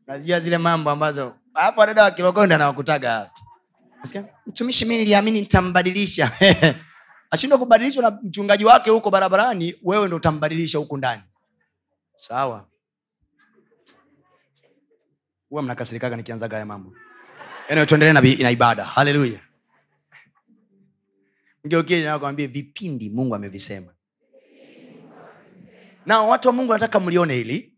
Speaker 2: Najua zile mambo ambazo hapo dada wakilokondo anawakutaga mtumishi mi niliamini nitambadilisha. <laughs> Ashindwa kubadilishwa na mchungaji wake huko barabarani wewe ndo utambadilisha huku ndani. Sawa. Huwa mnakasirikaga nikianzaga haya mambo. Tuendelee na, na ibada. Haleluya mgeukie vipindi mungu amevisema. Na watu wa mungu nataka mlione hili.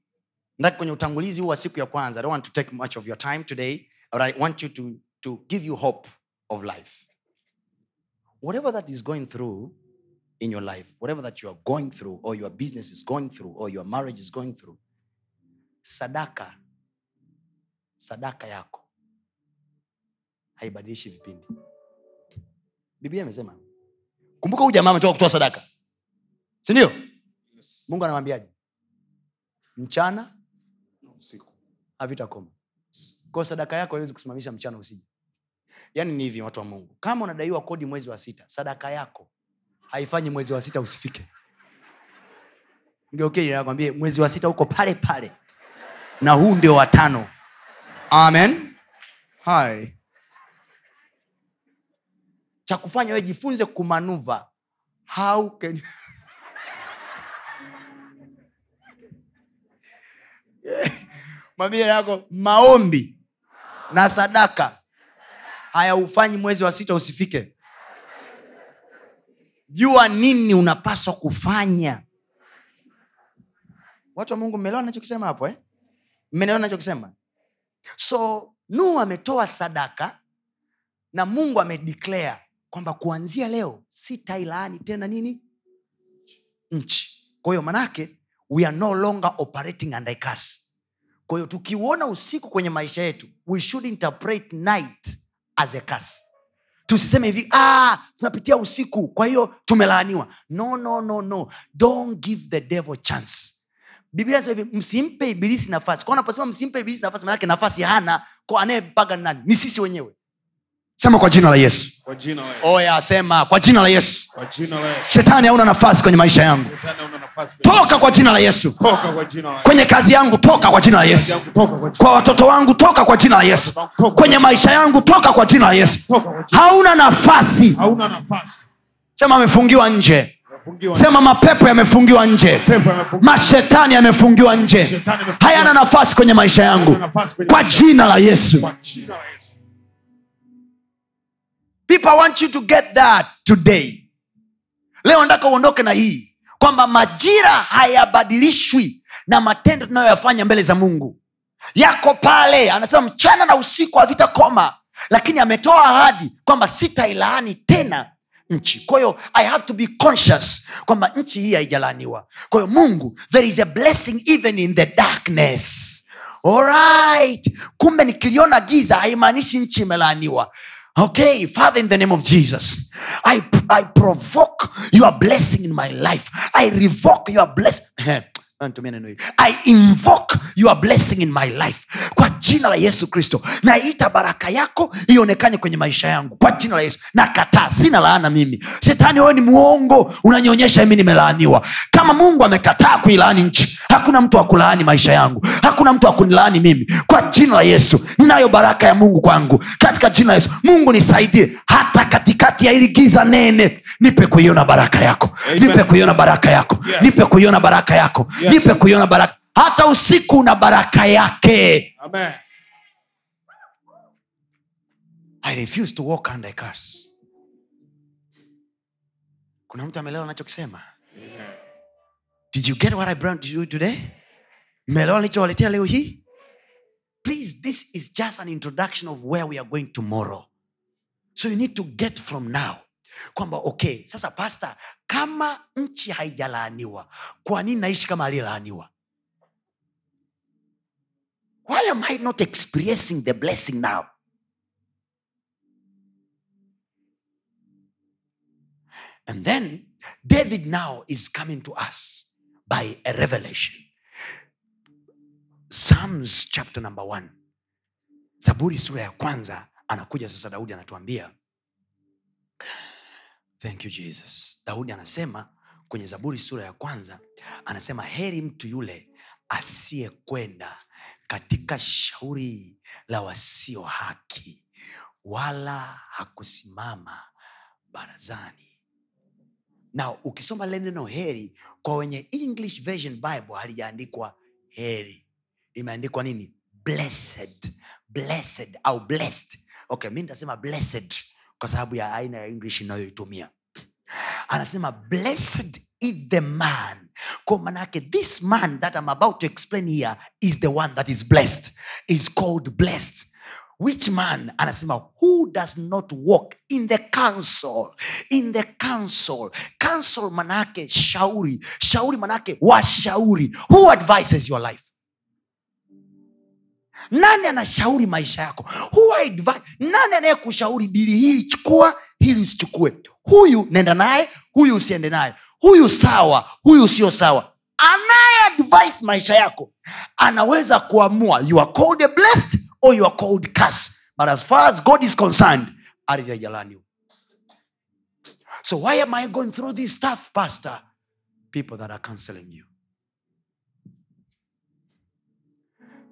Speaker 2: Nataka kwenye utangulizi huu wa siku ya kwanza. I don't want to take much of your time today but i want you to, to give you hope of life. Whatever that is going through in your life whatever that you are going through or your business is going through or your marriage is going through sadaka sadaka yako. Haibadilishi vipindi. Biblia imesema kumbuka huyu jamaa ametoka kutoa sadaka. Sindio
Speaker 3: Yes.
Speaker 2: mungu anamwambiaje? Mchana
Speaker 3: usiku.
Speaker 2: havitakoma Kwa sadaka yako haiwezi kusimamisha mchana usije yaani ni hivi watu wa mungu. Kama unadaiwa kodi mwezi wa sita sadaka yako haifanyi mwezi wa sita usifike. Ngeokei mwezi wa sita uko pale pale. Na huu ndio watano amen. Hai. cha kufanya we jifunze kumanuva. How can <laughs> mwambie yako maombi na sadaka hayaufanyi mwezi wa sita usifike. Jua nini unapaswa kufanya. Watu wa mungu mmelewa nachokisema hapo eh? mmelewa nachokisema so nuhu ametoa sadaka na mungu amedeclare kwamba kuanzia leo sitailaani tena nini? Nchi. Kwa hiyo manake we are no longer operating under kwa hiyo tukiuona usiku kwenye maisha yetu we should interpret night as a curse. Tusiseme hivi ah, tunapitia usiku kwa hiyo tumelaaniwa. No no no no. Don't give the devil chance. Biblia hivi msimpe ibilisi nafasi. Kwa nafasi nafasi hana. Kwa anayepaga nani ni sisi wenyewe sema kwa jina la yesu
Speaker 3: Kwa jina la Yesu.
Speaker 2: oya sema kwa jina la yesu
Speaker 3: Kwa jina la Yesu.
Speaker 2: shetani hauna nafasi kwenye maisha yangu
Speaker 3: Shetani hauna nafasi kwenye-
Speaker 2: toka kwa jina la yesu
Speaker 3: Toka kwa jina la Yesu.
Speaker 2: kwenye kazi yangu toka kwa jina la yesu
Speaker 3: kwa
Speaker 2: watoto wangu toka kwa jina la yesu kwenye maisha yangu toka kwa jina la yesu hauna nafasi sema amefungiwa nje sema mapepo yamefungiwa nje mashetani yamefungiwa nje hayana nafasi kwenye maisha yangu kwa jina la yesu people want you to get that today. Leo nataka uondoke na hii kwamba majira hayabadilishwi na matendo tunayoyafanya mbele za mungu. Yako pale anasema mchana na usiku havitakoma lakini ametoa ahadi kwamba sitailaani tena nchi. Kwa hiyo i have to be conscious kwamba nchi hii haijalaaniwa kwa hiyo mungu there is a blessing even in the darkness. Alright. kumbe nikiliona giza haimaanishi nchi imelaaniwa okay father in the name of jesus i, I provoke your blessing in my life. I revoke your blessing <laughs> Tumia neno hili. i invoke your blessing in my life. Kwa jina la yesu kristo. Naita baraka yako ionekane kwenye maisha yangu. Kwa jina la yesu. Nakataa. Sina laana mimi. Shetani wewe ni mwongo. Unanionyesha mimi nimelaaniwa. Kama mungu amekataa kuilaani nchi hakuna mtu akulaani maisha yangu. Hakuna mtu akunilaani mimi. Kwa jina la yesu. Ninayo baraka ya mungu kwangu. Katika jina la yesu. Mungu nisaidie. Hata katikati ya hili giza nene nipe kuiona baraka yako.
Speaker 3: Amen.
Speaker 2: nipe kuiona baraka yako.
Speaker 3: Yes.
Speaker 2: nipe kuiona baraka yako.
Speaker 3: Yes.
Speaker 2: Nipe kuiona baraka. Hata usiku una baraka yake.
Speaker 3: Amen.
Speaker 2: i refuse to walk under a curse. Kuna mtu amelewa anachokisema? Did you get what i brought to you today? Melewa nilichowaletea leo hii? Please this is just an introduction of where we are going tomorrow. So you need to get from now kwamba okay sasa pasta kama nchi haijalaaniwa kwa nini naishi kama aliyelaaniwa? Why am i not experiencing the blessing now? And then david now is coming to us by a revelation. Psalms chapter number one. Zaburi sura ya kwanza anakuja sasa daudi anatuambia thank you jesus. Daudi anasema kwenye zaburi sura ya kwanza anasema heri mtu yule asiyekwenda katika shauri la wasio haki wala hakusimama barazani. Na ukisoma lile neno heri kwa wenye english version bible halijaandikwa heri. Imeandikwa nini? Blessed. Blessed au blessed. Okay mi nitasema blessed kwa sababu ya aina ya english inayoitumia anasema blessed is the man. Kwa manake this man that i'm about to explain here is the one that is blessed is called blessed. Which man? Anasema who does not walk in the council in the council council manake shauri. Shauri manake washauri. Who advises your life nani anashauri maisha yako? Who advi- nani anayekushauri? Dili hili chukua hili usichukue. Huyu nenda naye. Huyu usiende naye. Huyu sawa huyu sio sawa. Anayeadvise maisha yako anaweza kuamua you are called a blessed or you are called curse but as far as god is concerned ardhi so why am i going through this stuff pastor? People that are counseling you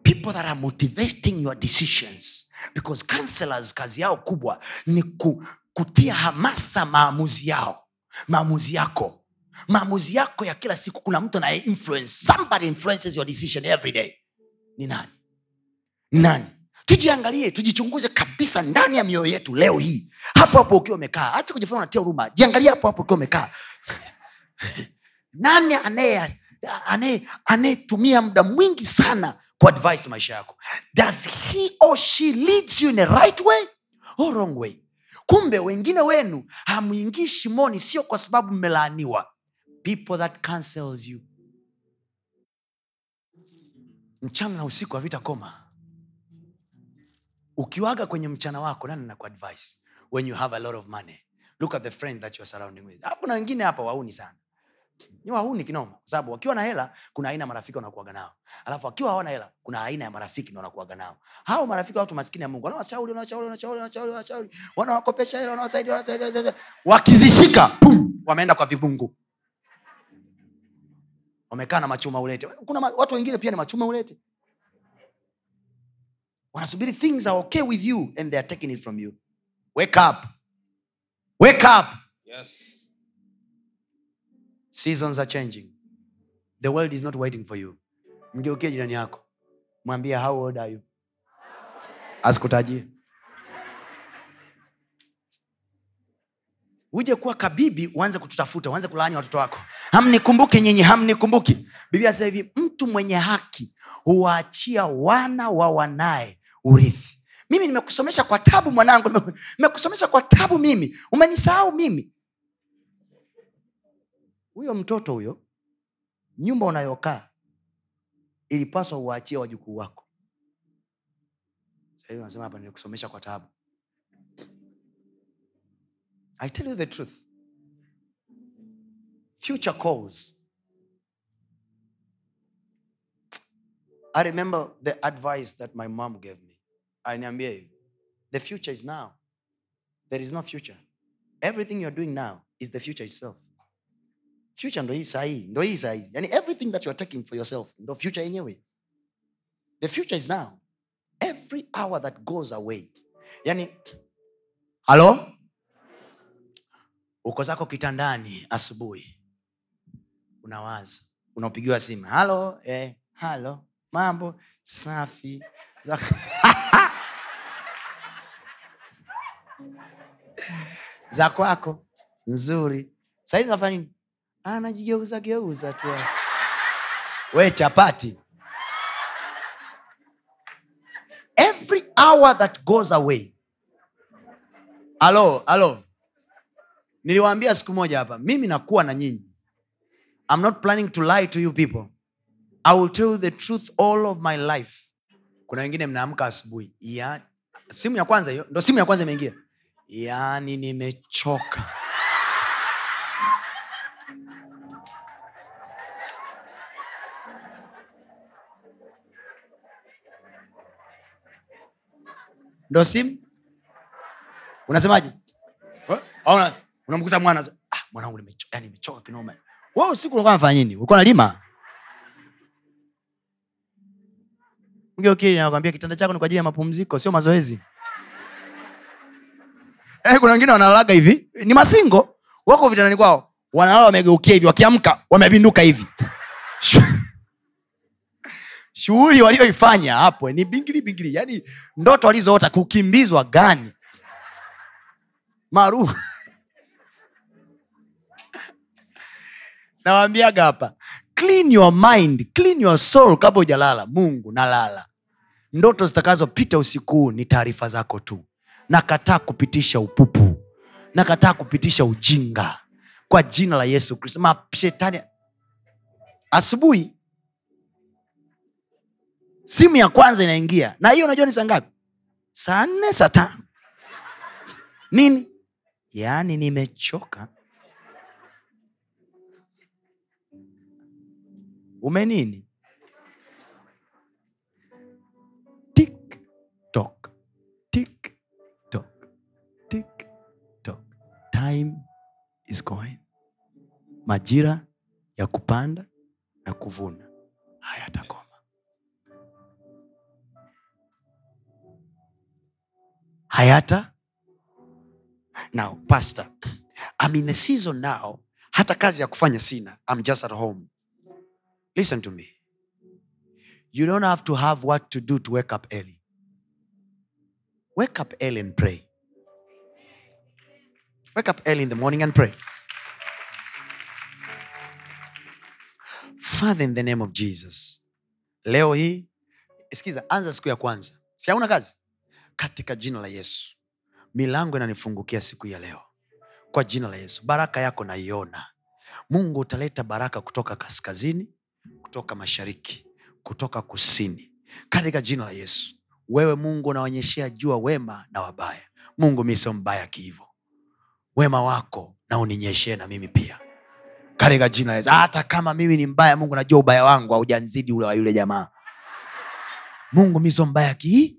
Speaker 2: people that are motivating your decisions. Because counselors kazi yao kubwa ni ku, kutia hamasa maamuzi yao. Maamuzi yako. Maamuzi yako ya kila siku kuna mtu anaye influence. Somebody influences your decision every day. Ni nani? Nani? Tujiangalie tujichunguze kabisa ndani ya mioyo yetu leo hii. Hapo hapo ukiwa umekaa hacha kujifanya unatia huruma. Jiangalie hapo hapo ukiwa umekaa. <laughs> Nani anaye anayetumia muda mwingi sana kuadvise maisha yako. Does he or she leads you in a right way or wrong way? Kumbe wengine wenu hamwingii shimoni sio kwa sababu mmelaaniwa. People that cancels you. Mchana na usiku havitakoma. Ukiwaga kwenye mchana wako nani nakuadvise when you have a lot of money. Look at the friend that you are surrounding with. Kuna wengine hapa wauni sana ni wahuni kinoma kwa sababu wakiwa na hela kuna aina ya marafiki wanakuaga nao. Alafu wakiwa hawana hela kuna aina ya marafiki ndo wanakuaga nao. Hao marafiki watu maskini ya mungu wanawashauri wanawashauri wanawashauri wanawashauri wanawakopesha hela wanawasaidia wanawasaidia wakizishika pum wameenda kwa vibungu. Wamekaa na machuma ulete. Kuna watu wengine pia ni machuma ulete. Wanasubiri things are okay with you and they are taking it from you. Wake up. Wake up.
Speaker 3: Yes.
Speaker 2: Seasons are changing. The world is not waiting for you. Mgeukie jirani yako. Mwambie how old are you? Asikutajie uje kuwa kabibi uanze kututafuta uanze kulaani watoto wako. Hamnikumbuki nyinyi hamnikumbuki. Biblia sasa hivi mtu mwenye haki huwaachia wana wa wanaye urithi. Mimi nimekusomesha kwa tabu mwanangu nime- nimekusomesha kwa tabu mimi. Umenisahau mimi huyo mtoto huyo nyumba unayokaa ilipaswa uwaachie wajukuu wako. Sahivi nasema hapa nilikusomesha kwa tabu i tell you the truth. Future calls. I remember the advice that my mom gave me. Aliniambia hivi the future is now. There is no future. Everything you're doing now is the future itself future ndo hii sahii ndo hii sahii yani everything that you're taking for yourself ndo future yenyewe. The future is now. Every hour that goes away. Yani halo uko zako kitandani asubuhi. Unawaza. Unapigiwa simu. Halo eh, halo mambo? Safi. <laughs> Za kwako. Nzuri. Sahizi nafanya nini anajigeuza geuza tu we chapati. Every hour that goes away. Alo alo. Niliwaambia siku moja hapa mimi nakuwa na nyinyi. I'm not planning to lie to you people. I will tell you the truth all of my life. Kuna wengine mnaamka asubuhi. Ya simu ya kwanza hiyo ndo simu ya kwanza imeingia. Yaani nimechoka ndo simu. Unasemaje? Una- unamkuta mwana ah, mwanangu nimechoka kinoma. Wewe usiku ulikuwa nafanya nini? Ulikuwa nalima mgeukili nakwambia kitanda chako ni kwa ajili ya mapumziko sio mazoezi. Eh, kuna wengine wanalalaga hivi. Ni masingo. Wako vitandani kwao wanalala wamegeukia hivi wakiamka wamepinduka hivi shughuli walioifanya hapo ni bingili bingili yani ndoto walizoota kukimbizwa gani? Maarufu <laughs> nawambiaga hapa clean your mind clean your soul kabla hujalala. Mungu nalala. Ndoto zitakazopita usiku huu ni taarifa zako tu. Nakataa kupitisha upupu. Nakataa kupitisha ujinga. Kwa jina la yesu kristo. Mashetani asubuhi simu ya kwanza inaingia. Na hiyo unajua ni saa ngapi? Saa nne saa tano. Nini? Yaani nimechoka. Umenini tik tok tik tok tik time is going. Majira ya kupanda na kuvuna. Hayatakoma hayata. Now pastor I'm in a season now hata kazi ya kufanya sina I'm just at home. Listen to me. You don't have to have what to do to wake up early. Wake up early and pray. Wake up early in the morning and pray. Father in the name of jesus leo hii sikiza anza siku ya kwanza. Si hauna kazi katika jina la yesu. Milango inanifungukia siku ya leo. Kwa jina la yesu. Baraka yako naiona. Mungu utaleta baraka kutoka kaskazini kutoka mashariki kutoka kusini. Katika jina la yesu. Wewe mungu unaonyeshea jua wema na wabaya. Mungu mi sio mbaya kihivo wema wako na uninyeshee na mimi pia. Katika jina la yesu. Hata kama mimi ni mbaya mungu najua ubaya wangu haujanzidi ule wa yule jamaa. Mungu mi sio mbaya kii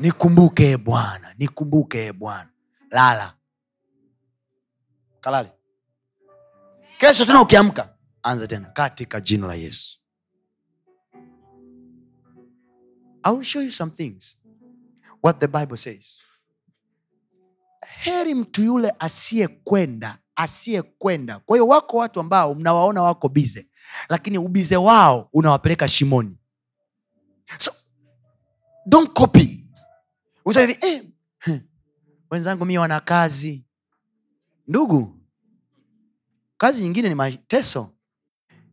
Speaker 2: nikumbuke bwana nikumbuke bwana. Lala. Kalale kesho tena ukiamka anza tena katika jina la yesu. I will show you some things. What the bible says. Heri mtu yule asiyekwenda asiyekwenda. Kwa hiyo wako watu ambao mnawaona wako bize lakini ubize wao unawapeleka shimoni. So don't copy Hivi eh, hmm, wenzangu mi wana kazi. Ndugu kazi nyingine ni mateso.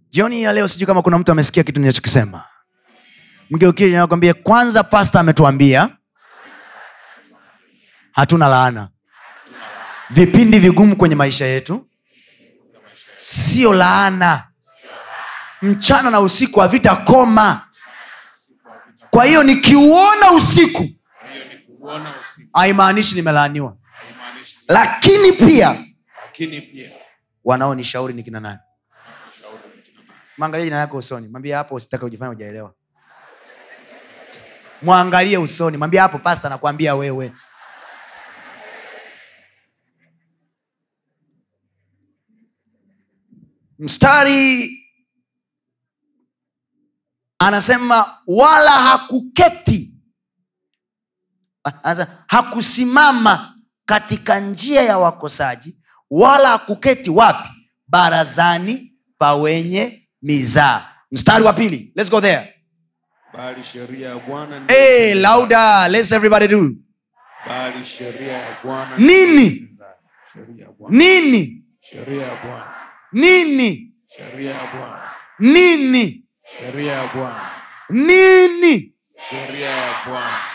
Speaker 2: Jioni ya leo sijui kama kuna mtu amesikia kitu ninachokisema. Mgeukie kwanza pasta ametuambia hatuna laana. Vipindi vigumu kwenye maisha yetu sio laana. Mchana na usiku havitakoma kwa hiyo nikiuona usiku
Speaker 3: Kwa hiyo ni kuona usiku
Speaker 2: haimaanishi nimelaaniwa. Lakini pia
Speaker 3: lakini pia
Speaker 2: wanaonishauri ni kina nani?
Speaker 3: shauri ni kina nani?
Speaker 2: mwangalie jina lako usoni. Mwambie hapo usitake ujifanya ujaelewa mwangalie usoni. Mwambie hapo pasta nakwambia wewe. Mstari anasema wala hakuketi Hakusimama katika njia ya wakosaji wala hakuketi wapi? Barazani pa wenye mizaa mstari wa pili. Let's go there.
Speaker 3: Bali sheria ya bwana
Speaker 2: hey, louder let's everybody do.
Speaker 3: Bali sheria ya bwana
Speaker 2: Nini?
Speaker 3: sheria ya bwana.
Speaker 2: Nini?
Speaker 3: Sheria ya bwana.
Speaker 2: Nini?
Speaker 3: Sheria ya bwana.
Speaker 2: Nini?
Speaker 3: Sheria ya bwana.
Speaker 2: Nini?
Speaker 3: Sheria ya bwana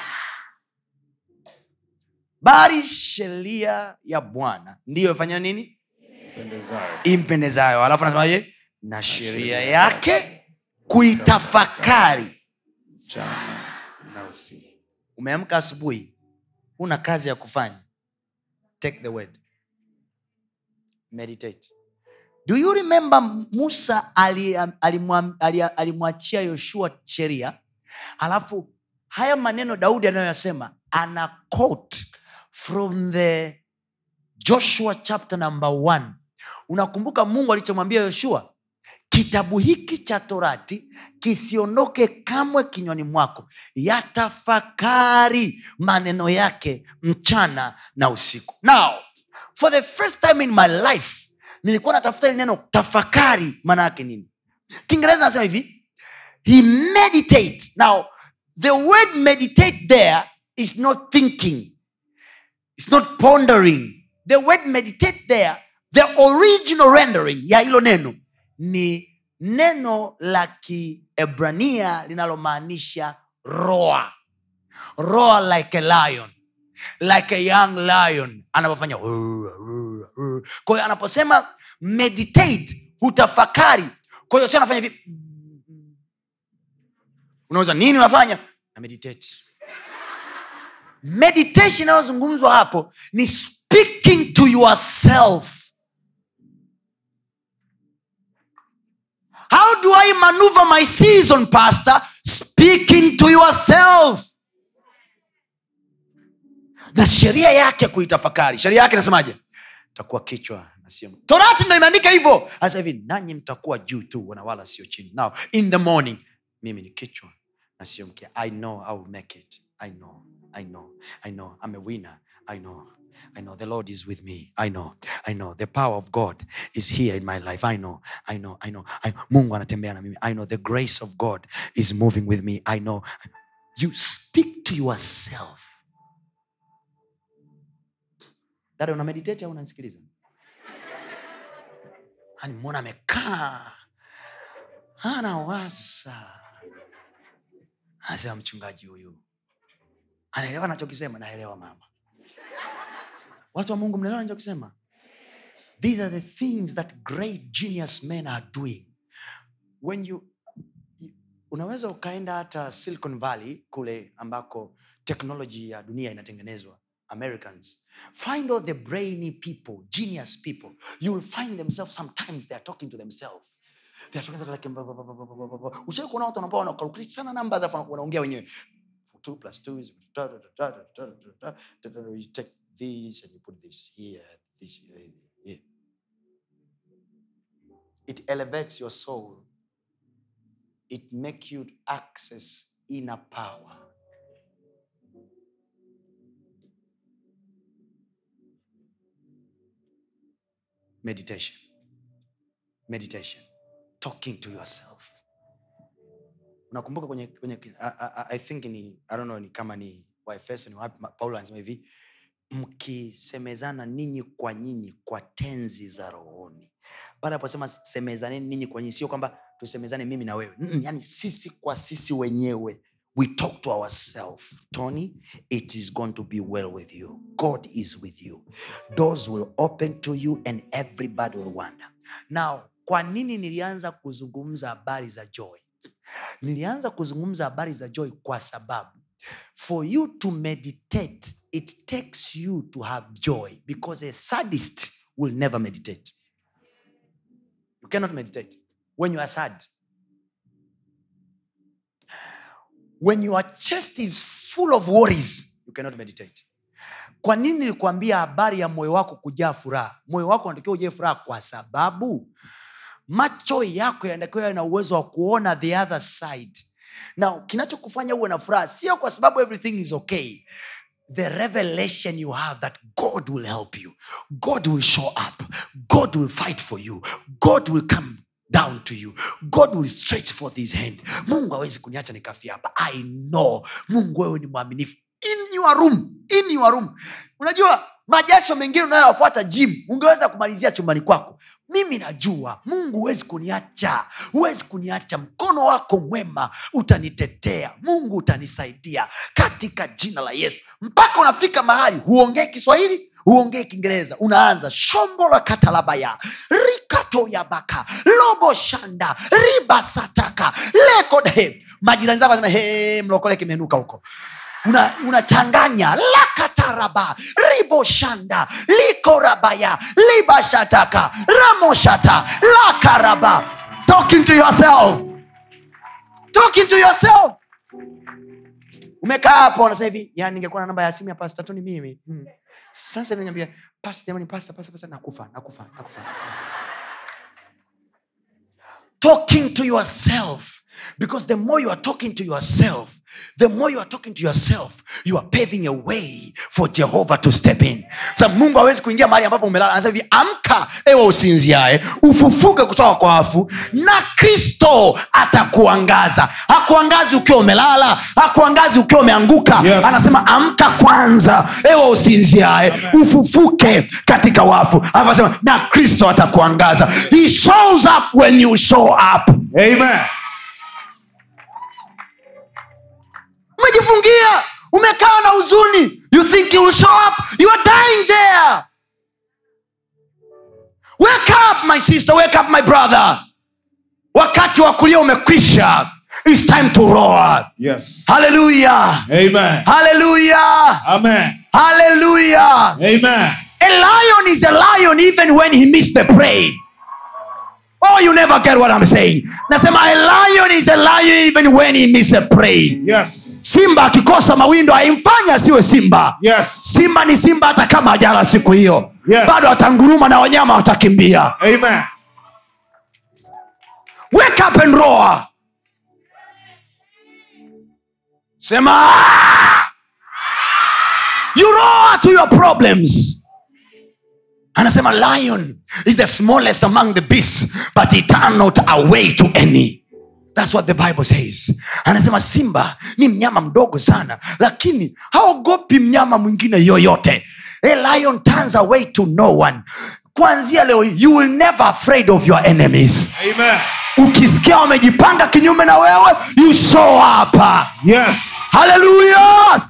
Speaker 2: bali sheria ya bwana ndiyo ifanya nini? Impendezayo. Alafu anasemaje? Na sheria yake. kuitafakari. Umeamka asubuhi huna kazi ya kufanya. Take the word. Meditate. Do you remember musa ali- ali- alimwachia yoshua sheria? Alafu haya maneno daudi anayoyasema ana quote from the joshua chapter number one. Unakumbuka mungu alichomwambia yoshua? Kitabu hiki cha torati kisiondoke kamwe kinywani mwako. Yatafakari maneno yake mchana na usiku. Now for the first time in my life nilikuwa natafuta ili neno tafakari maana yake nini? Kiingereza nasema hivi he meditate. Now the word meditate there is not thinking it's not pondering. The word meditate there the original rendering ya hilo neno ni neno la kiebrania linalomaanisha roa. Roa like a lion like a young lion anapofanya kwa hiyo anaposema meditate hutafakari. Kwa hiyo sio anafanya hivi. Unaweza nini unafanya? Na meditate meditation inayozungumzwa hapo ni speaking to yourself. How do i maneuver my season pastor? Speaking to yourself. Na sheria yake kuitafakari. Sheria yake nasemaje takuwa kichwa torati ndo imeandika hivyo. Asa hivi nanyi mtakuwa juu tu wanawala sio chini. Now in the morning mimi ni kichwa na sio mkia. I know i will make it. I know i know i know i'm a winner i know I know the Lord is with me. I know. I know the power of God is here in my life. I know. I know. I know. I, Mungu anatembea na. I know the grace of God is moving with me. I know. You speak to yourself. Dada una meditate au unanisikiliza? Ani mwona amekaa anawaza, anasema mchungaji huyu anaelewa anachokisema. Naelewa mama. Watu wa Mungu, mnaelewa anachokisema? These are the things that great genius men are doing. When you unaweza ukaenda hata Silicon Valley kule ambako teknoloji ya dunia inatengenezwa americans find all the brainy people genius people you find themselves sometimes they are talking to themselves They like blah, blah, blah, blah, blah, blah, blah. Ushawahi kuona watu ambao wana sana namba afu wanaongea wenyewe two plus two is ta- ta- ta- ta- ta- ta- ta- ta- ta- you take this and you put this here this here, here it elevates your soul it make you access inner power meditation meditation talking to yourself unakumbuka kwenye, kwenye I, I, I think ni I don't know, ni kama ni waefeso ni wapi paulo anasema hivi mkisemezana ninyi kwa nyinyi kwa tenzi za rohoni. Baada aposema semezaneni ninyi kwa nyinyi sio kwamba tusemezane mimi na wewe. Mm, yani sisi kwa sisi wenyewe we talk to ourselves. Tony it is going to be well with you. God is with you. Doors will open to you and everybody will wonder. Now kwa nini nilianza kuzungumza habari za joy nilianza kuzungumza habari za joy kwa sababu for you to meditate it takes you to have joy because a sadist will never meditate. You cannot meditate when you are sad. When your chest is full of worries you cannot meditate. Kwa nini nilikuambia habari ya moyo wako kujaa furaha? Moyo wako unatakiwa ujae furaha kwa sababu macho yako yanatakiwa yawe na uwezo wa kuona the other side. Na kinachokufanya uwe na furaha sio kwa sababu everything is okay. The revelation you have that god will help you. God will show up. God will fight for you. God will come down to you. God will stretch forth his hand. Mungu hawezi kuniacha nikafia hapa. I know. Mungu wewe ni mwaminifu. In your room. In your room. Unajua majasho mengine unayowafuata jim ungeweza kumalizia chumbani kwako. Mimi najua mungu huwezi kuniacha. Huwezi kuniacha. Mkono wako mwema utanitetea. Mungu utanisaidia katika jina la yesu. Mpaka unafika mahali huongee kiswahili huongee kiingereza. Unaanza shombo la katalabaya. Rikato ya baka. Lobo shanda. Ribasataka lekode majirani zako asema hey, mlokole kimenuka huko unachanganya. Una lakataraba riboshanda likorabaya libashataka ramoshata lakaraba talking to yourself. Talking to yourself. Umekaa hapo unasema hivi yani ningekuwa na namba ya simu ya pasta tu ni mimi. Hmm. sasa niambia pasta jamani pasta pasta pasta nakufa nakufa nakufa. Talking to yourself because the more you are talking to yourself the more you are talking to yourself you are paving a way for jehovah to step in. Sa mungu hawezi kuingia mahali ambapo umelala anasema hivi amka ewe usinziae ufufuke kutoka kwa wafu na kristo atakuangaza. Hakuangazi ukiwa umelala hakuangazi ukiwa umeanguka.
Speaker 3: Yes.
Speaker 2: anasema amka kwanza ewe usinziae ufufuke katika wafu. Alafu anasema na kristo atakuangaza. He shows up when you show up.
Speaker 3: Amen.
Speaker 2: Umejifungia. Umekaa na huzuni. You think you will show up? You are dying there. Wake up my sister. Wake up my brother. Wakati wa kulia umekwisha. Its time to roar.
Speaker 3: Yes.
Speaker 2: haleluya
Speaker 3: Amen.
Speaker 2: haleluya
Speaker 3: Amen.
Speaker 2: haleluya
Speaker 3: Amen.
Speaker 2: a lion is a lion even when he missed the prey oh you never get what i'm saying nasema a lion is a lion even when he miss a prey
Speaker 3: Yes.
Speaker 2: simba akikosa mawindo haimfanya asiwe simba
Speaker 3: Yes.
Speaker 2: simba ni simba hata kama ajala siku hiyo
Speaker 3: Yes.
Speaker 2: bado atanguruma na wanyama watakimbia
Speaker 3: Amen.
Speaker 2: wake up and roar sema "Ah!" you roar to your problems anasema lion is the smallest among the beasts but he turn not away to any. Thats what the bible says. Anasema simba ni mnyama mdogo sana lakini haogopi mnyama mwingine yoyote. A lion turns away to no one. Kuanzia leo you will never afraid of your enemies.
Speaker 3: Amen.
Speaker 2: Ukisikia wamejipanga kinyume na wewe you show up.
Speaker 3: Yes.
Speaker 2: haleluya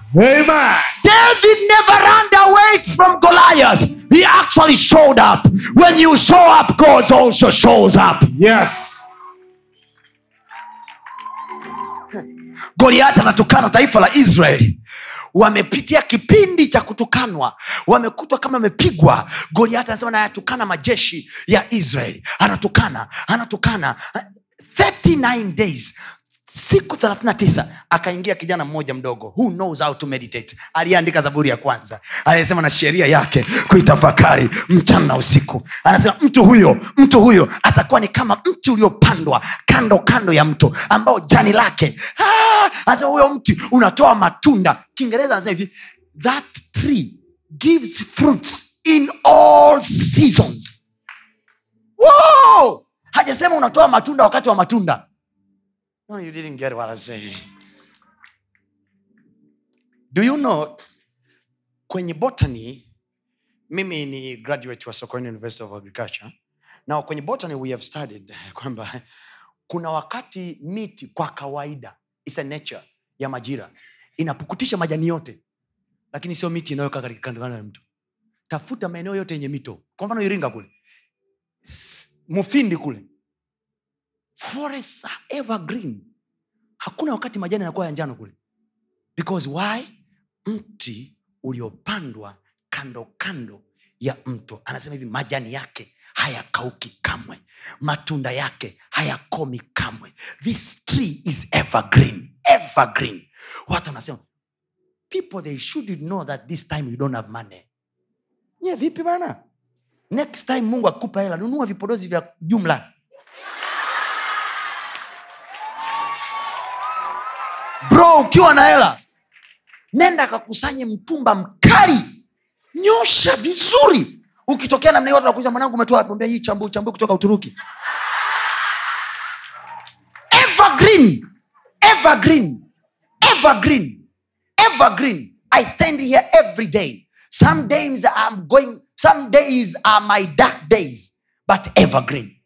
Speaker 2: david never ran away from goliath. He actually showed up. When you show up god also shows up.
Speaker 3: Yes.
Speaker 2: goliath anatukana taifa la israeli wamepitia kipindi cha kutukanwa wamekutwa kama amepigwa goliati anasema nayatukana majeshi ya israeli. Anatukana anatukana. 39 days siku 39 akaingia kijana mmoja mdogo who knows how to meditate. Aliyeandika zaburi ya kwanza aliyesema na sheria yake kuitafakari mchana na usiku. Anasema mtu huyo mtu huyo atakuwa ni kama mti uliopandwa kando kando ya mto ambao jani lake ah, anasema huyo mti unatoa matunda. Kiingereza anasema hivi that tree gives fruits in all seasons. Whoa! hajasema unatoa matunda wakati wa matunda no, you didn't get what I'm saying. do you know kwenye botany mimi ni graduate wa sokoine university of agriculture. Na kwenye botany we have studied <laughs> kwamba kuna wakati miti kwa kawaida is a nature ya majira inapukutisha majani yote lakini sio miti inayokaa katika kando ya mto. Tafuta maeneo yote yenye mito. Kwa mfano iringa kule. Mufindi kule forests are evergreen. Hakuna wakati majani yanakuwa ya njano kule. Because why? Mti uliopandwa kando kando ya mto. Anasema hivi majani yake hayakauki kamwe. Matunda yake hayakomi kamwe. This tree is evergreen evergreen. Watu wanasema people they should know that this time you don't have money. Nye vipi bana? Next time mungu akupa hela nunua vipodozi vya jumla bro ukiwa na hela nenda akakusanye mtumba mkali. Nyosha vizuri. Ukitokea namna hiyo watu wanakuuliza mwanangu umetoa wapi?" Hii chambu chambu kutoka uturuki. Evergreen evergreen evergreen evergreen. I stand here every day. Some days i'm going some days are my dark days but evergreen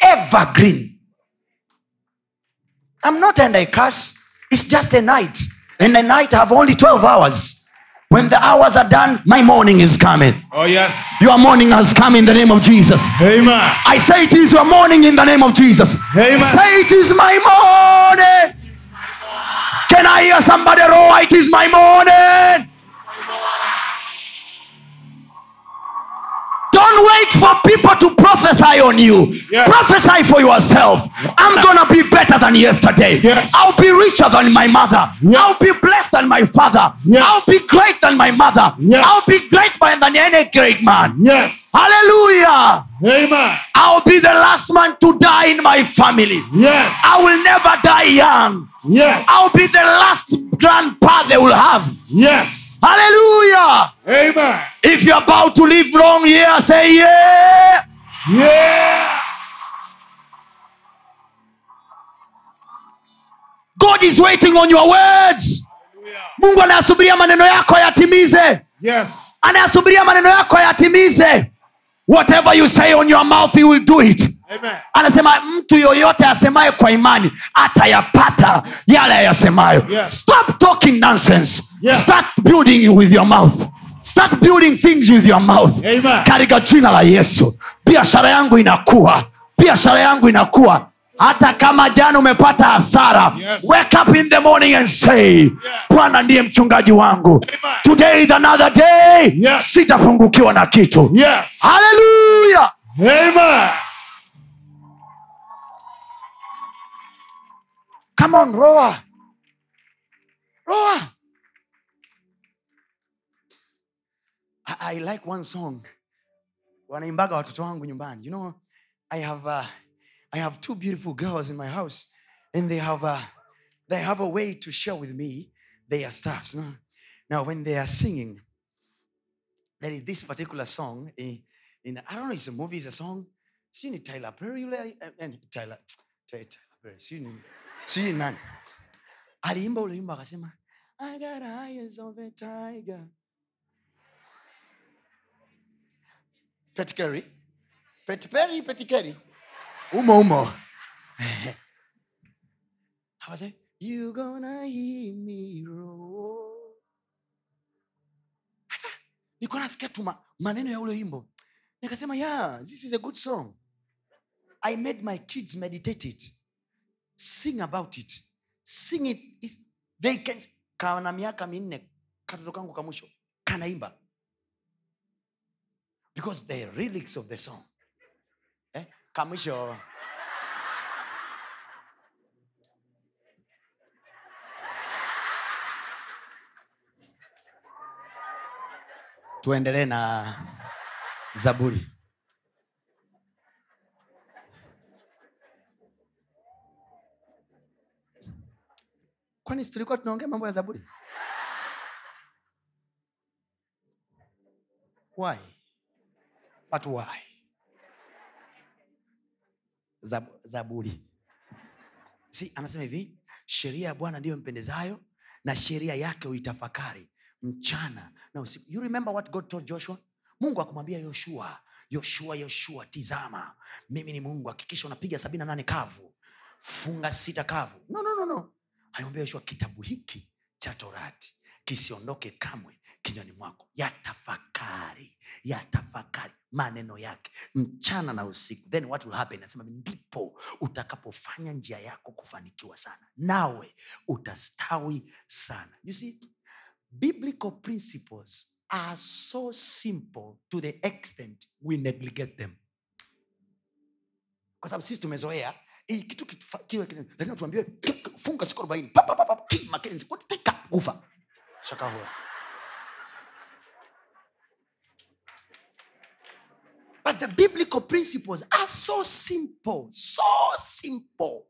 Speaker 2: evergreen. I'm not and i curse it's just a night and a night have only 12 hours when the hours are done my morning is coming
Speaker 3: Oh, yes.
Speaker 2: your morning has come in the name of jesus
Speaker 3: Amen.
Speaker 2: I say it is your morning in the name of Jesus.
Speaker 3: Amen.
Speaker 2: Say it is my morning. Can I hear somebody roar? It is my morning. Don't wait for people to prophesy on you.
Speaker 3: Yes.
Speaker 2: Prophesy for yourself. I'm gonna be better than yesterday.
Speaker 3: Yes.
Speaker 2: I'll be richer than my mother.
Speaker 3: Yes.
Speaker 2: I'll be blessed than my father.
Speaker 3: Yes.
Speaker 2: I'll be great than my mother.
Speaker 3: Yes.
Speaker 2: I'll be great than any great man.
Speaker 3: Yes.
Speaker 2: Hallelujah.
Speaker 3: Amen.
Speaker 2: I'll be the last man to die in my family.
Speaker 3: Yes.
Speaker 2: I will never die young.
Speaker 3: Yes.
Speaker 2: I'll be the last grandpa they will have.
Speaker 3: Yes.
Speaker 2: Hallelujah.
Speaker 3: Amen.
Speaker 2: If you're about to live long here, say yeah.
Speaker 3: Yeah.
Speaker 2: God is waiting on your words. Mungu anayasubiria maneno yako yatimize.
Speaker 3: Yes.
Speaker 2: Anayasubiria maneno yako yatimize. Whatever you say on your mouth, he will do it. Anasema mtu yoyote asemaye kwa imani atayapata yale ayasemayo.
Speaker 3: Yes.
Speaker 2: stop talking nonsense.
Speaker 3: Yes.
Speaker 2: start building with your mouth. Start building things with your mouth. Katika jina la yesu. Biashara yangu inakuwa biashara yangu inakuwa hata kama jana umepata hasara
Speaker 3: Yes.
Speaker 2: wake up in the morning and say bwana ndiye mchungaji wangu.
Speaker 3: Amen.
Speaker 2: today is another day.
Speaker 3: Yes.
Speaker 2: sitapungukiwa na kitu.
Speaker 3: Yes.
Speaker 2: haleluya Come on, roar. Roar. I, I like one song. You know, I have uh, I have two beautiful girls in my house and they have uh, they have a way to share with me their stuffs. No? Now when they are singing, there is this particular song in, in I don't know if it's a movie, it's a song. See ni Tyler Perry yule eh, eh, Tyler Tyler Perry. See ni sijui nani aliimba ule wimbo akasema I got eyes of a tiger. Petikeri. Petiperi, petikeri. Umo umo. <laughs> Akasema, You gonna hear me roar. Sasa nilikuwa nasikia tu maneno ya ule wimbo nikasema yeah, this is a good song. I made my kids meditate it sing about it. Sing it. Is, they can kana miaka minne katoto kangu kamwisho kanaimba because the relics of the song eh? kamwisho tuendelee na zaburi. Kwani tulikuwa tunaongea mambo ya zaburi? Why? But why? Zab, zaburi. Si anasema hivi sheria ya bwana ndiyo mpendezayo na sheria yake uitafakari mchana na usiku. You remember what god told joshua? Mungu akumwambia yoshua yoshua yoshua tizama mimi ni mungu hakikisha unapiga sabini na nane kavu funga sita kavu. No, no, no, no. Alimwambia yoshua kitabu hiki cha torati kisiondoke kamwe kinywani mwako. Yatafakari yatafakari maneno yake mchana na usiku. Then what will happen? Nasema ndipo utakapofanya njia yako kufanikiwa sana. Nawe utastawi sana. You see biblical principles are so simple to the extent we negligate them. Kwa sababu sisi tumezoea ili kitu kiwe lazima tuambiwe "K- k- funga siku arobaini. Makenzi kufa shakahura but the biblical principles are so simple so simple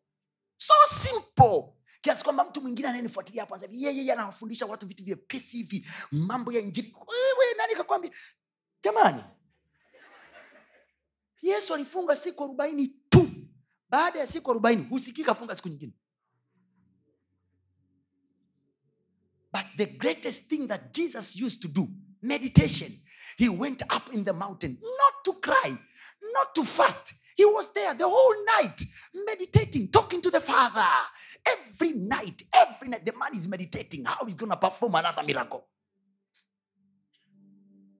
Speaker 2: so simple. Kiasi kwamba mtu mwingine anayenifuatilia hapo hivi, yeye anawafundisha watu vitu vyepesi hivi mambo ya injili. Wewe nani kakwambia? Jamani. Yesu alifunga siku arobaini baada ya siku arobaini husikii kafunga siku nyingine. But the greatest thing that jesus used to do meditation he went up in the mountain not to cry not to fast. He was there the whole night meditating talking to the father. Every night every night the man is meditating how he's going to perform another miracle.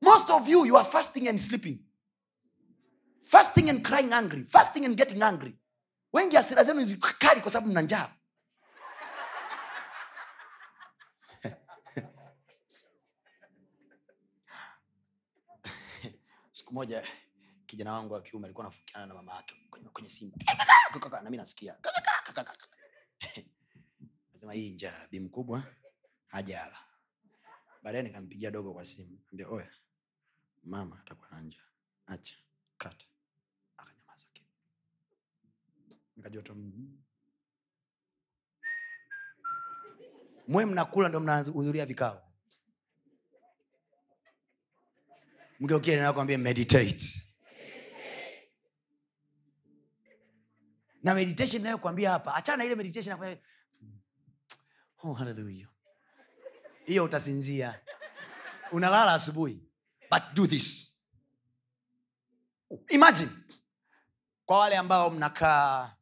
Speaker 2: Most of you you are fasting and sleeping. Fasting and crying angry fasting and getting angry wengi asira zenu zikali kwa sababu mna njaa. <laughs> Siku moja kijana wangu wa kiume alikuwa anafukiana na mama yake kwenye, kwenye simu. Mi nasikia. <laughs> Nasema hii njaa bi mkubwa hajala. Baadaye nikampigia dogo kwa simu. Ambia oya mama atakuwa na njaa. Acha kata nikajua mhm. mwe mnakula ndo mnahudhuria vikao? Mgeukie nakwambia meditate. Na meditation nayokwambia hapa achana na ile meditation nakwambia, oh, hallelujah. Hiyo utasinzia. Unalala asubuhi but do this. Imagine kwa wale ambao mnakaa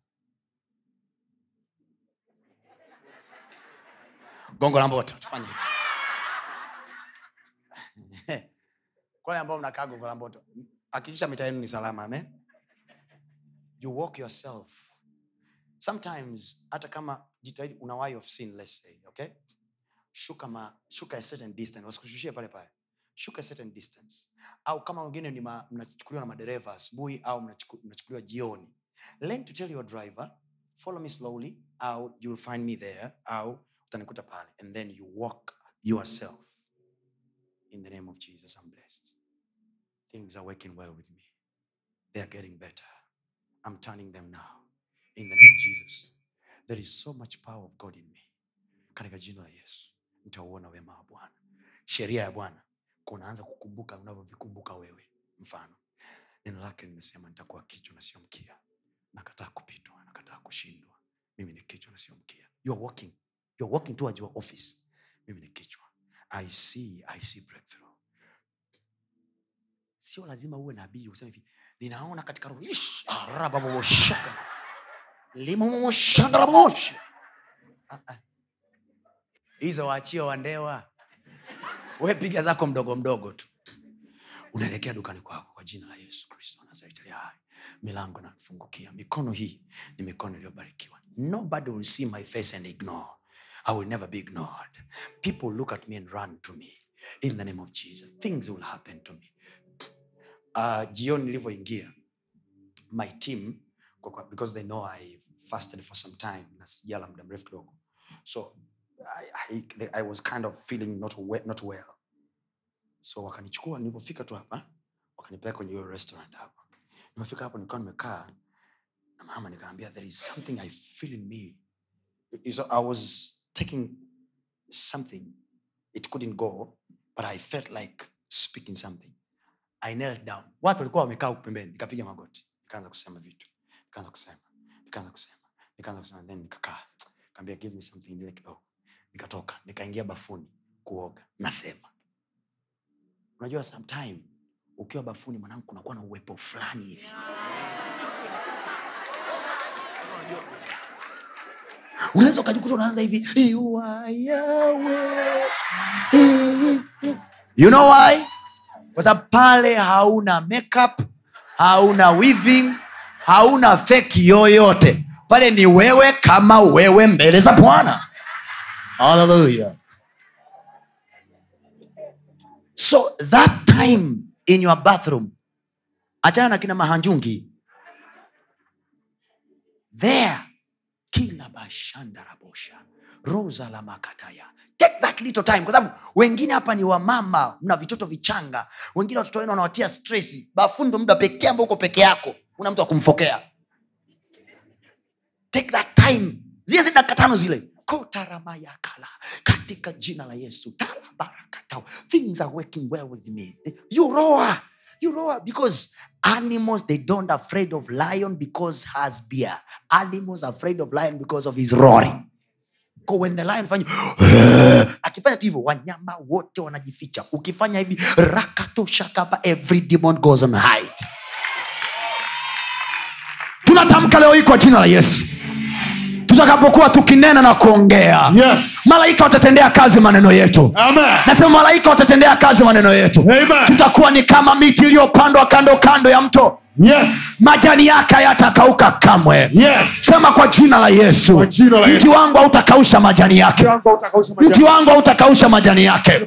Speaker 2: gongo la mboto tufanye hivi. <laughs> ambao mnakaa gongo la mboto? Hakikisha mita yenu ni salama amen? You walk yourself. Sometimes hata kama jitahidi una ofisini let's say okay? Shuka ma, shuka a certain distance wasikushushie pale pale. Shuka a certain distance. Au kama wengine ni mnachukuliwa na madereva asubuhi au mnachuku- mnachukuliwa jioni. Learn to tell your driver follow me slowly au you'll find me there au utanikuta pale. And then you walk yourself. In the name of jesus i'm blessed. Things are working well with me. They are getting better. I'm turning them now. In the name of jesus. There is so much power of god in me. Katika jina la yesu nitauona wema wa bwana. Sheria ya bwana. Kunaanza kukumbuka unavyovikumbuka wewe. Mfano. Neno lake limesema nitakuwa kichwa na sio mkia. Nakataa kupitwa nakataa kushindwa. Mimi ni kichwa na sio mkia. You are walking you are walking towards your office. Mimi ni kichwa. I see i see breakthrough. Sio lazima uwe nabii useme hivi ninaona katika roho Ish, arababoshaka limomoshandaraboshi Ah, ah. hizo waachie wandewa. We piga zako mdogo mdogo tu. Unaelekea dukani kwako kwa jina la yesu kristo nazareti aliye hai. Milango inafungukia. mikono hii ni mikono iliyobarikiwa. Nobody will see my face and ignore i will never be ignored. People look at me and run to me. In the name of jesus things will happen to me. Uh, jioni nilivyoingia my team because they know i fasted for some time na sijala muda mrefu kidogo. So I, I, I was kind of feeling not, we, not well. So wakanichukua nilipofika tu hapa wakanipeleka kwenye hiyo restaurant hapo. Nimefika hapo nikawa nimekaa na mama nikaambia there is something i feel in me. Saw, i was taking something it couldn't go but i felt like speaking something. I knelt down. Watu walikuwa wamekaa huku pembeni nikapiga magoti. Nikaanza kusema vitu. Nikaanza kusema. Nikaanza kusema. Nikaanza kusema. Then nikakaa. Kaambia give me something ile kidogo. Nikatoka. Nikaingia bafuni kuoga. Nasema. Unajua sometime ukiwa bafuni mwanangu kunakuwa na uwepo fulani hivi unaweza ukajikuta unaanza hivi "You are Yahweh." you know why? Kwa sababu pale hauna makeup hauna weaving hauna feki yoyote. Pale ni wewe kama wewe mbele za bwana. Haleluya so that time in your bathroom achana na kina mahanjungi. There kila bashandarabosha roza la makataya. Take that little time kwa sababu wengine hapa ni wamama mna vitoto vichanga. Wengine watoto wenu wanawatia stresi bafuni ndo muda pekee ambao uko peke yako. Una mtu akumfokea kumfokea. Take that time. Zile zile dakika tano katika jina la yesu talabarakatao things are working well with me. You roa you roa because animals they don't afraid of lion because has beer. Animals afraid of lion because of his roaring. Ko when the lion fanya <gasps> akifanya tu hivyo wanyama wote wanajificha. Ukifanya hivi rakatoshakaba every demon goes on hide. Tunatamka leo hii kwa jina la yesu tutakapokuwa tukinena na kuongea
Speaker 4: Yes.
Speaker 2: malaika watatendea kazi maneno yetu
Speaker 4: Amen.
Speaker 2: nasema malaika watatendea kazi maneno yetu
Speaker 4: Amen.
Speaker 2: tutakuwa ni kama miti iliyopandwa kando kando ya mto
Speaker 4: Yes.
Speaker 2: majani yake hayatakauka kamwe
Speaker 4: Yes.
Speaker 2: sema kwa jina la yesu mti wangu hautakausha majani yake
Speaker 4: Mti wangu hautakausha majani.
Speaker 2: yake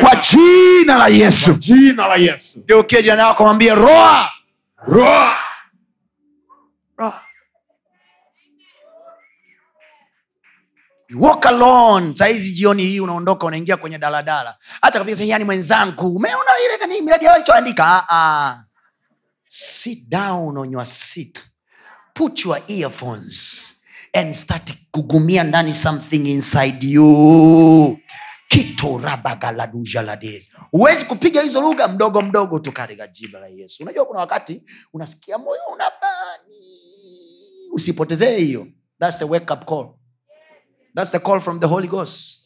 Speaker 2: kwa jina la yesu
Speaker 4: Kwa jina la Yesu.
Speaker 2: geukie jirani yako mwambie roa
Speaker 4: Roar.
Speaker 2: roa You walk alone. Sahizi jioni hii unaondoka unaingia kwenye daladala. Hacha kabisa mwenzangu. Umeona ile nani miradi alichoandika? Ah, ah. sit down on your seat. Put your earphones and start kugumia ndani something inside you. Huwezi kupiga hizo lugha mdogo mdogo tu katika jina la yesu. Unajua kuna wakati unasikia moyo unabani. Usipotezee hiyo. Thats a wake up call thats the call from the holy ghost.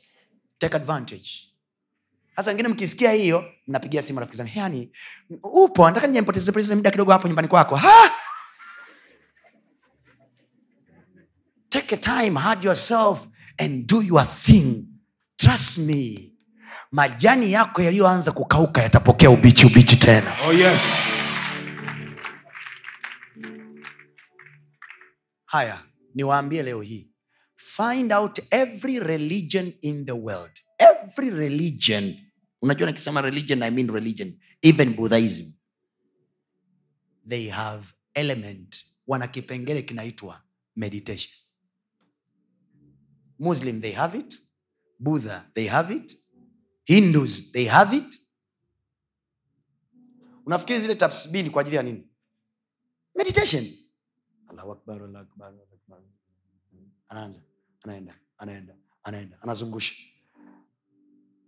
Speaker 2: Take advantage. Sasa wengine mkisikia hiyo mnapigia simu rafiki zangu yani upo? Nataka nije nipoteze poteze muda kidogo hapo nyumbani kwako. Ha? take a time hard yourself and do your thing. Trust me. Majani yako yaliyoanza kukauka yatapokea ubichi ubichi tena.
Speaker 4: Oh yes.
Speaker 2: haya niwaambie leo hii find out every religion in the world. Every religion. Unajua nikisema religion i mean religion. Even buddhism. They have element wana kipengele kinaitwa meditation. Muslim they have it. Buddha they have it. Hindus they have it. Unafikiri zile tasbini kwa ajili ya nini? Meditation. Allahu akbar, Allahu akbar, Allahu akbar. anaanza anaenda anaenda anaenda anazungusha.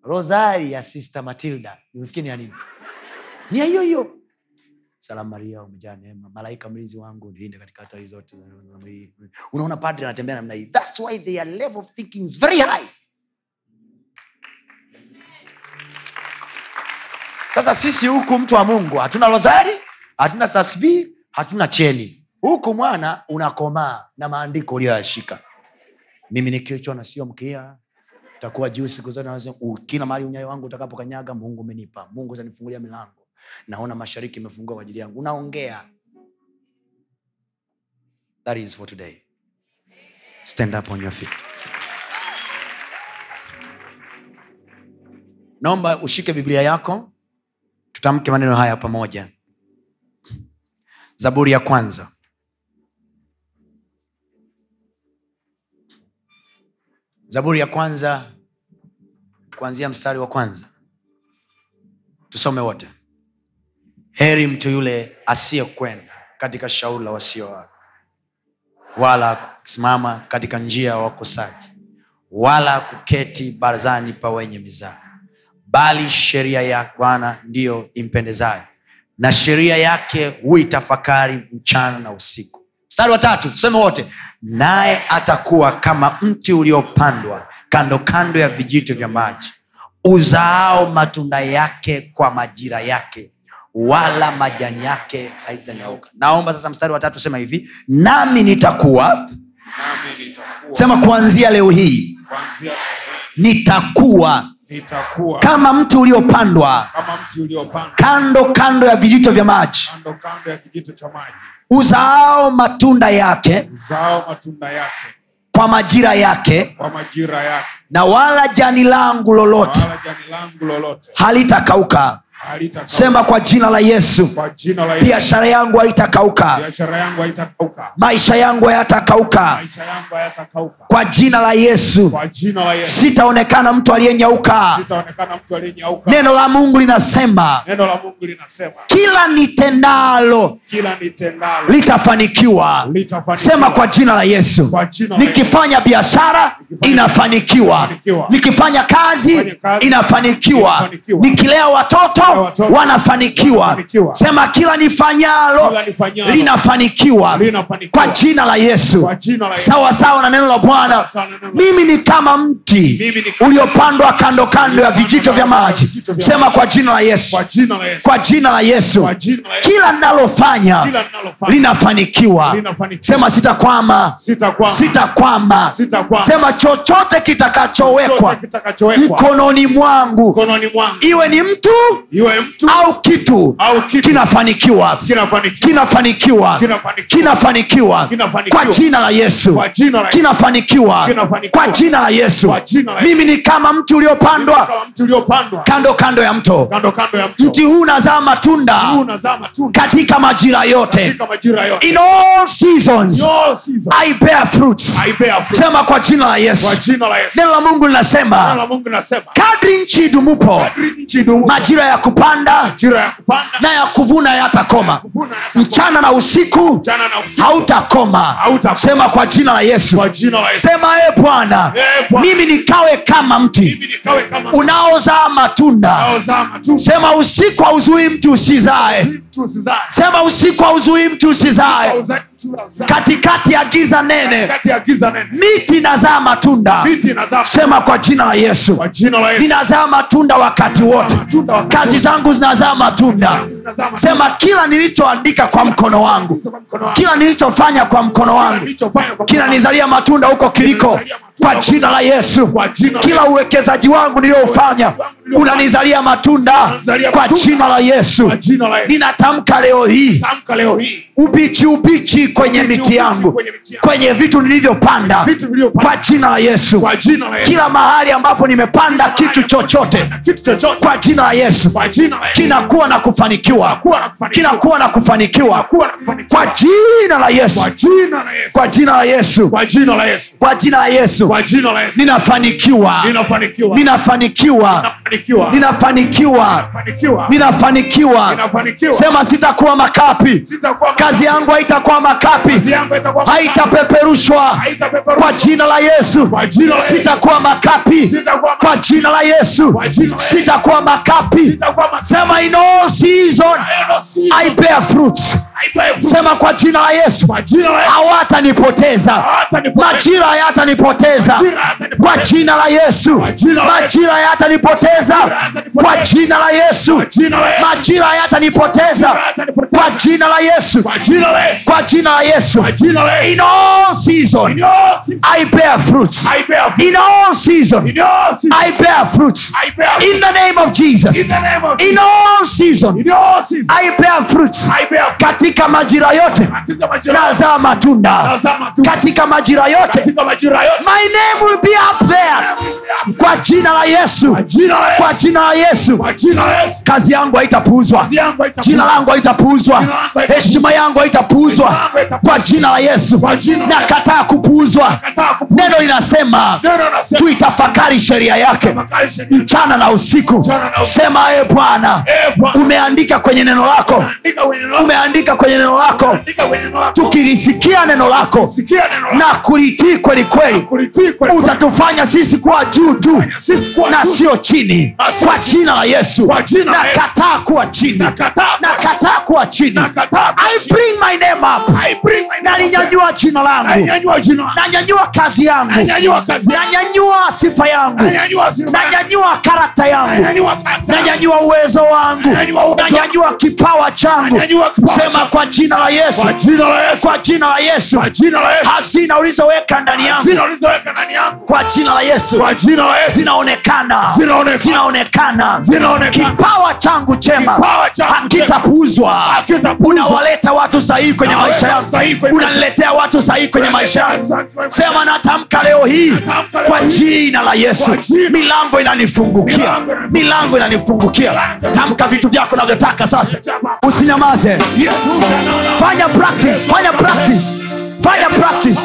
Speaker 2: Rosari ya sister matilda nimefikiri ya nini? Ni ya hiyo hiyo. Salamu maria umejaa neema. Malaika mlinzi wangu nilinde katika hatari zote unaona padri anatembea namna hii. Thats why their level of thinking is very high. Sasa sisi huku mtu wa mungu hatuna rosari hatuna sasbi hatuna cheni. Huku mwana unakomaa na maandiko uliyoyashika mimi ni kichwa na sio mkia takuwa juu siku zote kila mahali unyayo wangu utakapokanyaga mungu umenipa mungu utanifungulia milango. Naona mashariki imefungua kwa ajili yangu. Unaongea. That is for today. Stand up on your feet. Naomba ushike biblia yako. Tutamke maneno haya pamoja. Zaburi ya kwanza zaburi ya kwanza kuanzia mstari wa kwanza. Tusome wote. Heri mtu yule asiyekwenda katika shauri la wasioa wala kusimama katika njia ya wakosaji wala kuketi barazani pa wenye mizaa bali sheria ya bwana ndiyo impendezayo na sheria yake huitafakari mchana na usiku mstari wa tatu tuseme wote naye atakuwa kama mti uliopandwa kando kando ya vijito vya maji uzaao matunda yake kwa majira yake wala majani yake haitanyauka. Naomba sasa mstari wa tatu sema hivi nami nitakuwa
Speaker 3: nami nitakuwa.
Speaker 2: sema kuanzia leo hii
Speaker 3: kuanzia
Speaker 2: nitakuwa
Speaker 3: nitakuwa.
Speaker 2: kama mti uliopandwa
Speaker 3: ulio mti uliopandwa.
Speaker 2: kando kando ya vijito vya maji uzaao matunda yake,
Speaker 3: uzaao matunda yake.
Speaker 2: kwa majira yake,
Speaker 3: kwa majira yake,
Speaker 2: na wala jani langu lolote. halitakauka sema kwa jina la yesu. Biashara yangu haitakauka. Maisha yangu hayatakauka. Kwa jina la yesu. Sitaonekana mtu aliyenyauka. Neno la mungu linasema kila nitendalo litafanikiwa. sema kwa jina la yesu. Nikifanya biashara inafanikiwa. nikifanya kazi inafanikiwa. Nikilea watoto wanafanikiwa. Sema kila nifanyalo linafanikiwa. kwa jina la yesu. Sawa sawa na neno la bwana. Mimi ni kama mti uliopandwa kando kando ya vijito vya maji. sema kwa jina la yesu.
Speaker 3: Kwa jina la yesu.
Speaker 2: Kila
Speaker 3: nalofanya
Speaker 2: linafanikiwa. Sema sitakwama.
Speaker 3: Sitakwama.
Speaker 2: Sema chochote kitakachowekwa mkononi mwangu. Iwe ni mtu au kitu,
Speaker 3: au kitu
Speaker 2: kinafanikiwa
Speaker 3: kinafanikiwa
Speaker 2: kinafanikiwa kwa jina la yesu kinafanikiwa kwa jina la yesu. Mimi ni kama mti uliopandwa kando kando ya mto. Mti huu unazaa matunda katika majira yote. In all seasons. I bear fruits. Sema kwa jina la yesu. Neno la mungu linasema kadri nchi idumupo majira yako kupanda na ya kuvuna yatakoma. Mchana na usiku hautakoma. sema kwa jina la yesu. Sema e bwana mimi nikawe kama mti unaozaa matunda. Sema usiku hauzui mtu usizae. Sema usiku hauzui mtu usizae katikati ya giza nene. Miti inazaa matunda. Sema kwa jina la yesu. Ninazaa matunda wakati wote. kazi zangu zinazaa matunda. Sema kila nilichoandika kwa mkono wangu. Kila nilichofanya kwa mkono wangu. kinanizalia matunda huko kiliko kwa jina la yesu kila uwekezaji wangu niliyoufanya unanizalia matunda kwa jina la yesu ninatamka leo hii ubichi ubichi kwenye miti yangu
Speaker 3: kwenye
Speaker 2: vitu nilivyopanda kwa jina la yesu kila mahali ambapo nimepanda kitu chochote kwa jina la yesu kinakuwa na kufanikiwa
Speaker 3: kuwa na kufanikiwa
Speaker 2: kinakuwa na kufanikiwa kwa jina la yesu
Speaker 3: kwa jina la Yesu
Speaker 2: kwa jina la yesu ninafanikiwa.
Speaker 3: Ninafanikiwa.
Speaker 2: Ninafanikiwa.
Speaker 3: Ninafanikiwa.
Speaker 2: Sema sitakuwa makapi. Kazi yangu haitakuwa makapi. Haitapeperushwa. Kwa jina la yesu. Sitakuwa makapi. Kwa jina la yesu. Sitakuwa makapi. Sema in all season. I bear
Speaker 3: fruit.
Speaker 2: Sema kwa jina la yesu. Hawatanipoteza. Majira hayatanipoteza
Speaker 3: yatanipoteza
Speaker 2: kwa jina la yesu. Majira
Speaker 3: yatanipoteza.
Speaker 2: Kwa jina la yesu. Majira
Speaker 3: yatanipoteza.
Speaker 2: Kwa jina la yesu.
Speaker 3: Kwa jina la yesu.
Speaker 2: In all season i bear fruits in all season i bear fruits in the name of jesus.
Speaker 3: In
Speaker 2: all season i bear fruits katika majira yote nazaa matunda. Katika majira yote my name will be up there. Kwa jina la yesu.
Speaker 4: Kwa jina la Yesu.
Speaker 2: kazi yangu haitapuuzwa. Jina langu haitapuuzwa. Heshima yangu haitapuuzwa. Kwa jina la yesu. Nakataa kupuuzwa. Neno linasema tuitafakari sheria yake. Mchana na usiku. Sema e bwana
Speaker 4: Eh,
Speaker 2: umeandika kwenye neno lako. umeandika kwenye neno lako. Tukilisikia neno lako na kulitii kweli kweli.
Speaker 4: Kulitii kweli.
Speaker 2: Utatufanya sisi kuwa juu tu. Na sio chini. Kwa jina la yesu. Nakataa kuwa chini.
Speaker 4: Nakataa kuwa
Speaker 2: chini.
Speaker 4: Nakataa kuwa
Speaker 2: I
Speaker 4: chini.
Speaker 2: bring my name up.
Speaker 4: I bring my name up.
Speaker 2: nalinyanyua jina langu.
Speaker 4: Nanyanyua
Speaker 2: kazi yangu.
Speaker 4: Nanyanyua
Speaker 2: sifa yangu.
Speaker 4: Nanyanyua
Speaker 2: karakta yangu.
Speaker 4: Nanyanyua
Speaker 2: uwezo wangu.
Speaker 4: Nanyanyua
Speaker 2: kipawa changu. Sema kwa jina la yesu.
Speaker 4: Kwa jina la Yesu.
Speaker 2: hazina ulizoweka ndani yangu
Speaker 4: Hazina ndani yangu.
Speaker 2: kwa jina la yesu.
Speaker 4: Kwa jina la Yesu.
Speaker 2: zinaonekana.
Speaker 4: Zinaonekana.
Speaker 2: zinaonekana.
Speaker 4: Zinaonekana.
Speaker 2: kipawa changu chema hakitapuuzwa. Unawaleta watu sahihi kwenye maisha yangu. unaniletea watu sahihi kwenye maisha yangu. sema natamka leo hii kwa jina la yesu. milango inanifungukia.
Speaker 4: Milango inanifungukia.
Speaker 2: tamka vitu vyako navyotaka sasa. Usinyamaze. Fanya practice fanya practice. Fanya practice.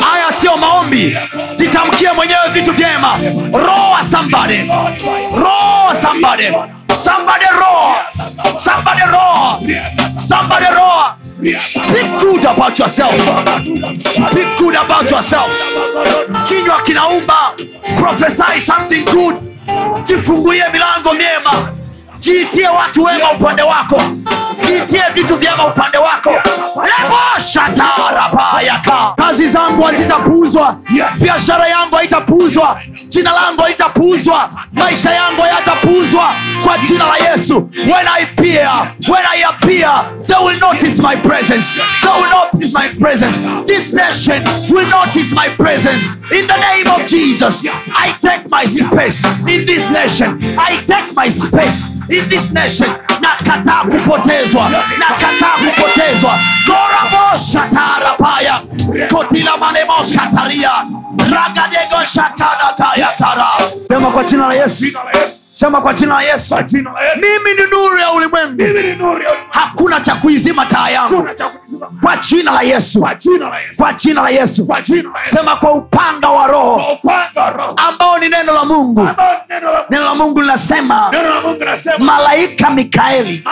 Speaker 2: Haya sio maombi. Jitamkie mwenyewe vitu vyema. Roa somebody. Roa somebody. Somebody roa. Somebody roa. Somebody roa. Speak good about yourself. Speak good about yourself. Kinywa kinaumba. Prophesy something good. Jifungulie milango myema jiitie watu wema upande wako jiitie vitu vyema upande wako. Leboshatarabayaka kazi zangu hazitapuuzwa. Biashara yangu haitapuuzwa. Jina langu haitapuuzwa. Maisha yangu hayatapuuzwa. Kwa jina la yesu. When i appear when i appear they will notice my presence. They will notice my presence. This nation will notice my presence. In the name of jesus i take my space. In this nation i take my space in this nation nakataa kupotezwa nakataa kupotezwa. Goraboshatarapaya kotilamaneboshataria ragadegoshatadakayakara sema kwa jina la yesu
Speaker 4: Jina la Yesu.
Speaker 2: Sema kwa jina la yesu. Mimi ni nuru ya ulimwengu. Hakuna cha kuizima taa yangu. Kwa jina la yesu.
Speaker 4: Kwa jina la Yesu.
Speaker 2: sema kwa upanga wa roho.
Speaker 4: Wa Roho.
Speaker 2: ambao ni neno la mungu.
Speaker 4: Neno la Mungu.
Speaker 2: linasema malaika mikaeli.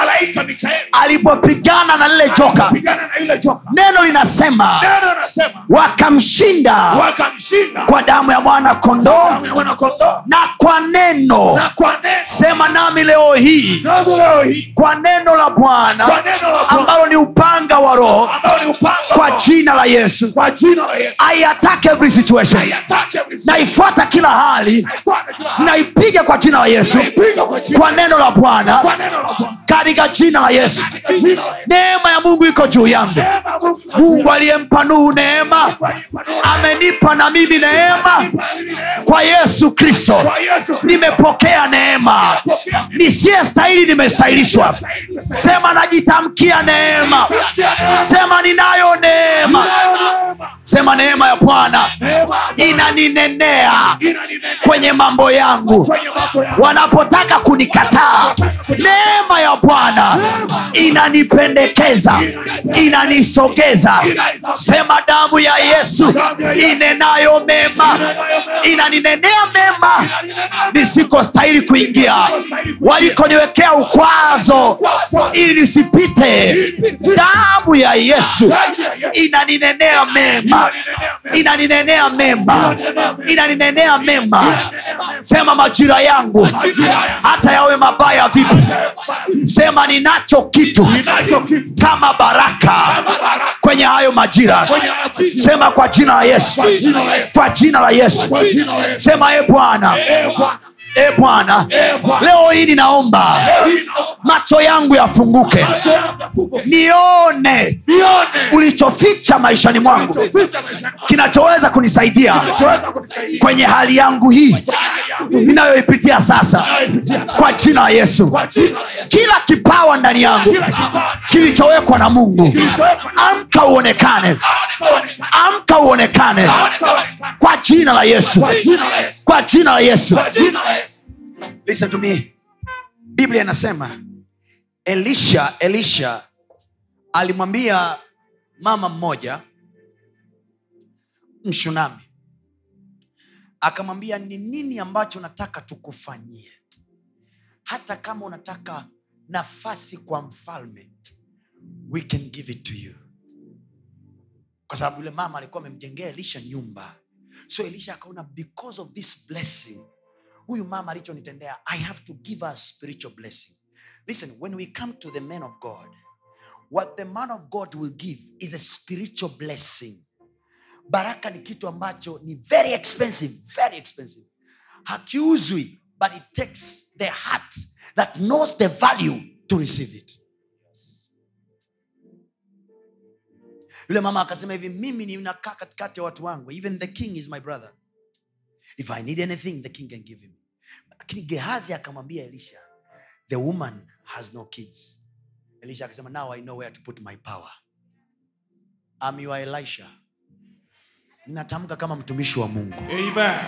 Speaker 2: Alipopigana na lile joka. Neno linasema wakamshinda
Speaker 4: wakamshinda
Speaker 2: kwa damu ya mwana kondoo kwa neno
Speaker 4: na kwa neno
Speaker 2: sema nami leo hii. Kwa neno la bwana ambalo ni upanga wa roho.
Speaker 4: Ambao ni upanga wa
Speaker 2: kwa jina la yesu. I attack every situation. Naifuata kila hali. Naipiga kwa jina la yesu.
Speaker 4: Kwa
Speaker 2: neno la bwana. Katika jina la yesu. Neema ya mungu iko juu yangu.
Speaker 4: Mungu
Speaker 2: aliyempa nuhu neema amenipa na mimi neema
Speaker 4: Kwa
Speaker 2: Yesu Kristo. nimepokea neema
Speaker 4: Pokea.
Speaker 2: nisiye stahili nimestahilishwa. Sema najitamkia neema. Sema ninayo neema. Sema neema ya bwana inaninenea kwenye mambo yangu. Wanapotaka kunikataa neema ya bwana inanipendekeza inanisogeza. Sema damu ya yesu inenayo mema inaninenea mema. Nisikostahili kuingia. Walikoniwekea ukwazo ili nisipite. Damu ya yesu inaninenea mema. Inaninenea mema. Inaninenea mema. Sema majira yangu. Hata yawe mabaya vipi. Sema ninacho kitu kama baraka kwenye hayo majira. Sema kwa jina la yesu. Kwa jina la yesu. Sema e Bwana. E bwana. Leo hii ninaomba macho yangu yafunguke. Nione
Speaker 4: Nione.
Speaker 2: ulichoficha maishani mwangu. Kinachoweza kunisaidia kwenye hali yangu hii ninayoipitia sasa kwa jina la yesu.
Speaker 4: Kwa jina la Yesu.
Speaker 2: kila kipawa ndani yangu kilichowekwa na mungu. Amka uonekane. Amka uonekane. Kwa jina la yesu.
Speaker 4: Kwa jina la Yesu.
Speaker 2: Listen to me. Biblia inasema elisha elisha alimwambia mama mmoja mshunami. Akamwambia ni nini ambacho nataka tukufanyie? Hata kama unataka nafasi kwa mfalme we can give it to you. Kwa sababu yule mama alikuwa amemjengea elisha nyumba. So elisha akaona because of this blessing huyu mama alichonitendea i have to give her a spiritual blessing. Listen when we come to the man of god what the man of god will give is a spiritual blessing. Baraka ni kitu ambacho ni very expensive very expensive. Hakiuzwi but it takes the heart that knows the value to receive it. Yule mama akasema hivi mimi ninakaa katikati ya watu wangu even the king is my brother. If i need anything the king can give him lakini gehazi akamwambia elisha the woman has no kids elisha akasema now i know where to put my power your elisha natamka kama mtumishi wa mungu
Speaker 4: Amen.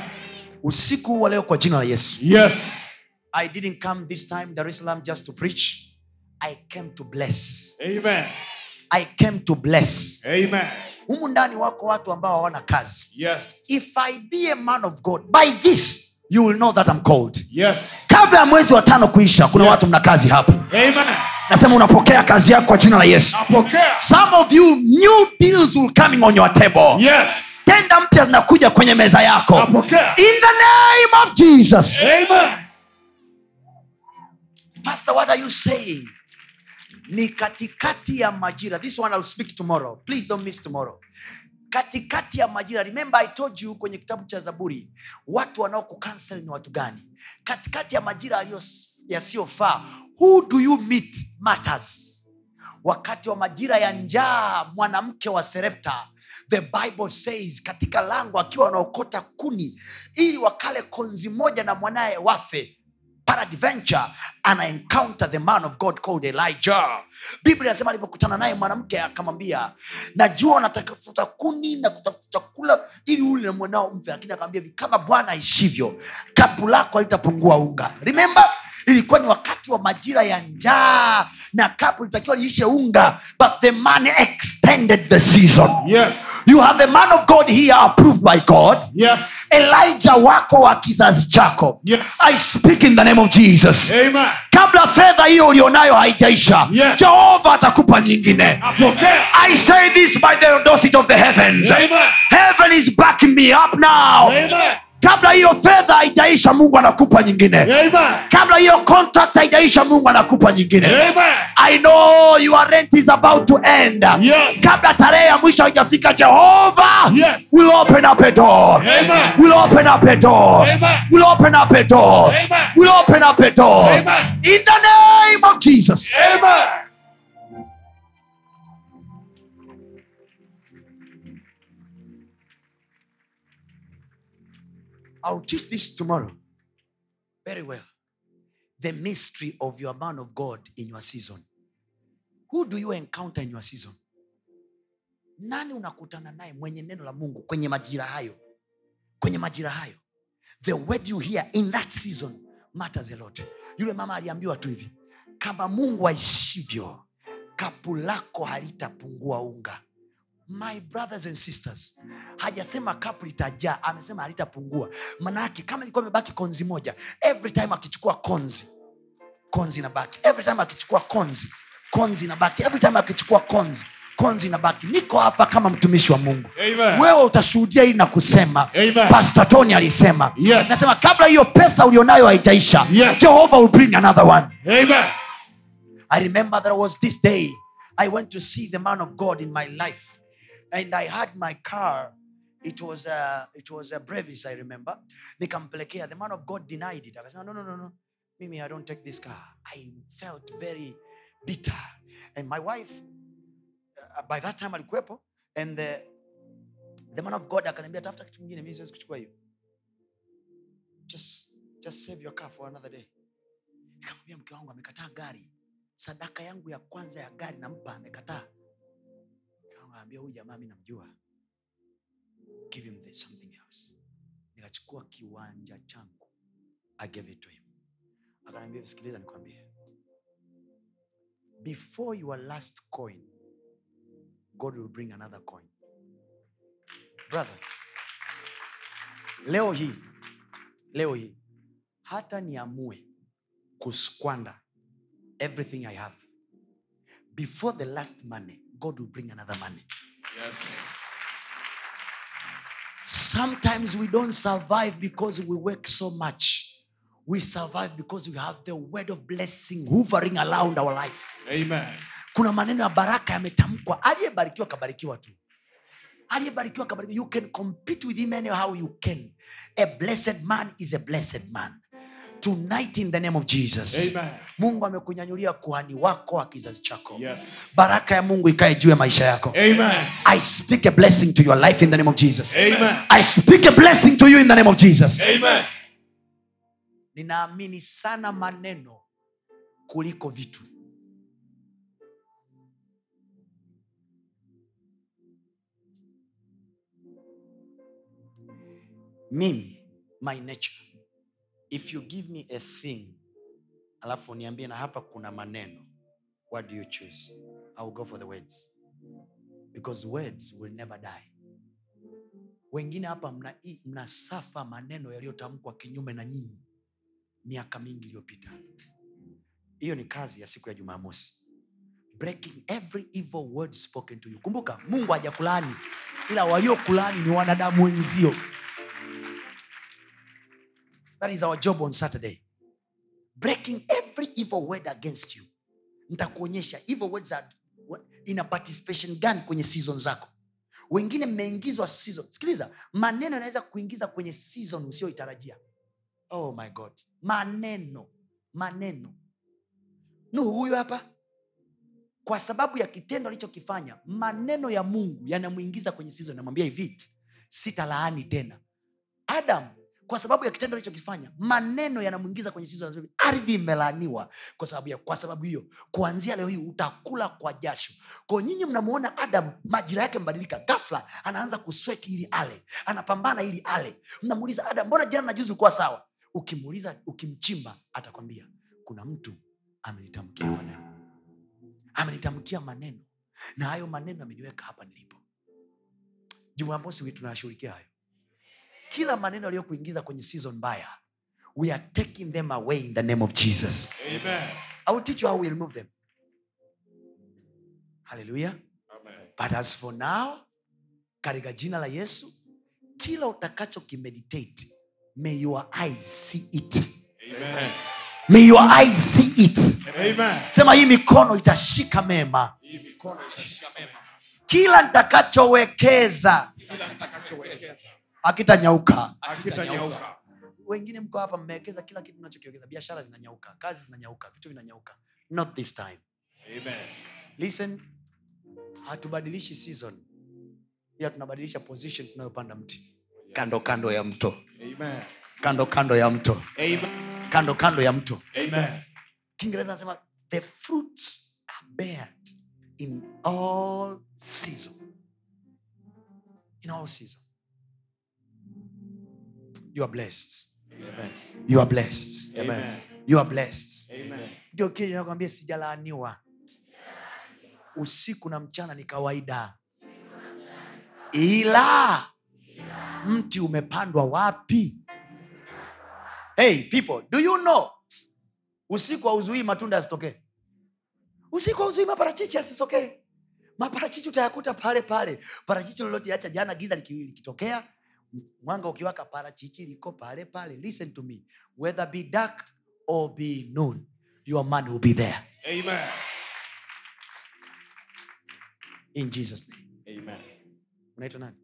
Speaker 2: usiku huu wa leo kwa jina la yesu
Speaker 4: Yes.
Speaker 2: i didn't come this time dar es salaam just to preach i came to bless
Speaker 4: Amen.
Speaker 2: i came to bless
Speaker 4: Amen.
Speaker 2: humu ndani wako watu ambao hawana kazi
Speaker 4: Yes.
Speaker 2: if i be a man of god by this you will know that i'm called
Speaker 4: Yes.
Speaker 2: kabla ya mwezi wa tano kuisha kuna
Speaker 4: Yes.
Speaker 2: watu mna kazi hapa
Speaker 4: Amen.
Speaker 2: nasema unapokea kazi yako kwa jina la yesu
Speaker 4: Napokea.
Speaker 2: some of you new deals will coming on your table
Speaker 4: Yes.
Speaker 2: tenda mpya zinakuja kwenye meza yako
Speaker 4: Napokea.
Speaker 2: in the name of jesus
Speaker 4: Amen.
Speaker 2: pastor what are you saying ni katikati ya majira this one I'll speak tomorrow please don't miss tomorrow katikati ya majira. Remember i told you kwenye kitabu cha zaburi watu wanaokukansel ni watu gani? Katikati ya majira yasiyofaa who do you meet matters? Wakati wa majira ya njaa mwanamke wa serepta the bible says katika lango akiwa wanaokota kuni ili wakale konzi moja na mwanaye wafe paradventure ana encounter the man of god called elijah. Biblia inasema alivyokutana naye mwanamke akamwambia najua unatafuta kuni na kutafuta chakula ili ule na mwanao mfe lakini akamwambia hivi kama bwana aishivyo kapu lako halitapungua unga. Remember ilikuwa ni wakati wa majira ya njaa na kapu litakiwa liishe unga but the man extended the season
Speaker 4: Yes.
Speaker 2: you have the man of god here approved by god
Speaker 4: Yes.
Speaker 2: elijah wako wa kizazi chako
Speaker 4: Yes.
Speaker 2: i speak in the name of jesus
Speaker 4: Amen.
Speaker 2: kabla fedha hiyo ulionayo haijaisha
Speaker 4: Yes.
Speaker 2: jehova atakupa nyingine i say this by the audacity of the heavens
Speaker 4: Amen.
Speaker 2: heaven is backing me up now
Speaker 4: Amen.
Speaker 2: Kabla hiyo fedha haijaisha mungu anakupa nyingine
Speaker 4: Amen.
Speaker 2: kabla hiyo contract haijaisha mungu anakupa nyingine
Speaker 4: Amen.
Speaker 2: i know your rent is about to end
Speaker 4: Yes.
Speaker 2: kabla tarehe ya mwisho haijafika jehova
Speaker 4: Yes.
Speaker 2: will open up a door
Speaker 4: Amen.
Speaker 2: will open up a door
Speaker 4: Amen.
Speaker 2: will open up a door
Speaker 4: Amen.
Speaker 2: will open up a door
Speaker 4: Amen.
Speaker 2: in the name of jesus
Speaker 4: Amen.
Speaker 2: I'll teach this tomorrow. Very well. The mystery of your man of God in your season. Who do you encounter in your season? Nani unakutana naye mwenye neno la Mungu kwenye majira hayo? Kwenye majira hayo. The word you hear in that season matters a lot. Yule mama aliambiwa tu hivi, kama Mungu aishivyo, kapu lako halitapungua unga. My brothers and sisters, hajasema kapu litajaa amesema halitapungua. Manake kama ilikuwa imebaki konzi moja every time akichukua konzi konzi inabaki. Every time akichukua konzi konzi inabaki. Every time akichukua konzi konzi inabaki. Niko hapa kama mtumishi wa mungu.
Speaker 4: Amen.
Speaker 2: wewe utashuhudia hili na kusema. Pastor tony alisema.
Speaker 4: Yes.
Speaker 2: nasema kabla hiyo pesa ulionayo haitaisha
Speaker 4: Yes.
Speaker 2: jehova will bring another one.
Speaker 4: Amen.
Speaker 2: I remember there was this day I went to see the man of God in my life, and I had my car. It was a, it was a brevis i remember. Nikampelekea. The man of god denied it. Akasema no, no, no, no. mimi i don't take this car. I felt very bitter. And my wife uh, by that time alikuwepo. And the, the man of god akaniambia tafuta kitu kingine. Mimi siwezi kuchukua hiyo. Just, just save your car for another day. Nikamwambia mke wangu amekataa gari. Sadaka yangu ya kwanza ya gari nampa amekataa Wangu huyu jamaa mi namjua. Give him something else. Nikachukua kiwanja changu i gave it to him. Akaniambia sikiliza nikwambie. Before your last coin god will bring another coin. Brother leo hii leo hii hata niamue kusquander everything i have. Before the last money god will bring another money
Speaker 3: Yes.
Speaker 2: sometimes we don't survive because we work so much. We survive because we have the word of blessing hovering around our life.
Speaker 3: Amen.
Speaker 2: kuna maneno ya baraka yametamkwa. Aliyebarikiwa kabarikiwa tu. Aliyebarikiwa kabarikiwa. You can compete with him anyhow you can. A blessed man is a blessed man tonight in the name of jesus
Speaker 3: Amen.
Speaker 2: mungu amekunyanyulia kuhani wako wa kizazi chako
Speaker 3: Yes.
Speaker 2: baraka ya mungu ikae juu ya maisha yako
Speaker 3: Amen.
Speaker 2: i speak a blessing to your life in the name of jesus
Speaker 3: Amen.
Speaker 2: i speak a blessing to you in the name of jesus
Speaker 3: Amen.
Speaker 2: ninaamini sana maneno kuliko vitu mimi my nature if you give me a thing alafu niambie na hapa kuna maneno what do you choose? I will go for the words. Because words will never die. Wengine hapa mna, mnasafa maneno yaliyotamkwa kinyume na nyinyi miaka mingi iliyopita. Hiyo ni kazi ya siku ya jumamosi. Breaking every evil word spoken to you. Kumbuka mungu hajakulaani ila waliokulaani ni wanadamu wenzio that is our job on saturday. Breaking every evil word against you. Nitakuonyesha. Evil words are, ina participation gani kwenye season zako? Wengine mmeingizwa season. Sikiliza maneno yanaweza kuingiza kwenye season usioitarajia oh my god. Maneno. Maneno. Nuhu huyu hapa. Kwa sababu ya kitendo alichokifanya maneno ya mungu yanamwingiza kwenye season. Namwambia hivi sitalaani tena. Adam kwa sababu ya kitendo alichokifanya maneno yanamwingiza kwenye anasema, ardhi imelaaniwa. Kwa sababu ya kwa sababu hiyo kuanzia leo hii utakula kwa jasho. Kwa nyinyi mnamuona adam majira yake mbadilika gafla anaanza kusweti ili ale anapambana ili ale. Mnamuuliza adam mbona jana na juzi sawa? Ukimuuliza ukimchimba atakwambia kuna mtu amenitamkia maneno. Amenitamkia maneno. Na hayo maneno ameniweka hapa nilipo. Jumamosi tunayashughulikia hayo kila maneno aliyokuingiza kwenye season mbaya we are taking them away in the name of jesus
Speaker 3: Amen.
Speaker 2: i will teach you how we remove them haleluya but as for now katika jina la yesu kila utakacho kimeditate may your eyes see it
Speaker 3: Amen.
Speaker 2: may your eyes see it
Speaker 3: Amen.
Speaker 2: sema hii mikono itashika mema
Speaker 3: Hii mikono itashika mema.
Speaker 2: kila nitakachowekeza
Speaker 3: Kila nitakachowekeza
Speaker 2: akitanyauka.
Speaker 3: Hakitanyauka.
Speaker 2: wengine mko hapa mmewekeza kila kitu mnachokiwekeza biashara zinanyauka kazi zinanyauka vitu vinanyauka. Not this time.
Speaker 3: Amen.
Speaker 2: listen hatubadilishi season. Ila tunabadilisha position tunayopanda mti. Kando kando ya mto.
Speaker 3: Amen.
Speaker 2: kando kando ya mto.
Speaker 3: Amen.
Speaker 2: kando kando ya mto. Kiingereza anasema the fruits are bared in all season. In all season you are blessed.
Speaker 3: Amen.
Speaker 2: you are blessed.
Speaker 3: Amen.
Speaker 2: you are blessed.
Speaker 3: Amen.
Speaker 2: ndio kile nakwambia sijalaaniwa. Usiku na mchana ni kawaida. Ila mti umepandwa wapi? Hey people do you know? Usiku hauzuii matunda yasitokee. Usiku hauzuii maparachichi yasitokee. Maparachichi utayakuta pale pale. Parachichi lolote acha jana giza liki- likitokea mwanga ukiwaka parachichi liko pale pale. Listen to me. Whether be dark or be noon your man will be there.
Speaker 3: Amen.
Speaker 2: in jesus name.
Speaker 3: Amen.
Speaker 2: unaitwa nani?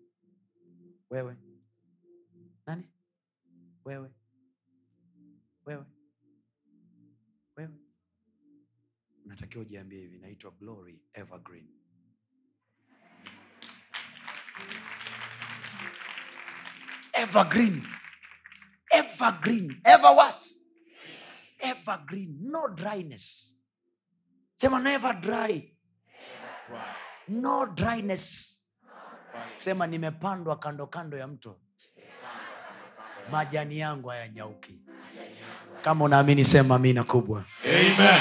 Speaker 3: Wewe. Nani? Wewe. Wewe. Wewe. Unatakiwa ujiambie hivi naitwa glory evergreen evergreen. Evergreen. Ever what? Evergreen. No dryness. Sema never dry. No dryness. Sema nimepandwa kando kando ya mto. Majani yangu hayanyauki. Kama unaamini sema amina kubwa.
Speaker 5: Amen.